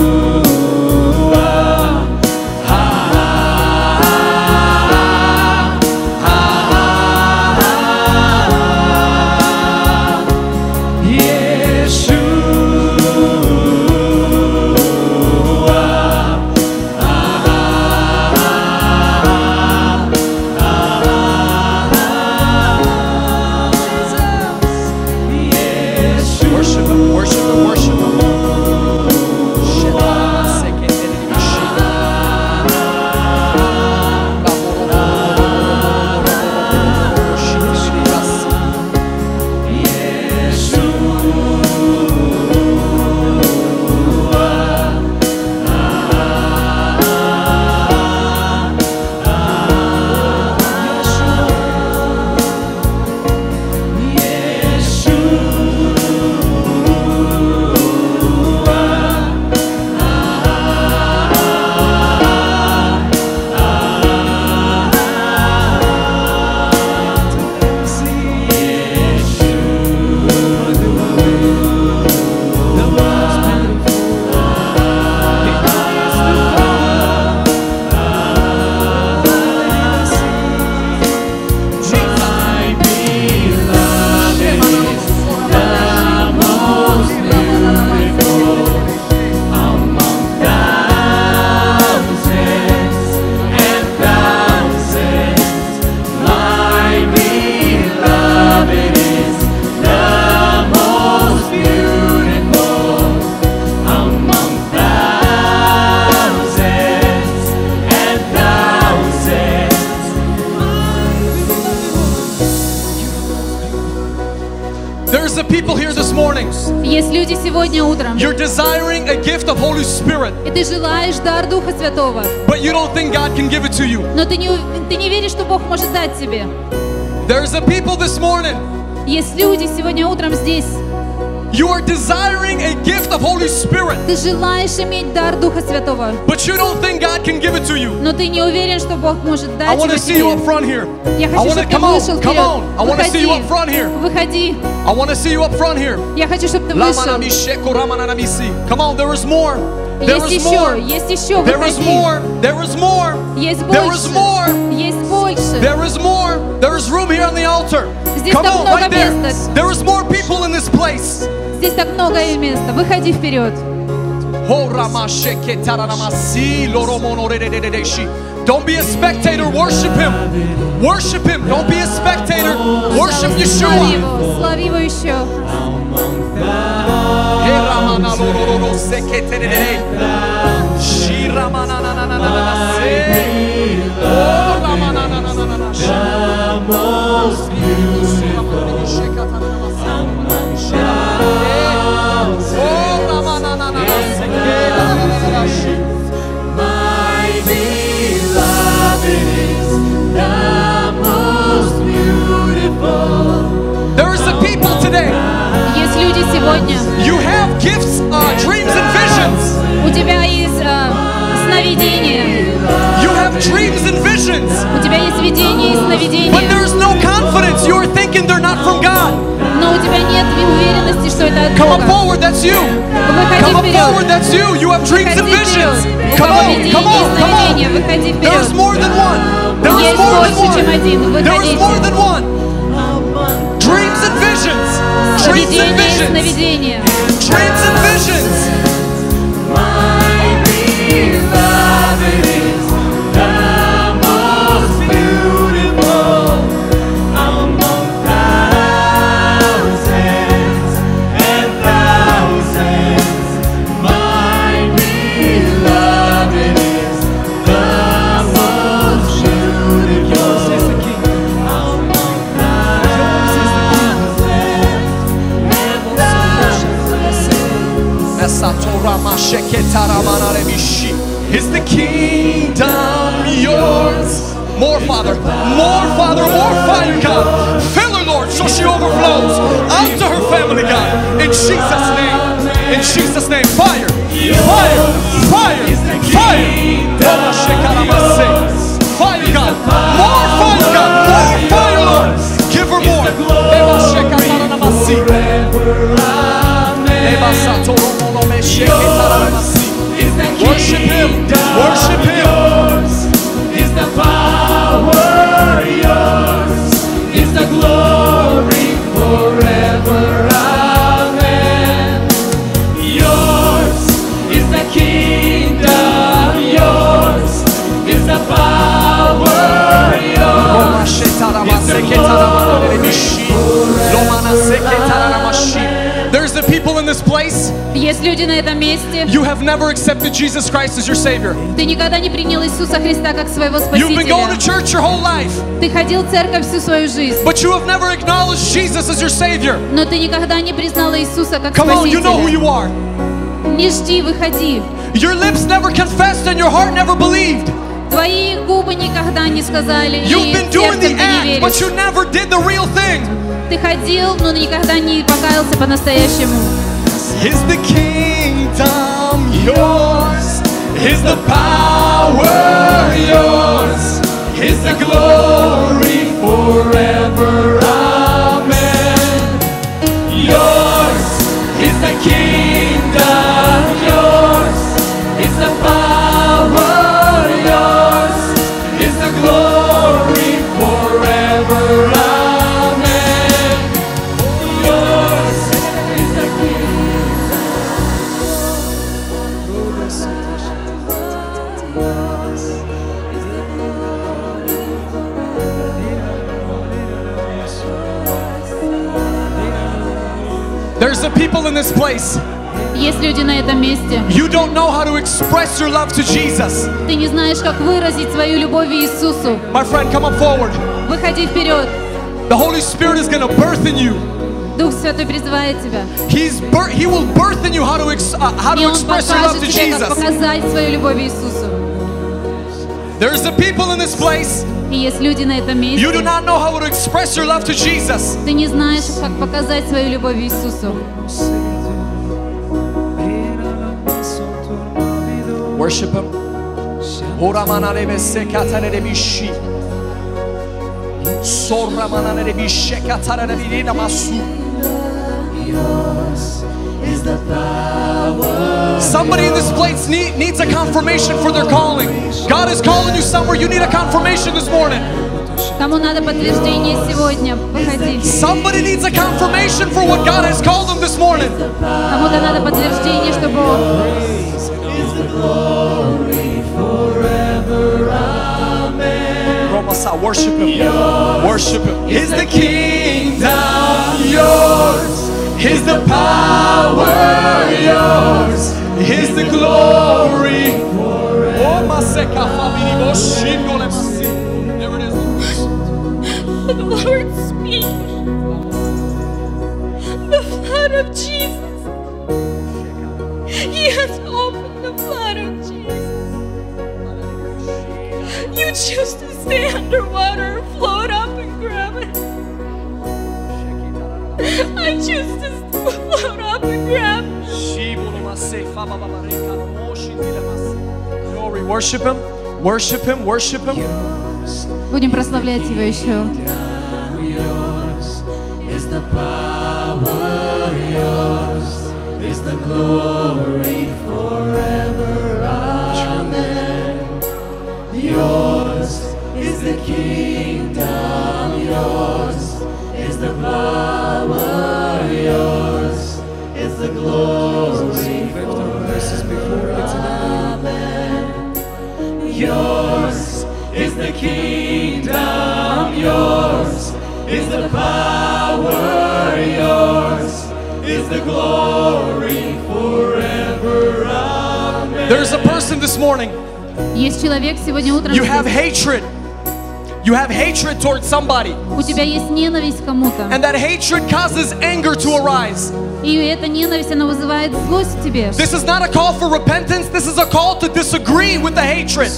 Ты желаешь иметь дар Духа Святого, but you don't think God can give it to you. но ты не уверен, что Бог может дать его see you up тебе. front here. Я хочу, чтобы ты come вышел come вперед. on. I to see you up front here. Выходи. I want to see you up front here. Я хочу, чтобы ты вышел. Come on, there is more. There Есть is еще, more. есть еще, There is выходи. more. There is more. Есть There is больше. more. Есть больше. There is more. There is room here on the altar. Здесь Come так on, много right there. места. There is more people in this place. Здесь так много места. Выходи вперед. Don't be a spectator, worship Him. Worship Him. Don't be a spectator, worship Yeshua. There is a people today. Есть люди сегодня. You have gifts, uh, dreams, and visions. У тебя есть э, сновидения. You have dreams and visions. У тебя есть видения и But сновидения. there's no confidence. You are thinking they're not from God. Но у тебя нет уверенности, что это от Come on Бога. forward, that's you. Выходи Come on вперед. forward, that's you. You have dreams and Выходи вперед. visions. У Come кого on, видения come и on, come сновидения, on. выходи There's вперед. more than one. There is Есть more than больше, чем one. один. There is Выходите. more than one. Сновидения и visions. Is the kingdom yours? More, Father. More, Father. More fire, God. Fill her, Lord, so she overflows. Out to her family, God. In Jesus' name. In Jesus' name. Fire. Fire. Fire. Fire. Fire, God. More fire, God. More fire, Lord. Give her more. Eba Shekaramassi. Eba Sato. Есть люди на этом месте. You have never accepted Jesus Christ as your Savior. Ты никогда не принял Иисуса Христа как своего You've been going to Спасителя. church your whole life, Ты ходил в церковь всю свою жизнь, but you have never acknowledged Jesus as your Savior. но ты никогда не признала Иисуса как Come on, you know who Спасителя. you are. Не жди, выходи. Your lips never confessed and your heart never believed. Твои губы никогда не сказали, You've и been doing сердцем the ты не act, but веришь. you never did the real thing. Ты ходил, но никогда не покаялся по-настоящему. Is the kingdom yours? Is the power yours? Is the glory forever? people in this place. Есть люди на этом месте. You don't know how to express your love to Jesus. Ты не знаешь, как выразить свою любовь Иисусу. My friend, come up forward. Выходи вперед. The Holy Spirit is going to birth in you. Дух Святой призывает тебя. He's bir- he will birth in you how to ex- uh, how И to Он express your love покажет to тебе, как Jesus. показать свою любовь Иисусу. There's the people in this place. И есть люди на этом месте. You do not know how to express your love to Jesus. Ты не знаешь, как показать свою любовь Иисусу. Worship Him. Oramanarebe sekatarerebishi. Soramanarebi shekatarerebirina masu. Somebody in this place need, needs a confirmation for their calling. God is calling you somewhere. You need a confirmation this morning. Кому надо подтверждение сегодня, выходи. Somebody needs a confirmation for what God has called them this morning. Кому-то надо подтверждение, что Бог Romasa, worship Him. Worship Him. Is the kingdom yours? Is the power yours? Is the glory? The Lord speak. The blood of Jesus. He has opened the of Jesus. You choose to stay underwater, float up and grab it. I choose Glory, worship Him. Worship Him. Worship Him. Будем прославлять Его еще. is the power, yours is the glory forever. Amen. Yours is the kingdom, yours is the power, yours is the glory. Yours is the kingdom, yours is the power, yours is the glory forever. Amen. There's a person this morning. Есть человек сегодня утром. You have здесь. hatred. You have hatred towards somebody. У тебя есть ненависть к кому-то. And that hatred causes anger to arise. И эта ненависть, она вызывает злость в тебе. This is not a call for repentance. This is a call to disagree with the hatred.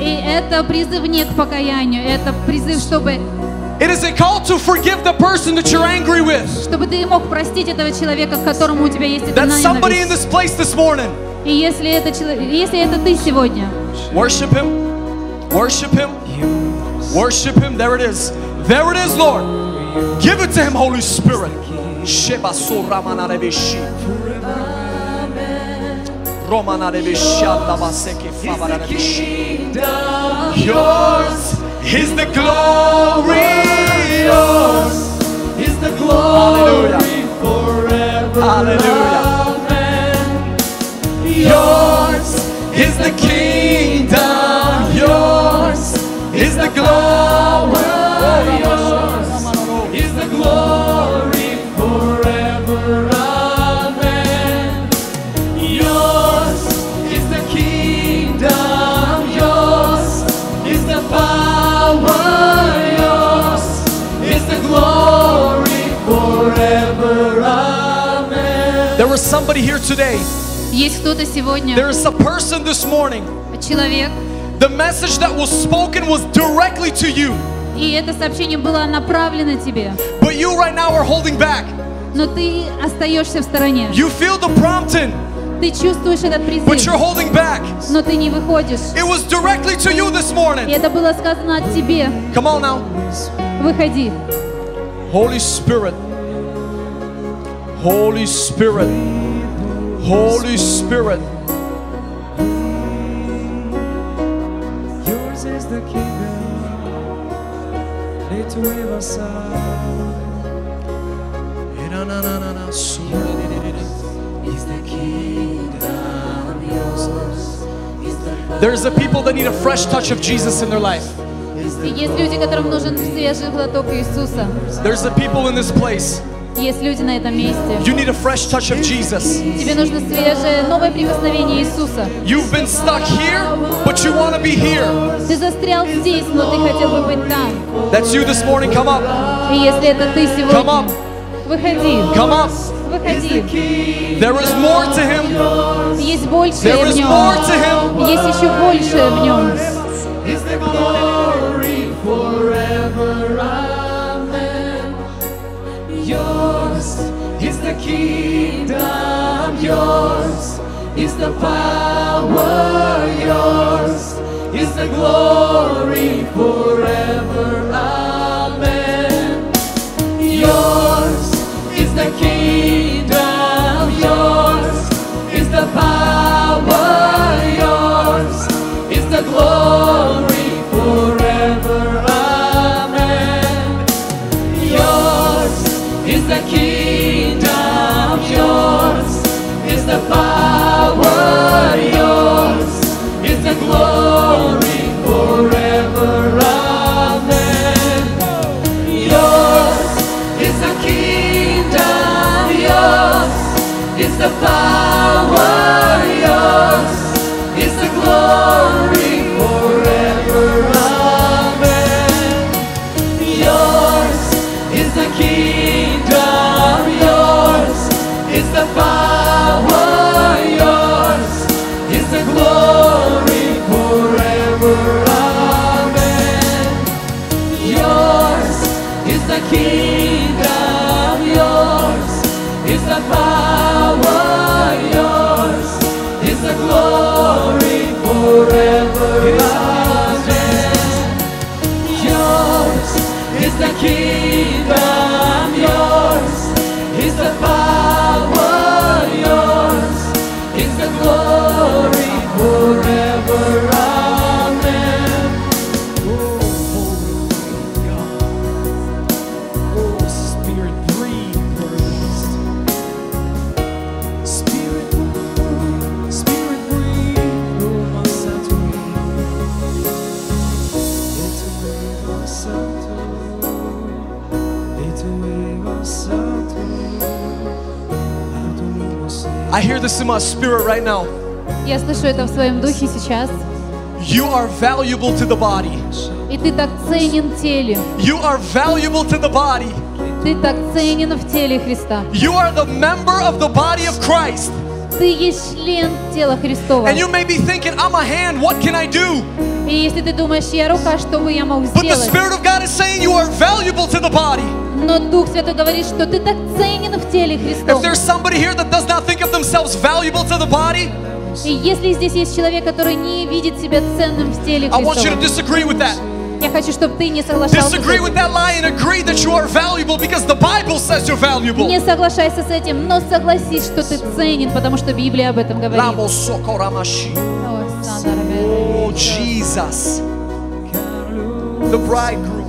И это призыв не к покаянию, это призыв, чтобы, It is a call to forgive the person that you're angry with. чтобы ты мог простить этого человека, к которому у тебя есть эта That's somebody in ненависть. this place this morning. И если это, чело- если это ты сегодня, Worship Him. Worship Him. Worship Him. There it is. There it is, Lord. Give it to Him, Holy Spirit. Sheba suramanarabishi. Romanarabishi, andabaseke fabararabishi. Yours is the glory. Yours is the glory forever. Hallelujah. Yours is the kingdom. Yours is the glory. Yours Amen. There was somebody here today. есть кто-то сегодня, There is a person this morning. человек, The message that was spoken was directly to you. и это сообщение было направлено тебе, But you right now are holding back. но ты остаешься в стороне. You feel the prompting, Ты чувствуешь этот but призыв, you're holding back. но ты не выходишь. It was directly to you this И morning. это было сказано от тебе. Come on now. Выходи. Holy Spirit. Holy Spirit. Holy Spirit. Yours is the kingdom. It will us Is the kingdom yours? Is the There's a people that need a fresh touch of Jesus in their life. И есть люди, которым нужен свежий глоток Иисуса. There's the people in this place. Есть люди на этом месте. You need a fresh touch of Jesus. Тебе нужно свежее, новое прикосновение Иисуса. You've been stuck here, but you want to be here. Ты застрял здесь, но ты хотел бы быть там. That's you this morning. Come up. И если это ты Come сегодня, up. выходи. Come up. Выходи. There is more to Him. Есть большее There в is нем. more to Him. Есть еще большее в нем. Is the power. Yours is the glory forever. Amen. Yours is the kingdom. Yours is the power. I hear this in my spirit right now. Я слышу это в своем духе сейчас. You are valuable to the body. И ты так ценен в теле. You are valuable to the body. Ты так ценен в теле Христа. You are the member of the body of Christ. ты есть член тела Христова. And you may be thinking, I'm a hand, what can I do? И если ты думаешь, я рука, что бы я мог But the сделать? Spirit of God is saying you are valuable to the body. Но Дух Святой говорит, что ты так ценен в теле If Христовом. there's somebody here that does not think of themselves valuable to the body, И если здесь есть человек, который не видит себя ценным в теле I want you to Христовом, disagree with that. я хочу, чтобы ты не соглашался с Disagree with этим. that lie and agree that you are valuable because the Bible says you're valuable. Не соглашайся с этим, но согласись, что ты ценен, потому что Библия об этом говорит. О. Oh, Jesus. The bridegroom.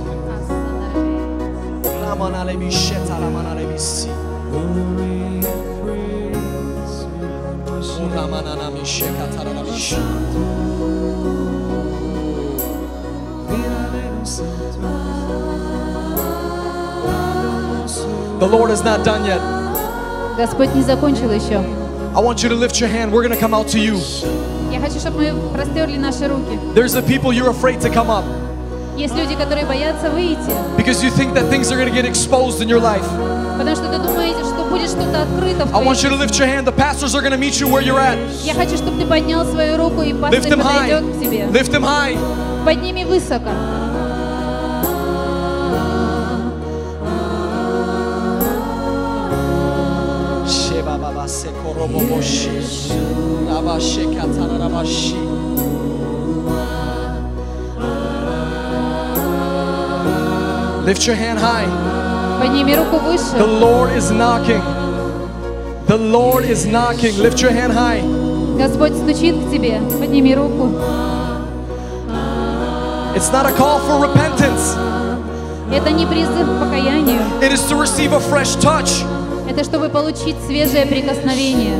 The Lord is not done yet. Господь не закончил еще. I want you to lift your hand. We're going to come out to you. Я хочу, чтобы мы простерли наши руки. There's the people you're afraid to come up Есть люди, которые боятся выйти, because you think that things are going to get exposed in your life. потому что ты думаешь, что будет что-то открыто в I want твоей you to lift your hand. The pastors are going to meet you where you're at. Я хочу, чтобы ты поднял свою руку, и Lift пастырь them high. подойдет к тебе. Lift them high. Подними высоко. Sheba baba se korobobo shi. Raba shekatara raba shi. Lift your hand high. Подними руку The выше. Lord is knocking. The Lord is knocking. Lift your hand high. Господь стучит к тебе. Подними руку. It's not a call for repentance. Это не призыв к покаянию. It is to receive a fresh touch. Это чтобы получить свежее прикосновение.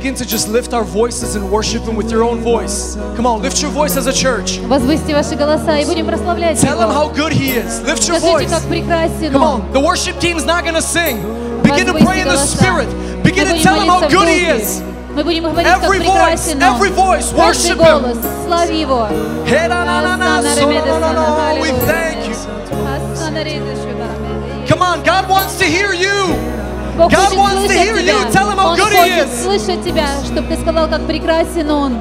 begin to just lift our voices and worship Him with your own voice? Come on, lift your voice as a church. Возвысьте ваши голоса и будем прославлять Tell Him how Его. good He is. Lift your Скажите, voice. как прекрасен Come Он. on, the worship team's not going to sing. Begin to Возвысьте pray in the голоса. Spirit. Begin Мы to будем tell Him how молиться в good He Духе. is. Мы будем говорить, как Every voice, прекрасен Он. every voice, Каждый worship голос, Him. слави Его. Hey-na-na-na-na, so-na-na-na-na. We thank you. Come on, God wants to hear you. Бог God хочет wants to слышать hear тебя. you. Tell him how Он good he хочет is. слышать тебя, чтобы ты сказал, как прекрасен Он.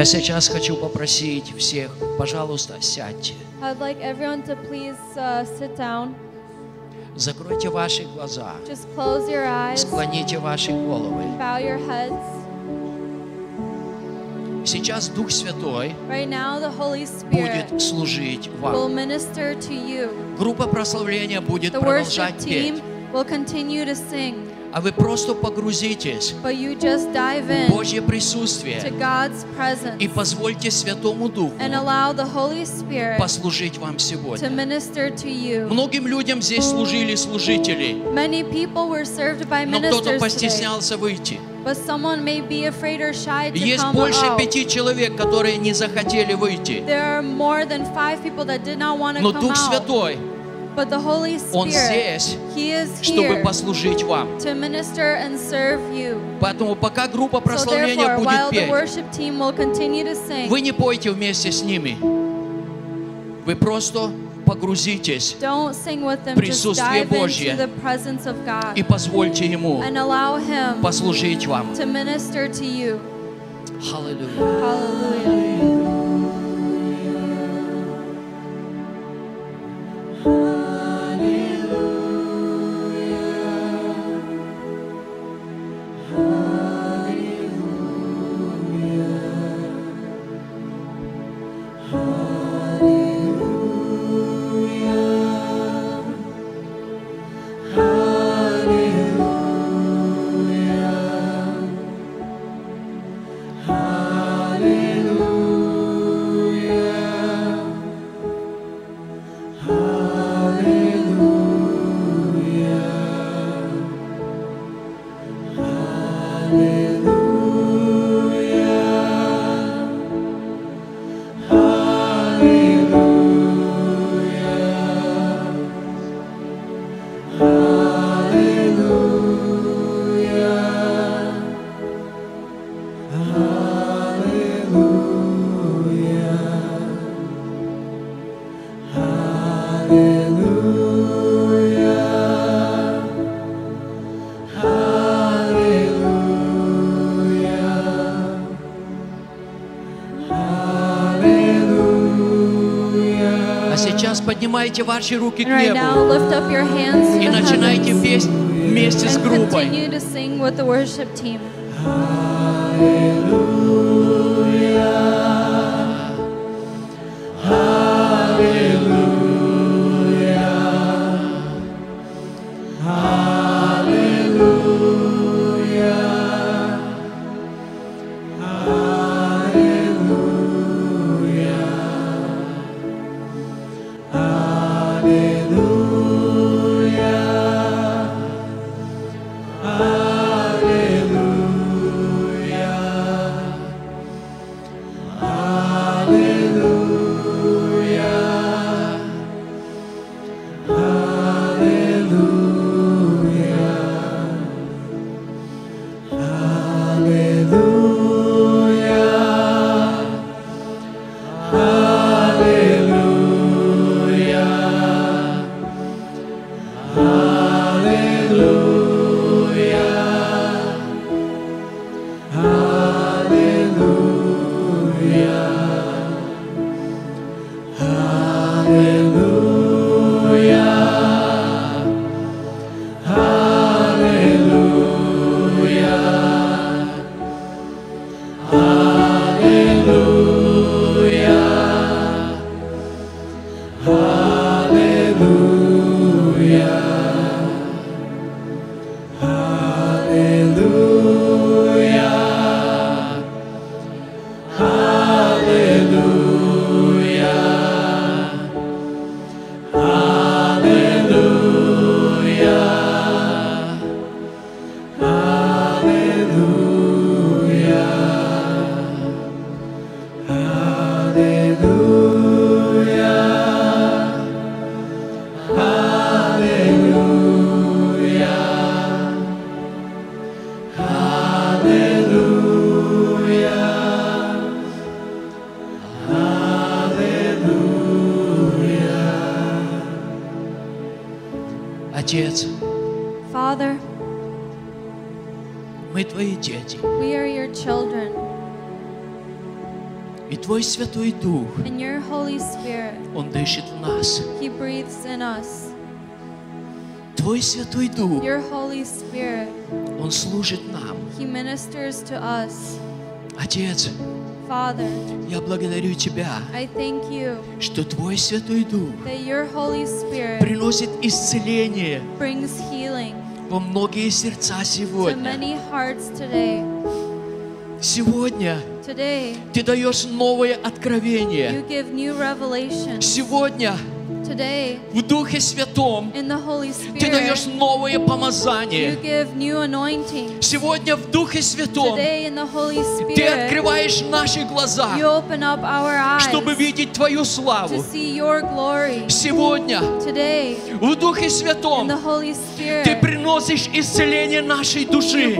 Я сейчас хочу попросить всех, пожалуйста, сядьте. I'd like everyone to please uh, sit down. Закройте ваши глаза. Just close your eyes. Склоните ваши головы. Bow your heads. Сейчас Дух Святой Right now, the Holy Spirit будет служить will вам. minister to you. Группа прославления будет The продолжать петь. will continue to sing. А вы просто погрузитесь в Божье присутствие и позвольте Святому Духу послужить вам сегодня. Многим людям здесь служили служители, но кто-то постеснялся выйти. but someone may be afraid or shy to Есть come больше out. пяти человек, которые не захотели выйти. There are more than five people that did not want to Но come Дух out. Святой, Holy Он Spirit, здесь, He is чтобы послужить вам. to minister and serve you. Поэтому пока группа прославления будет while the петь, worship team will continue to sing, вы не пойте вместе с ними. Вы просто погрузитесь don't sing with them, just присутствие Божье и позвольте Ему and allow Him послужить вам. Аллилуйя. Поднимайте ваши руки к And right now, небу lift up your hands to и the начинайте heavens петь вместе с and группой. continue Отец, Father, я благодарю Тебя, I thank you что Твой Святой Дух that your Holy Spirit приносит исцеление brings healing во многие сердца to сегодня. many hearts today. Сегодня Today, ты даешь новое you откровение. give new revelation. Сегодня в Духе Святом in the Holy ты даешь Spirit, новое помазание. Сегодня в Духе Святом Holy ты Spirit, открываешь наши глаза, eyes чтобы видеть Твою славу. Сегодня Today, в Духе Святом Holy ты Spirit, приносишь исцеление нашей души.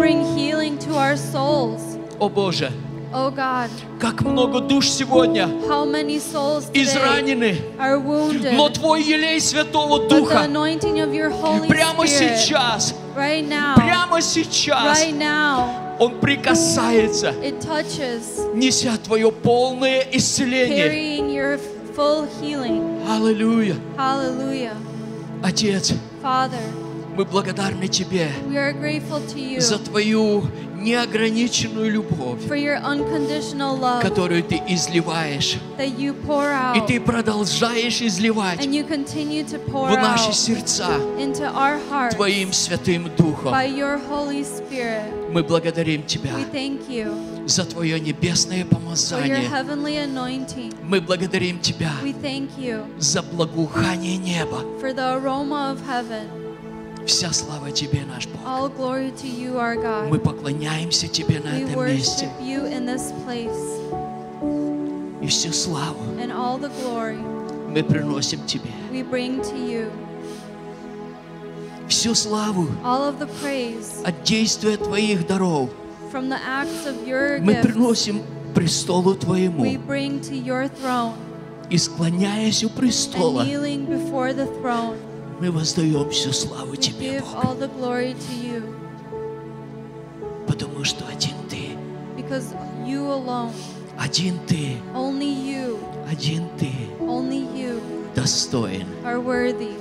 О Боже, Oh God, как много душ сегодня how many souls today изранены, are wounded. но Твой елей Святого Духа прямо Spirit, сейчас, right now, прямо сейчас right now, Он прикасается, it touches, неся Твое полное исцеление. Аллилуйя. Отец, Father, мы благодарны Тебе за Твою неограниченную любовь, love которую Ты изливаешь. И Ты продолжаешь изливать в наши сердца hearts Твоим Святым Духом. Мы благодарим Тебя за Твое небесное помазание. Мы благодарим Тебя за благоухание неба. Вся слава Тебе, наш Бог. All glory to you, our Мы God. поклоняемся Тебе на We этом месте. you in this place, И всю славу and all the glory мы приносим Тебе. we bring to you. Всю славу All of the praise от действия Твоих даров from the acts of your мы приносим престолу Твоему. we bring to your throne. И склоняясь у And престола, kneeling before the throne, мы воздаем всю славу Тебе, Бог. Потому что один Ты, один Ты, only you, один Ты only you достоин are worthy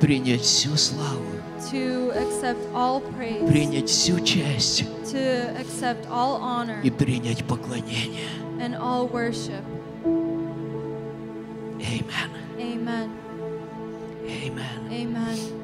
принять всю славу, to accept all praise, принять всю честь to accept all honor и принять поклонение. and all worship. Amen. Amen. Amen. Amen.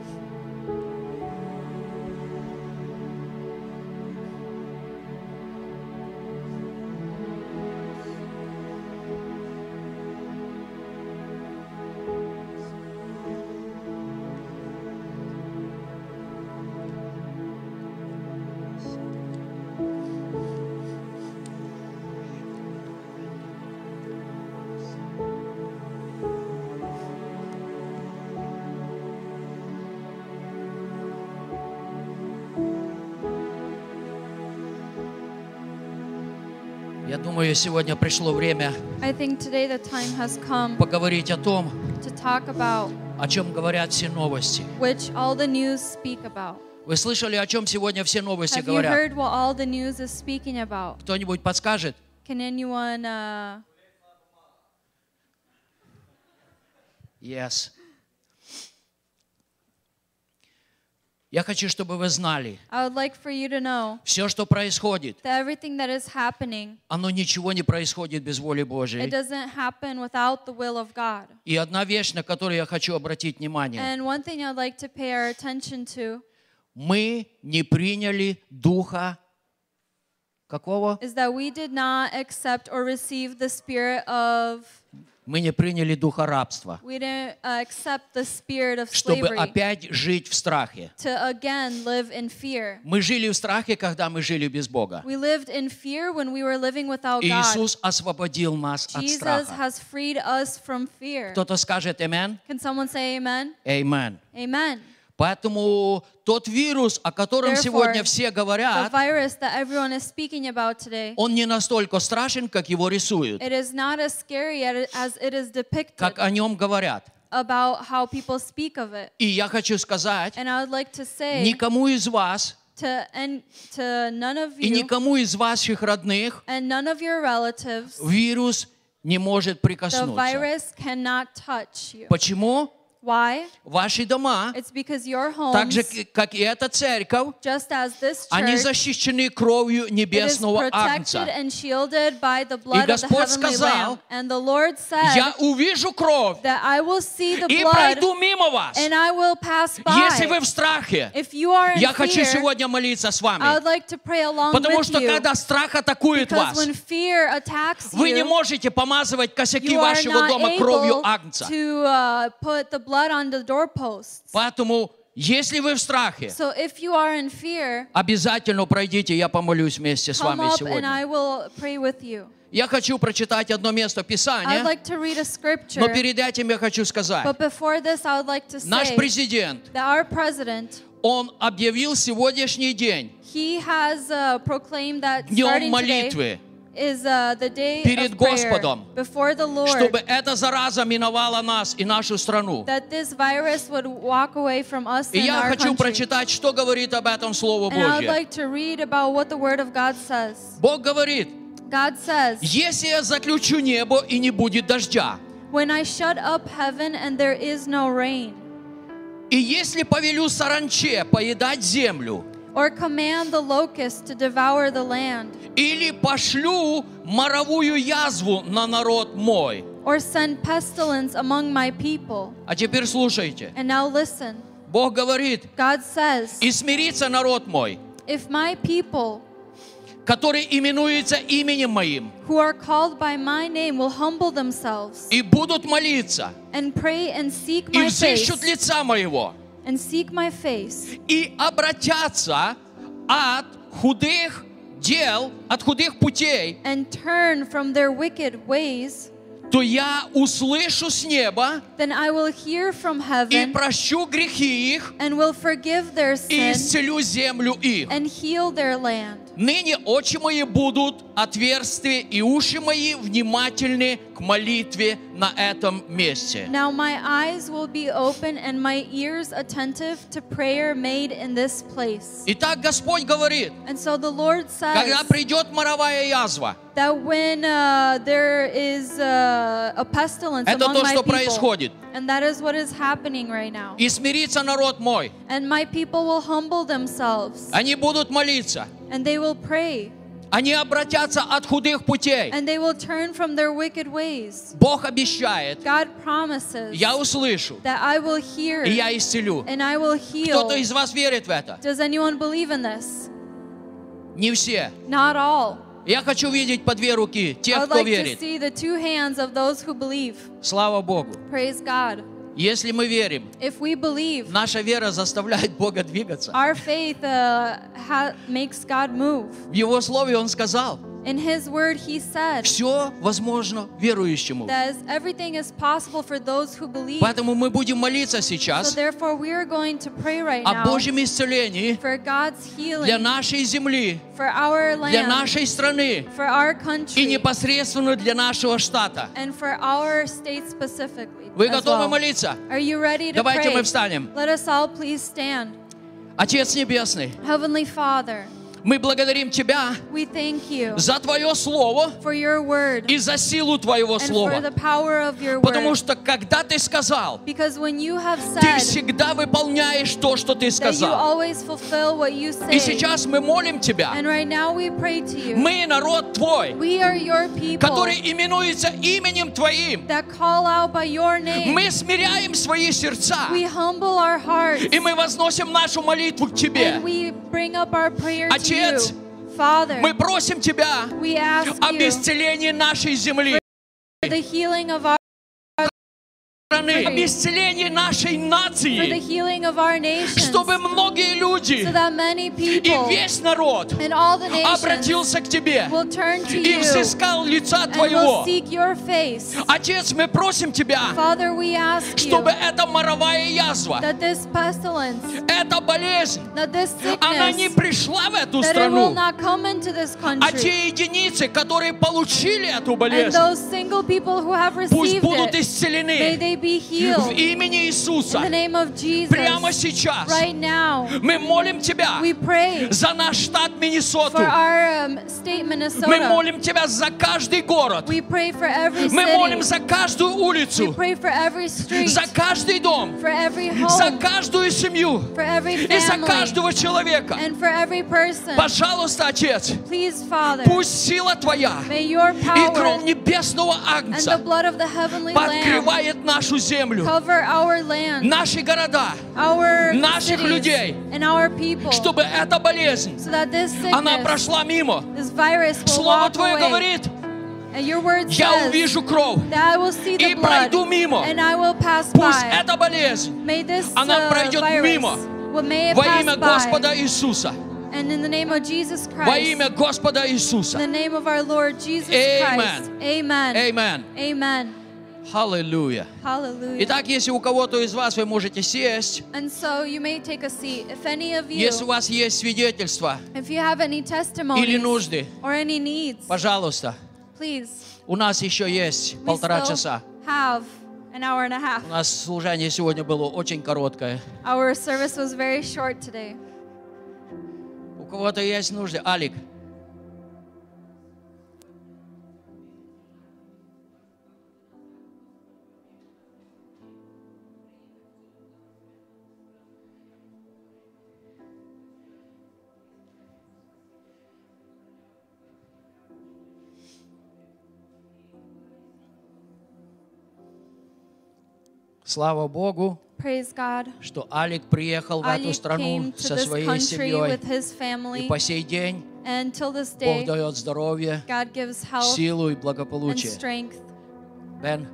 Я думаю, сегодня пришло время поговорить о том, to talk about о чем говорят все новости. which all the news speak about. Вы слышали, о чем сегодня все новости говорят? Кто-нибудь подскажет? Can anyone uh, Yes. Я хочу, чтобы вы знали, like know все, что происходит, that оно ничего не происходит без воли Божьей. И одна вещь, на которую я хочу обратить внимание. Like to to Мы не приняли духа какого? is that we did not accept or receive the spirit of Мы не приняли духа рабства, uh, чтобы опять жить в страхе. Мы жили в страхе, когда мы жили без Бога. We lived in fear when we were living without И God. Иисус освободил нас от страха. Кто-то скажет «Амен»? Can someone say amen? Amen. Amen. Поэтому тот вирус, о котором Therefore, сегодня все The говорят, today, он не настолько страшен, как его рисуют, как о нем говорят. about how people speak of it. И я хочу сказать, And I would like to say никому из вас to and to none of и you никому из ваших родных and none of your relatives, вирус не может the прикоснуться. virus cannot touch you. Почему? Why? Ваши дома, It's because your так же, homes, как и эта церковь, just as this они church, защищены кровью небесного protected Агнца. and shielded by the blood of the Господь heavenly сказал, Lamb. And the Lord said Я увижу кровь that I will see the и blood пройду мимо вас. and I will pass Если вы by. в страхе, If you are in я хочу fear, сегодня молиться с I вами. would like to pray along Потому with что you. когда страх атакует Because вас, when fear attacks вы не you, можете помазывать косяки you вашего дома кровью Агнца. to uh, put the blood on the doorposts. Поэтому, если вы в страхе, So if you are in fear, обязательно пройдите, я помолюсь вместе с вами and сегодня. I will pray with you. Я хочу прочитать одно место I'd Писания, like to read a scripture, но перед этим я хочу сказать. but before this, I would like to Наш say президент, that our president, он объявил сегодняшний день he has uh, proclaimed that днем starting today uh, the day Перед Господом. before the Lord. чтобы эта зараза миновала нас и нашу страну. that this virus would walk away from us И я хочу country. прочитать, что говорит об этом Слово And I would Божье. like to read about what the Word of God says. Бог говорит, God says, если я заключу небо и не будет дождя, When I shut up heaven and there is no rain, и если повелю саранче поедать землю, or command the locust to devour the land, или пошлю моровую язву на народ мой. or send pestilence among my people. А теперь слушайте. And now listen. Бог говорит, God says, и смирится народ мой, If my people который именуется именем моим, who are called by my name will humble themselves и будут молиться, and pray and seek и my face, взыщут лица моего, and seek my face, и обратятся от худых дел, от худых путей, and turn from their wicked ways, то я услышу с неба then I will hear from и heaven прощу грехи их and will forgive their и sin исцелю землю их. and heal their land. Ныне очи мои будут отверсты и уши мои внимательны к молитве на этом месте. Now my eyes will be open and my ears attentive to prayer made in this place. Итак, Господь говорит, And so the Lord когда says придет моровая язва, that when uh, there is uh, a pestilence это among то, my что people, происходит. and that is what is happening right now, И смирится народ мой. and my people will humble themselves Они будут молиться. and they will pray Они обратятся от худых путей. and they will turn from their wicked ways. Бог обещает, God promises я услышу, that I will hear и я исцелю. and I will heal. Кто-то из вас верит в это? Does anyone believe in this? Не все. Not all. Я хочу видеть по две руки I тех, would кто like to верит. see the two hands of those who believe. Слава Богу. Praise God. Если мы верим, If we believe, наша вера заставляет Бога двигаться. our faith uh, ha- makes God move. В Его Слове Он сказал, In His Word, He said все возможно верующему. that everything is possible for those who believe. Поэтому мы будем молиться So сейчас therefore, we are going to pray right о now Божьем исцелении for God's healing для нашей земли, for our для land, нашей страны for our и country, непосредственно для нашего штата. and for our state specifically. Вы as готовы well. молиться? Are you ready to Давайте pray? мы встанем. Let us all please stand. Отец Небесный, Heavenly Father, мы благодарим Тебя за Твое Слово и за силу Твоего Слова. Потому что когда Ты сказал, Ты всегда выполняешь то, что Ты сказал. you И say, сейчас мы молим Тебя. right you. Мы народ Твой, people который именуется именем Твоим. Мы смиряем свои сердца, и мы возносим нашу молитву к Тебе. and we Отец, Мы просим Тебя об исцелении нашей земли, страны, об исцелении нашей for the нации, healing of our nations, чтобы многие люди so that many и весь народ and all the nations обратился к Тебе will turn to и взыскал лица Твоего. seek your face. Отец, мы просим Тебя, Father, we ask you чтобы эта моровая язва, that this pestilence, эта болезнь, that this она не пришла в эту страну, а те единицы, которые получили эту болезнь, those single people who have пусть received будут исцелены В имени Иисуса. In the name of Jesus. Прямо сейчас. Right now. Мы молим Тебя We pray за наш штат Миннесоту. for our um, state Мы молим Тебя за каждый город. We pray for every Мы молим за каждую We улицу, pray for every street. за каждый дом, For every за каждую семью For every и за каждого человека. And for every person. Пожалуйста, Отец, Please, Father. пусть сила Твоя May your и кровь небесного and the Агнца blood of нашу землю, cover our land, наши города, наших cities, людей, and our people, чтобы эта болезнь, so that this она sickness, прошла мимо. Слово Твое говорит, я увижу кровь и пройду мимо. Пусть эта болезнь this она uh, пройдет мимо. во имя. Господа Иисуса. And in the name of Jesus Christ, Во имя Господа in Иисуса. the name of our Lord Jesus Amen. Christ, Amen. Amen. Amen. Hallelujah. Итак, если у кого-то из вас вы можете сесть, And so you may take a seat. If any of you, если у вас есть свидетельства if you have any или нужды, or any needs, пожалуйста, please, у нас еще есть we полтора still часа. have an hour and a half. У нас служение сегодня было очень короткое. Our service was very short today. У кого-то есть нужды. Алик, слава Богу, что Алик приехал в эту страну со своей семьей. И по сей день Бог дает здоровье, силу и благополучие. Бен,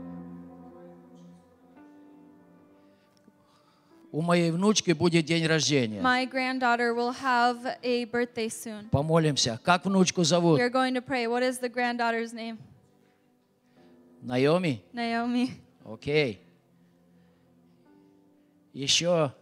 у моей внучки будет день рождения. My granddaughter will have a birthday soon. Помолимся. Как внучку зовут? We are going to pray. What is the granddaughter's name? Наоми? Naomi. Окей. Еще.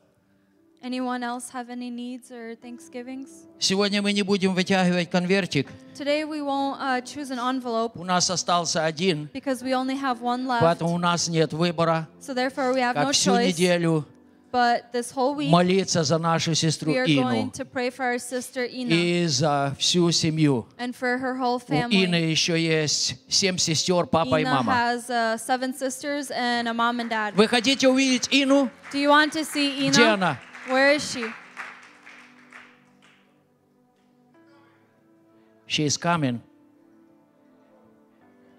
Anyone else have any needs or thanksgivings? Сегодня мы не будем вытягивать конвертик. Today we won't uh, choose an envelope У нас остался один, because we only have one left. поэтому у нас нет выбора. So therefore we have no Как всю choice. неделю But this whole week молиться за нашу сестру we are going Ину to pray for our sister Ina и за всю семью. and for her whole У Ины family. еще есть семь сестер, папа и Ina мама. has uh, seven sisters and a mom and dad. Вы хотите увидеть Ину? Do you want to see Ina? Где она? Where is she? She is coming.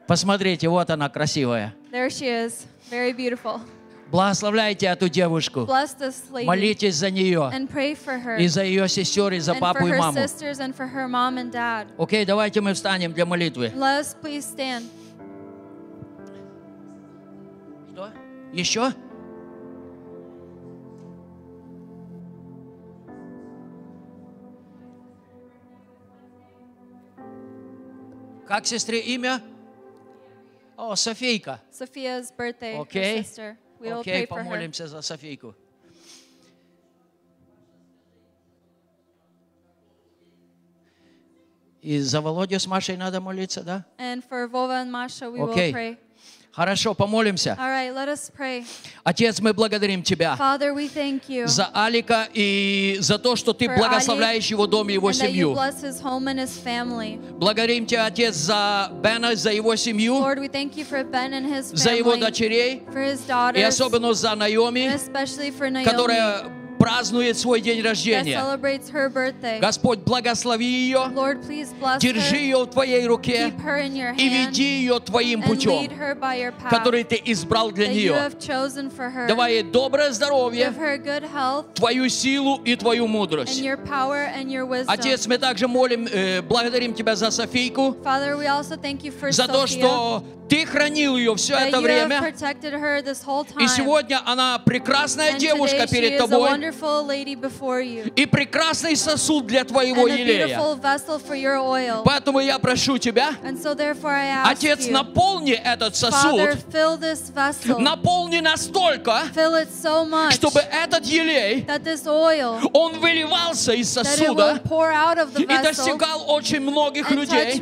Посмотрите, вот она красивая. There she is. Very beautiful. Благословляйте эту девушку. Молитесь за нее. her. И за ее сестер, и за папу и her маму. her. Окей, давайте мы встанем для молитвы. Что? Еще? Как сестре имя? О, Софийка. Sophia's birthday, her Окей. sister. We will Окей, pray for her. помолимся за Софийку. И за Володю с Машей надо молиться, да? And for Vova and Masha, we will Окей. pray. Хорошо, помолимся. Right, let us pray. Отец, мы благодарим Тебя Father, we thank you за Алика и за то, что Ты благословляешь его дом и его семью. family. Благодарим Тебя, Отец, за Бена, за его семью, Lord, we thank you for Ben and his за его family, дочерей и особенно за Наоми, которая празднует свой день рождения. Господь, благослови ее, Lord, держи ее в Твоей руке и веди ее Твоим путем, который Ты избрал для нее. Давай ей доброе здоровье, Твою силу и Твою мудрость. Отец, мы также молим, э, благодарим Тебя за Софийку, за то, что Ты хранил ее все это время. И сегодня она прекрасная девушка перед тобой и прекрасный сосуд для Твоего елея. Поэтому я прошу Тебя, Отец, наполни этот сосуд, наполни настолько, чтобы этот елей, он выливался из сосуда и достигал очень многих людей,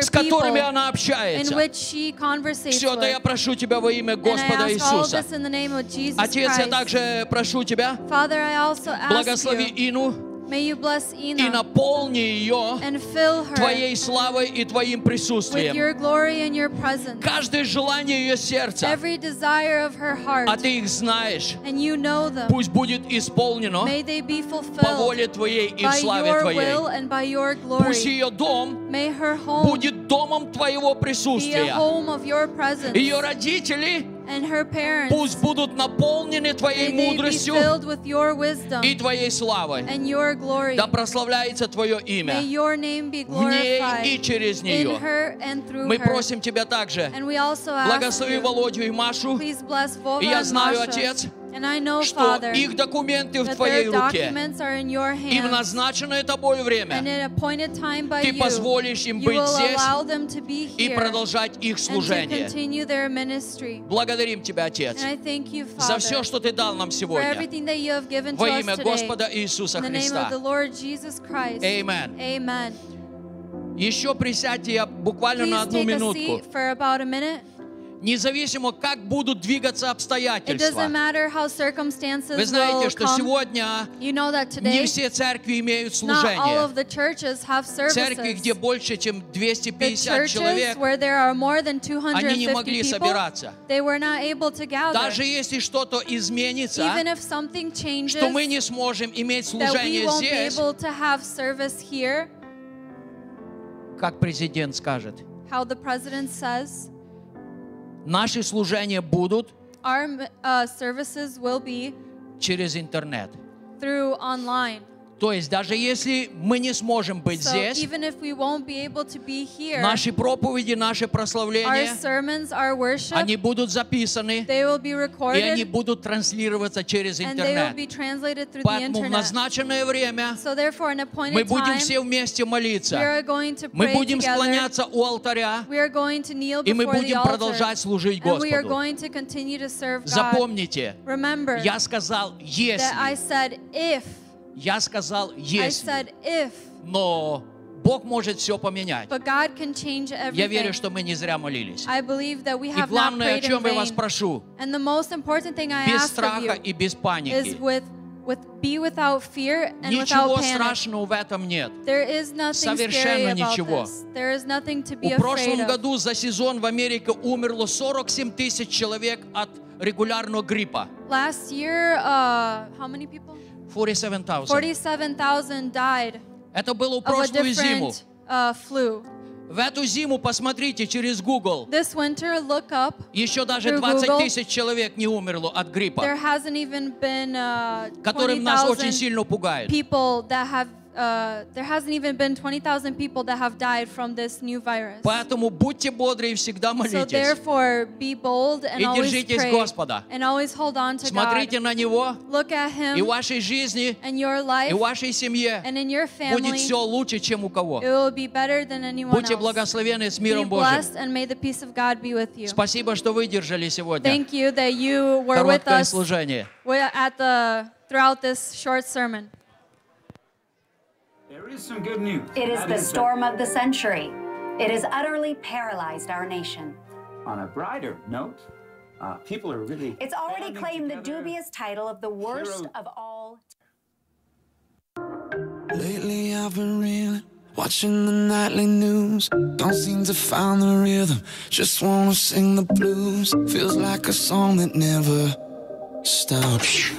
с которыми она общается. Which she conversates Все это with. я прошу Тебя во имя And I Господа ask all of Иисуса. this in the name of Jesus Отец, я Christ. также прошу Тебя, Father, I also ask благослови you, Ину may you bless и наполни ее and fill her Твоей славой и Твоим with присутствием. your glory and your presence. Каждое желание ее сердца, Every desire of her heart, а Ты их знаешь, and you know them. пусть будет исполнено May they be по fulfilled воле Твоей и в by славе your Твоей. will and by your Пусть glory. ее дом May her home будет домом Твоего be a присутствия. home of your presence. Ее родители parents, пусть будут наполнены Твоей мудростью filled with your wisdom и Твоей славой. and your glory. Да прославляется Твое May имя your name be в ней и через in нее. her and through Мы her. просим Тебя также, And we also ask благослови Володю и Машу, please bless Vova И я знаю. Отец, know, что Father, их документы в Твоей руке. documents are in your И в hands. назначенное Тобой время Ты you, позволишь им быть здесь и продолжать их служение. continue their ministry. Благодарим Тебя, Отец, you, за Father, все, что Ты дал нам сегодня. Во имя. Господа Иисуса In the name Христа. of the Lord Jesus Christ. Amen. Amen. Еще присядьте я буквально на Please одну take a минутку. Независимо, как будут двигаться обстоятельства. Вы знаете, что come. сегодня You know не все церкви имеют служение. Церкви, где больше, чем The 250 churches человек, они не 250 могли people, собираться. Даже если что-то изменится, changes, что мы не сможем иметь служение здесь, here, как президент скажет, how the president says, наши служения будут our uh, services will be через интернет. through online. То есть даже если мы не сможем быть So здесь, even if we won't be able to be here, наши проповеди, наши our прославления, sermons, our worship, они будут записаны, they will be и они recorded будут транслироваться через and they will интернет. be translated through the Поэтому в назначенное время So therefore, an appointed мы будем time, все вместе we молиться. are going to Мы будем together. склоняться у алтаря, We are going to kneel и мы будем продолжать служить And we are Господу. going to continue to serve God. Запомните, Remember я сказал that I «если». said if. Я сказал I «если». said if. Но Бог может все поменять. Я верю, что мы не зря молились. И главное, о чем я вас прошу, без страха и без паники. with, be without fear and Ничего without panic. страшного в этом нет. There is nothing scary Совершенно about ничего. this. There is nothing to be В прошлом году за сезон в Америке умерло 47 тысяч человек от регулярного гриппа. Last year, uh, how many people? 47 тысяч. 47,000 died Это было в of a прошлую зиму. different uh, flu. В эту зиму посмотрите через Google. This winter, look up. Еще даже Through 20 Google. тысяч человек не умерло от There гриппа, hasn't even been uh, которым нас очень 20,000 сильно пугает. people that have. Uh, there hasn't even been 20,000 people that have died from this new virus. Поэтому будьте бодры и всегда So молитесь. therefore, be bold and И always держитесь pray Господа. and always hold on to Смотрите God. на Него, Look at Him и в вашей жизни, and your и life в вашей семье and in your будет family. все лучше, чем у кого. It will be better than anyone Будьте else. благословены с Be миром Божьим. blessed and may the peace of God be with you. Спасибо, что выдержали сегодня Thank you that you were with короткое us служение. wi- at the throughout this short sermon. There is some good news. It is That the that storm of the century. It has utterly paralyzed our nation. On a brighter note, uh, people are really. It's already banding claimed the dubious title of the worst Hero- of all. Lately I've been reeling, watching the nightly news. Don't seem to find the rhythm, just wanna sing the blues. Feels like a song that never stops.